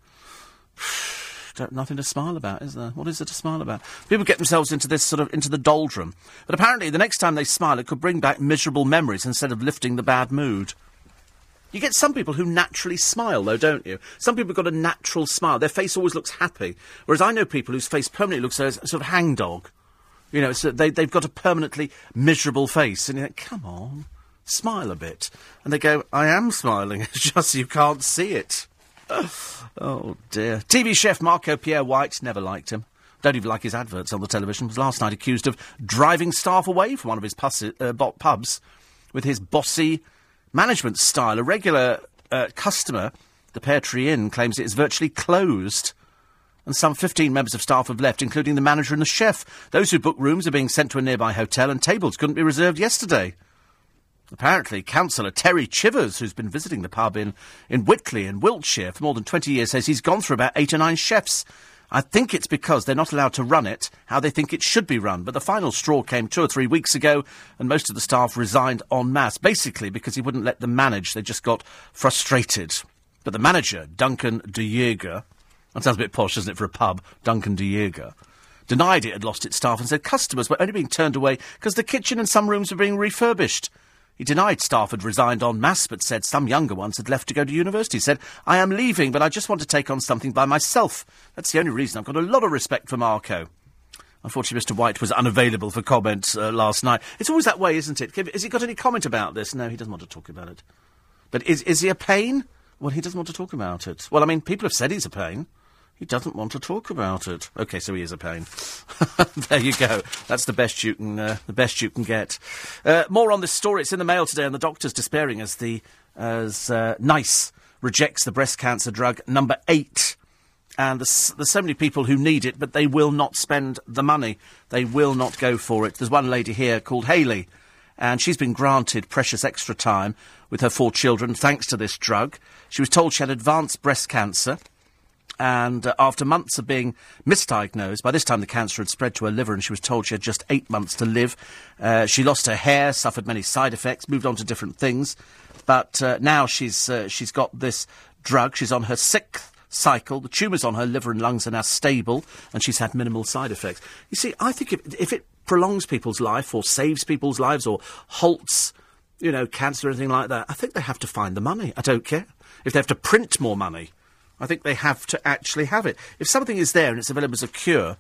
B: nothing to smile about, is there? What is there to smile about? People get themselves into this sort of, into the doldrum. But apparently, the next time they smile, it could bring back miserable memories instead of lifting the bad mood. You get some people who naturally smile, though, don't you? Some people have got a natural smile. Their face always looks happy. Whereas I know people whose face permanently looks like sort of hangdog. You know, so they, they've got a permanently miserable face. And you think, come on, smile a bit. And they go, I am smiling. It's just you can't see it. oh, dear. TV chef Marco Pierre White, never liked him. Don't even like his adverts on the television. Was last night accused of driving staff away from one of his uh, pubs with his bossy management style. A regular uh, customer, the Pear Tree Inn, claims it is virtually closed. And some 15 members of staff have left, including the manager and the chef. Those who booked rooms are being sent to a nearby hotel, and tables couldn't be reserved yesterday. Apparently, Councillor Terry Chivers, who's been visiting the pub in, in Whitley in Wiltshire for more than 20 years, says he's gone through about eight or nine chefs I think it's because they're not allowed to run it how they think it should be run. But the final straw came two or three weeks ago, and most of the staff resigned en masse, basically because he wouldn't let them manage. They just got frustrated. But the manager, Duncan de Jager, that sounds a bit posh, doesn't it, for a pub, Duncan de Jager, denied it had lost its staff and said customers were only being turned away because the kitchen and some rooms were being refurbished. He denied staff had resigned en masse, but said some younger ones had left to go to university. He said, I am leaving, but I just want to take on something by myself. That's the only reason. I've got a lot of respect for Marco. Unfortunately, Mr. White was unavailable for comment uh, last night. It's always that way, isn't it? Has he got any comment about this? No, he doesn't want to talk about it. But is, is he a pain? Well, he doesn't want to talk about it. Well, I mean, people have said he's a pain. He doesn't want to talk about it. Okay, so he is a pain. there you go. That's the best you can, uh, the best you can get. Uh, more on this story. It's in the mail today, and the doctor's despairing as the as uh, NICE rejects the breast cancer drug number eight. And there's, there's so many people who need it, but they will not spend the money. They will not go for it. There's one lady here called Haley, and she's been granted precious extra time with her four children thanks to this drug. She was told she had advanced breast cancer and uh, after months of being misdiagnosed, by this time the cancer had spread to her liver and she was told she had just eight months to live. Uh, she lost her hair, suffered many side effects, moved on to different things. But uh, now she's, uh, she's got this drug. She's on her sixth cycle. The tumours on her liver and lungs are now stable and she's had minimal side effects. You see, I think if, if it prolongs people's life or saves people's lives or halts, you know, cancer or anything like that, I think they have to find the money. I don't care. If they have to print more money I think they have to actually have it. If something is there and it's available as a cure,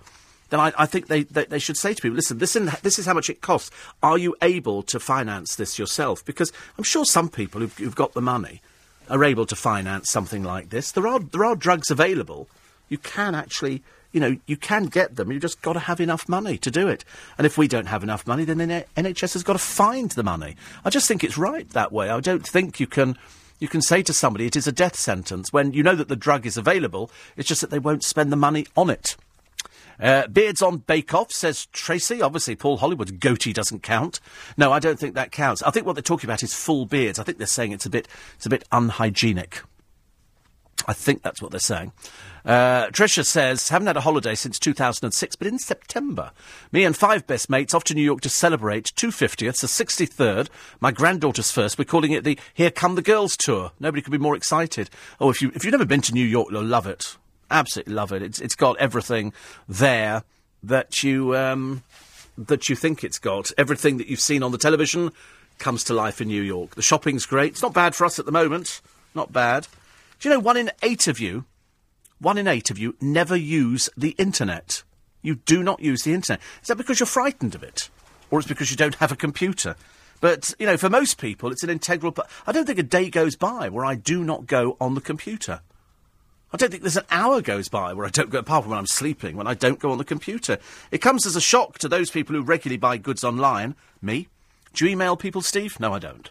B: then I, I think they, they, they, should say to people, listen, this, this is how much it costs. Are you able to finance this yourself? Because I'm sure some people who've, who've got the money are able to finance something like this. There are, there are drugs available. You can actually you know, you can get them. You've just got to have enough money to do it. And if we don't have enough money, then the NHS has got to find the money. I just think it's right that way. I don't think you can you can say to somebody it is a death sentence when you know that the drug is available. It's just that they won't spend the money on it. Uh, beards on Bake Off, says Tracy. Obviously, Paul Hollywood's goatee doesn't count. No, I don't think that counts. I think what they're talking about is full beards. I think they're saying it's a bit, it's a bit unhygienic. I think that's what they're saying. Uh, Tricia says, haven't had a holiday since 2006, but in September, me and five best mates off to New York to celebrate two 50ths, 63rd, my granddaughter's first. We're calling it the Here Come the Girls tour. Nobody could be more excited. Oh, if, you, if you've never been to New York, you'll love it. Absolutely love it. It's, it's got everything there that you, um, that you think it's got. Everything that you've seen on the television comes to life in New York. The shopping's great. It's not bad for us at the moment. Not bad. Do you know one in eight of you, one in eight of you never use the internet? You do not use the internet. Is that because you're frightened of it? Or it's because you don't have a computer? But, you know, for most people, it's an integral part. I don't think a day goes by where I do not go on the computer. I don't think there's an hour goes by where I don't go, apart from when I'm sleeping, when I don't go on the computer. It comes as a shock to those people who regularly buy goods online. Me? Do you email people, Steve? No, I don't.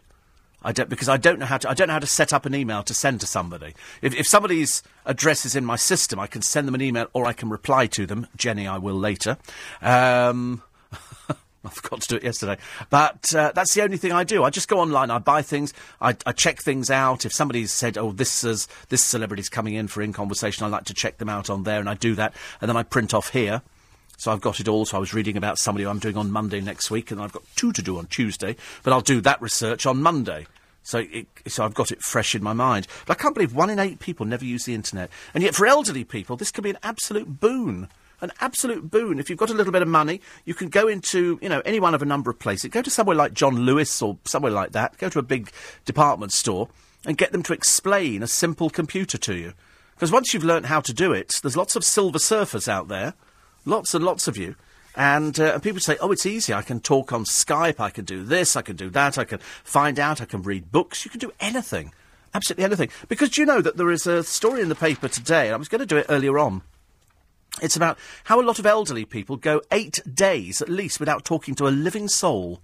B: I don't because I don't know how to. I don't know how to set up an email to send to somebody. If, if somebody's address is in my system, I can send them an email or I can reply to them. Jenny, I will later. Um, I forgot to do it yesterday. But uh, that's the only thing I do. I just go online, I buy things, I, I check things out. If somebody's said, oh, this is this celebrity's coming in for in conversation, I like to check them out on there, and I do that, and then I print off here. So I've got it all. So I was reading about somebody I'm doing on Monday next week, and I've got two to do on Tuesday. But I'll do that research on Monday. So, it, so I've got it fresh in my mind. But I can't believe one in eight people never use the internet. And yet, for elderly people, this could be an absolute boon. An absolute boon. If you've got a little bit of money, you can go into, you know, any one of a number of places. Go to somewhere like John Lewis or somewhere like that. Go to a big department store and get them to explain a simple computer to you. Because once you've learnt how to do it, there's lots of silver surfers out there. Lots and lots of you. And, uh, people say, oh, it's easy. I can talk on Skype. I can do this. I can do that. I can find out. I can read books. You can do anything. Absolutely anything. Because do you know that there is a story in the paper today, and I was going to do it earlier on. It's about how a lot of elderly people go eight days at least without talking to a living soul.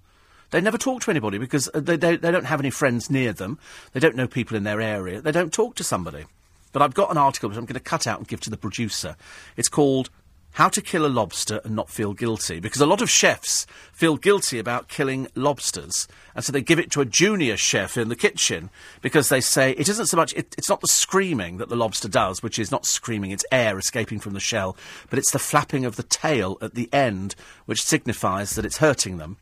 B: They never talk to anybody because uh, they, they, they don't have any friends near them. They don't know people in their area. They don't talk to somebody. But I've got an article which I'm going to cut out and give to the producer. It's called how to kill a lobster and not feel guilty. Because a lot of chefs feel guilty about killing lobsters, and so they give it to a junior chef in the kitchen because they say it isn't so much, it, it's not the screaming that the lobster does, which is not screaming, it's air escaping from the shell, but it's the flapping of the tail at the end, which signifies that it's hurting them.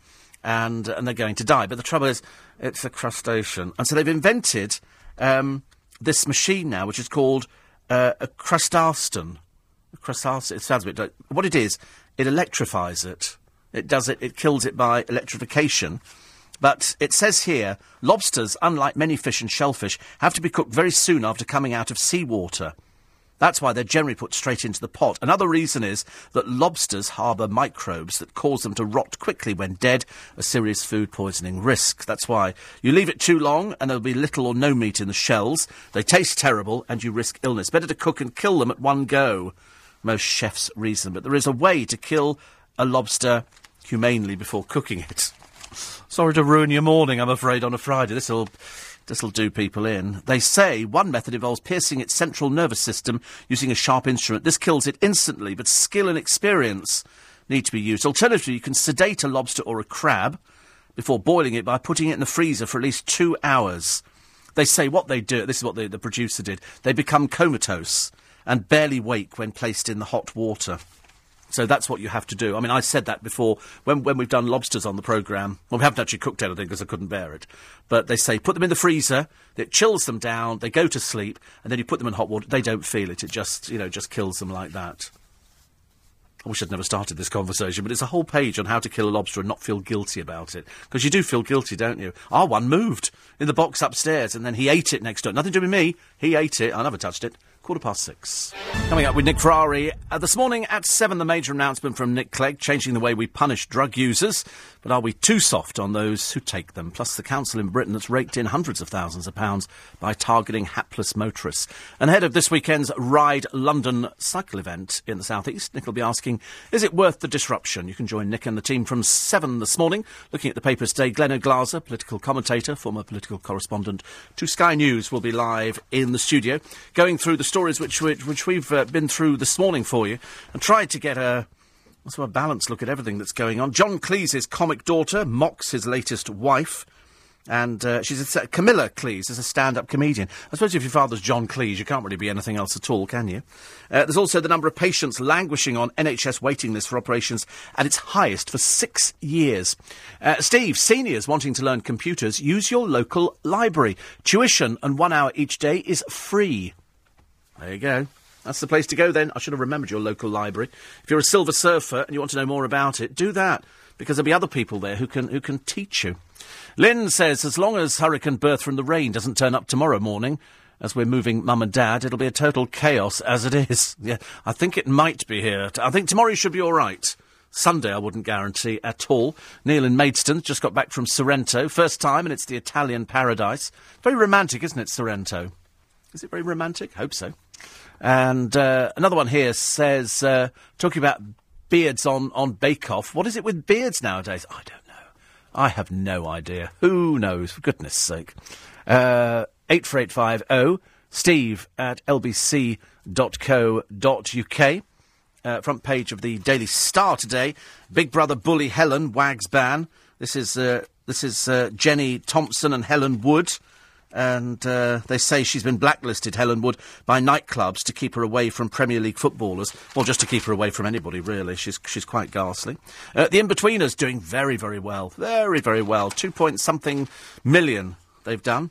B: And, and they're going to die. But the trouble is, it's a crustacean. And so they've invented um, this machine now, which is called uh, a CrustaStun Crassus, it sounds a bit what it is, it electrifies it. It does it, it kills it by electrification. But it says here, lobsters, unlike many fish and shellfish, have to be cooked very soon after coming out of seawater. That's why they're generally put straight into the pot. Another reason is that lobsters harbour microbes that cause them to rot quickly when dead, a serious food poisoning risk. That's why you leave it too long and there'll be little or no meat in the shells. They taste terrible and you risk illness. Better to cook and kill them at one go most chefs reason. But there is a way to kill a lobster humanely before cooking it. Sorry to ruin your morning, I'm afraid, on a Friday. This'll this'll do people in. They say one method involves piercing its central nervous system using a sharp instrument. This kills it instantly, but skill and experience need to be used. Alternatively, you can sedate a lobster or a crab before boiling it by putting it in the freezer for at least two hours. They say what they do, this is what the, the producer did, they become comatose and barely wake when placed in the hot water. So that's what you have to do. I mean, I said that before when, when we've done lobsters on the programme. Well, we haven't actually cooked anything because I couldn't bear it. But they say put them in the freezer, it chills them down, they go to sleep, and then you put them in hot water. They don't feel it. It just, you know, just kills them like that. I wish I'd never started this conversation, but it's a whole page on how to kill a lobster and not feel guilty about it. Because you do feel guilty, don't you? Our one moved in the box upstairs, and then he ate it next door. Nothing to do with me. He ate it. I never touched it quarter past six. Coming up with Nick Ferrari. Uh, this morning at seven, the major announcement from Nick Clegg changing the way we punish drug users. But are we too soft on those who take them? Plus, the council in Britain that's raked in hundreds of thousands of pounds by targeting hapless motorists. And ahead of this weekend's Ride London cycle event in the southeast, Nick will be asking, is it worth the disruption? You can join Nick and the team from seven this morning, looking at the papers today. Glen Oglaza, political commentator, former political correspondent to Sky News, will be live in the studio, going through the stories which, which, which we've uh, been through this morning for you, and tried to get a also a balanced look at everything that's going on. John Cleese's comic daughter mocks his latest wife. And uh, she's a, Camilla Cleese is a stand-up comedian. I suppose if your father's John Cleese, you can't really be anything else at all, can you? Uh, there's also the number of patients languishing on NHS waiting lists for operations at its highest for six years. Uh, Steve, seniors wanting to learn computers, use your local library. Tuition and one hour each day is free. There you go. That's the place to go then. I should have remembered your local library. If you're a silver surfer and you want to know more about it, do that because there'll be other people there who can who can teach you. Lynn says as long as Hurricane Bertha and the rain doesn't turn up tomorrow morning, as we're moving mum and dad, it'll be a total chaos as it is. Yeah, I think it might be here. I think tomorrow should be all right. Sunday, I wouldn't guarantee at all. Neil in Maidstone just got back from Sorrento. First time, and it's the Italian paradise. Very romantic, isn't it, Sorrento? Is it very romantic? Hope so. And uh, another one here says, uh, talking about beards on, on Bake Off. What is it with beards nowadays? I don't know. I have no idea. Who knows? For goodness sake. Uh, 84850 steve at lbc.co.uk. Uh, front page of the Daily Star today. Big Brother bully Helen, Wags ban. This is, uh, this is uh, Jenny Thompson and Helen Wood and uh, they say she's been blacklisted, Helen Wood, by nightclubs to keep her away from Premier League footballers, or just to keep her away from anybody, really. She's, she's quite ghastly. Uh, the In-Betweeners doing very, very well. Very, very well. Two point something million they've done.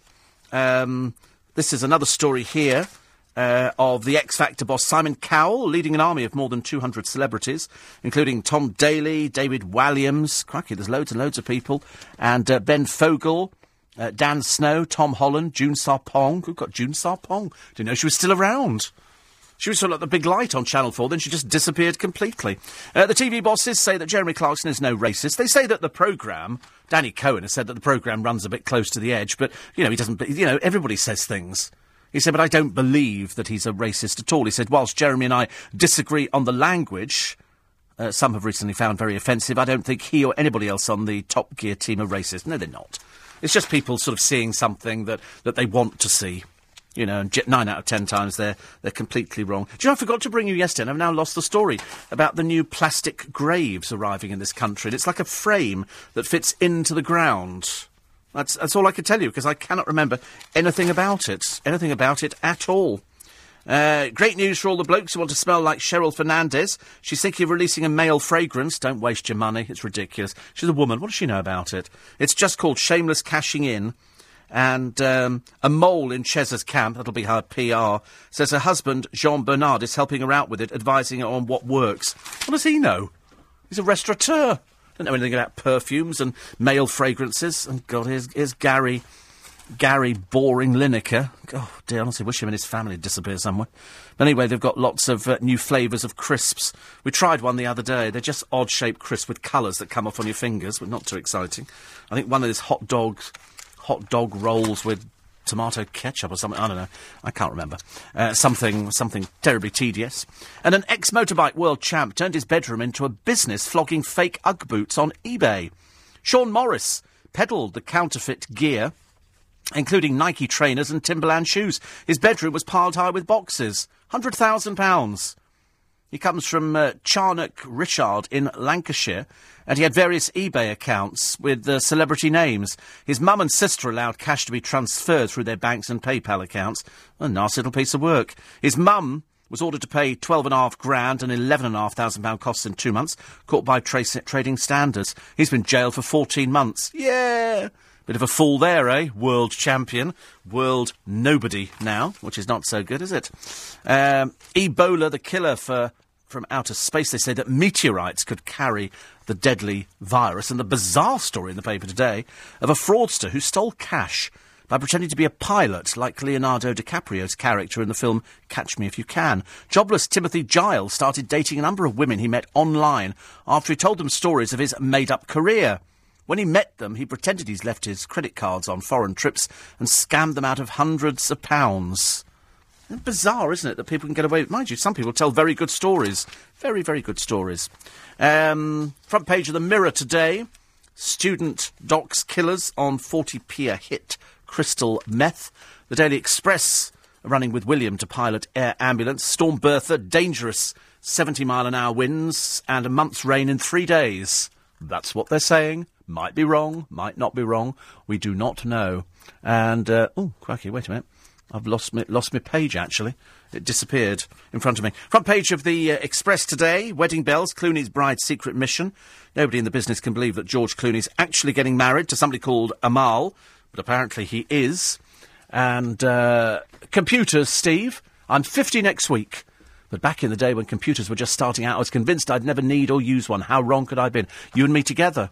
B: Um, this is another story here. Uh, of the X Factor boss Simon Cowell, leading an army of more than 200 celebrities, including Tom Daley, David Walliams, cracky, there's loads and loads of people, and uh, Ben Fogle, uh, Dan Snow, Tom Holland, June Sarpong. Who got June Sarpong? Didn't know she was still around. She was sort of like the big light on Channel 4, then she just disappeared completely. Uh, the TV bosses say that Jeremy Clarkson is no racist. They say that the programme, Danny Cohen has said that the programme runs a bit close to the edge, but, you know, he doesn't, you know, everybody says things. He said, but I don't believe that he's a racist at all. He said, whilst Jeremy and I disagree on the language, uh, some have recently found very offensive, I don't think he or anybody else on the Top Gear team are racist. No, they're not. It's just people sort of seeing something that, that they want to see. You know, and nine out of ten times they're they're completely wrong. Do you know I forgot to bring you yesterday, and I've now lost the story about the new plastic graves arriving in this country. And it's like a frame that fits into the ground. That's that's all I can tell you because I cannot remember anything about it, anything about it at all. Uh, great news for all the blokes who want to smell like Cheryl Fernandez. She's thinking of releasing a male fragrance. Don't waste your money. It's ridiculous. She's a woman. What does she know about it? It's just called Shameless Cashing In. And um, a mole in Chez's camp, that'll be her PR, says her husband, Jean Bernard, is helping her out with it, advising her on what works. What does he know? He's a restaurateur. Don't know anything about perfumes and male fragrances. And God, here's, here's Gary Gary Boring Lineker. Oh, dear, honestly, wish him and his family had disappeared somewhere. But anyway, they've got lots of uh, new flavours of crisps. We tried one the other day. They're just odd shaped crisps with colours that come off on your fingers, but not too exciting. I think one of these hot dogs, hot dog rolls with tomato ketchup or something. I don't know. I can't remember. Uh, something, something terribly tedious. And an ex-motorbike world champ turned his bedroom into a business flogging fake UGG boots on eBay. Sean Morris peddled the counterfeit gear including Nike trainers and Timberland shoes. His bedroom was piled high with boxes. £100,000. He comes from uh, Charnock Richard in Lancashire, and he had various eBay accounts with uh, celebrity names. His mum and sister allowed cash to be transferred through their banks and PayPal accounts. A nice little piece of work. His mum was ordered to pay twelve and a half grand and eleven and a half thousand pound costs in two months, caught by trading standards. He's been jailed for fourteen months. Yeah. Bit of a fall there, eh? World champion. World nobody now, which is not so good, is it? Um, Ebola, the killer for, from outer space. They say that meteorites could carry the deadly virus. And the bizarre story in the paper today of a fraudster who stole cash by pretending to be a pilot like Leonardo DiCaprio's character in the film Catch Me If You Can. Jobless Timothy Giles started dating a number of women he met online after he told them stories of his made up career. When he met them, he pretended he's left his credit cards on foreign trips and scammed them out of hundreds of pounds. Bizarre, isn't it, that people can get away with Mind you, some people tell very good stories. Very, very good stories. Um, front page of the Mirror today. Student docs killers on 40p a hit crystal meth. The Daily Express running with William to pilot air ambulance. Storm Bertha, dangerous 70 mile an hour winds and a month's rain in three days. That's what they're saying. Might be wrong, might not be wrong. We do not know. And, uh, oh, crikey, wait a minute. I've lost my, lost my page, actually. It disappeared in front of me. Front page of the uh, Express today. Wedding bells, Clooney's bride's secret mission. Nobody in the business can believe that George Clooney's actually getting married to somebody called Amal, but apparently he is. And uh, computers, Steve. I'm 50 next week. But back in the day when computers were just starting out, I was convinced I'd never need or use one. How wrong could I have been? You and me together.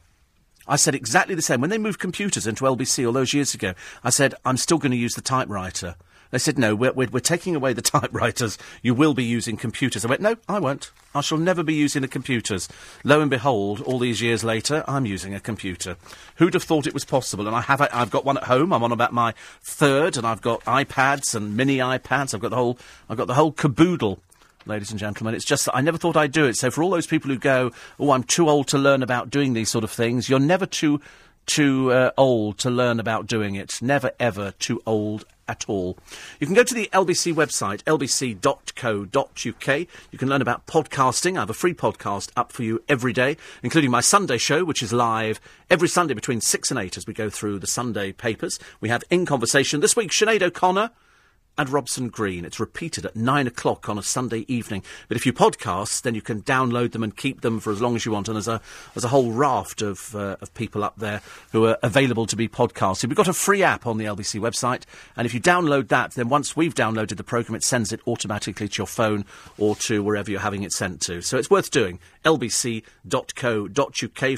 B: I said exactly the same. When they moved computers into LBC all those years ago, I said, I'm still going to use the typewriter. They said, no, we're, we're, we're, taking away the typewriters. You will be using computers. I went, no, I won't. I shall never be using the computers. Lo and behold, all these years later, I'm using a computer. Who'd have thought it was possible? And I have, I've got one at home. I'm on about my third, and I've got iPads and mini iPads. I've got the whole, I've got the whole caboodle ladies and gentlemen. It's just that I never thought I'd do it. So for all those people who go, oh, I'm too old to learn about doing these sort of things, you're never too too uh, old to learn about doing it. Never ever too old at all. You can go to the LBC website, lbc.co.uk. You can learn about podcasting. I have a free podcast up for you every day, including my Sunday show, which is live every Sunday between 6 and 8 as we go through the Sunday papers. We have In Conversation this week, Sinead O'Connor and Robson Green. It's repeated at nine o'clock on a Sunday evening. But if you podcast, then you can download them and keep them for as long as you want. And there's a there's a whole raft of uh, of people up there who are available to be podcasted. We've got a free app on the LBC website, and if you download that, then once we've downloaded the program, it sends it automatically to your phone or to wherever you're having it sent to. So it's worth doing. lbc.co.uk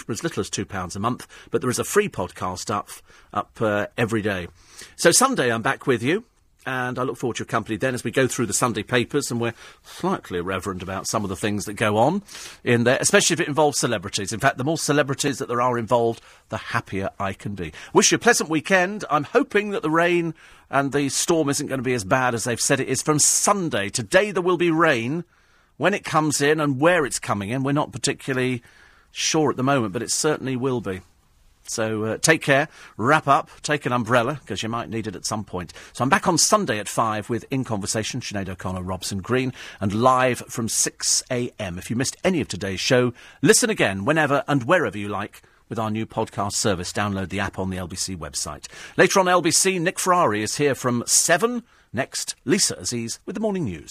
B: for as little as two pounds a month. But there is a free podcast up up uh, every day. So Sunday, I'm back with you and I look forward to your company then as we go through the Sunday papers and we're slightly irreverent about some of the things that go on in there, especially if it involves celebrities. In fact, the more celebrities that there are involved, the happier I can be. Wish you a pleasant weekend. I'm hoping that the rain and the storm isn't going to be as bad as they've said it is from Sunday. Today there will be rain. When it comes in and where it's coming in, we're not particularly sure at the moment, but it certainly will be. So uh, take care, wrap up, take an umbrella, because you might need it at some point. So I'm back on Sunday at 5 with In Conversation, Sinead O'Connor, Robson Green, and live from 6am. If you missed any of today's show, listen again whenever and wherever you like with our new podcast service. Download the app on the LBC website. Later on LBC, Nick Ferrari is here from 7. Next, Lisa Aziz with the morning news.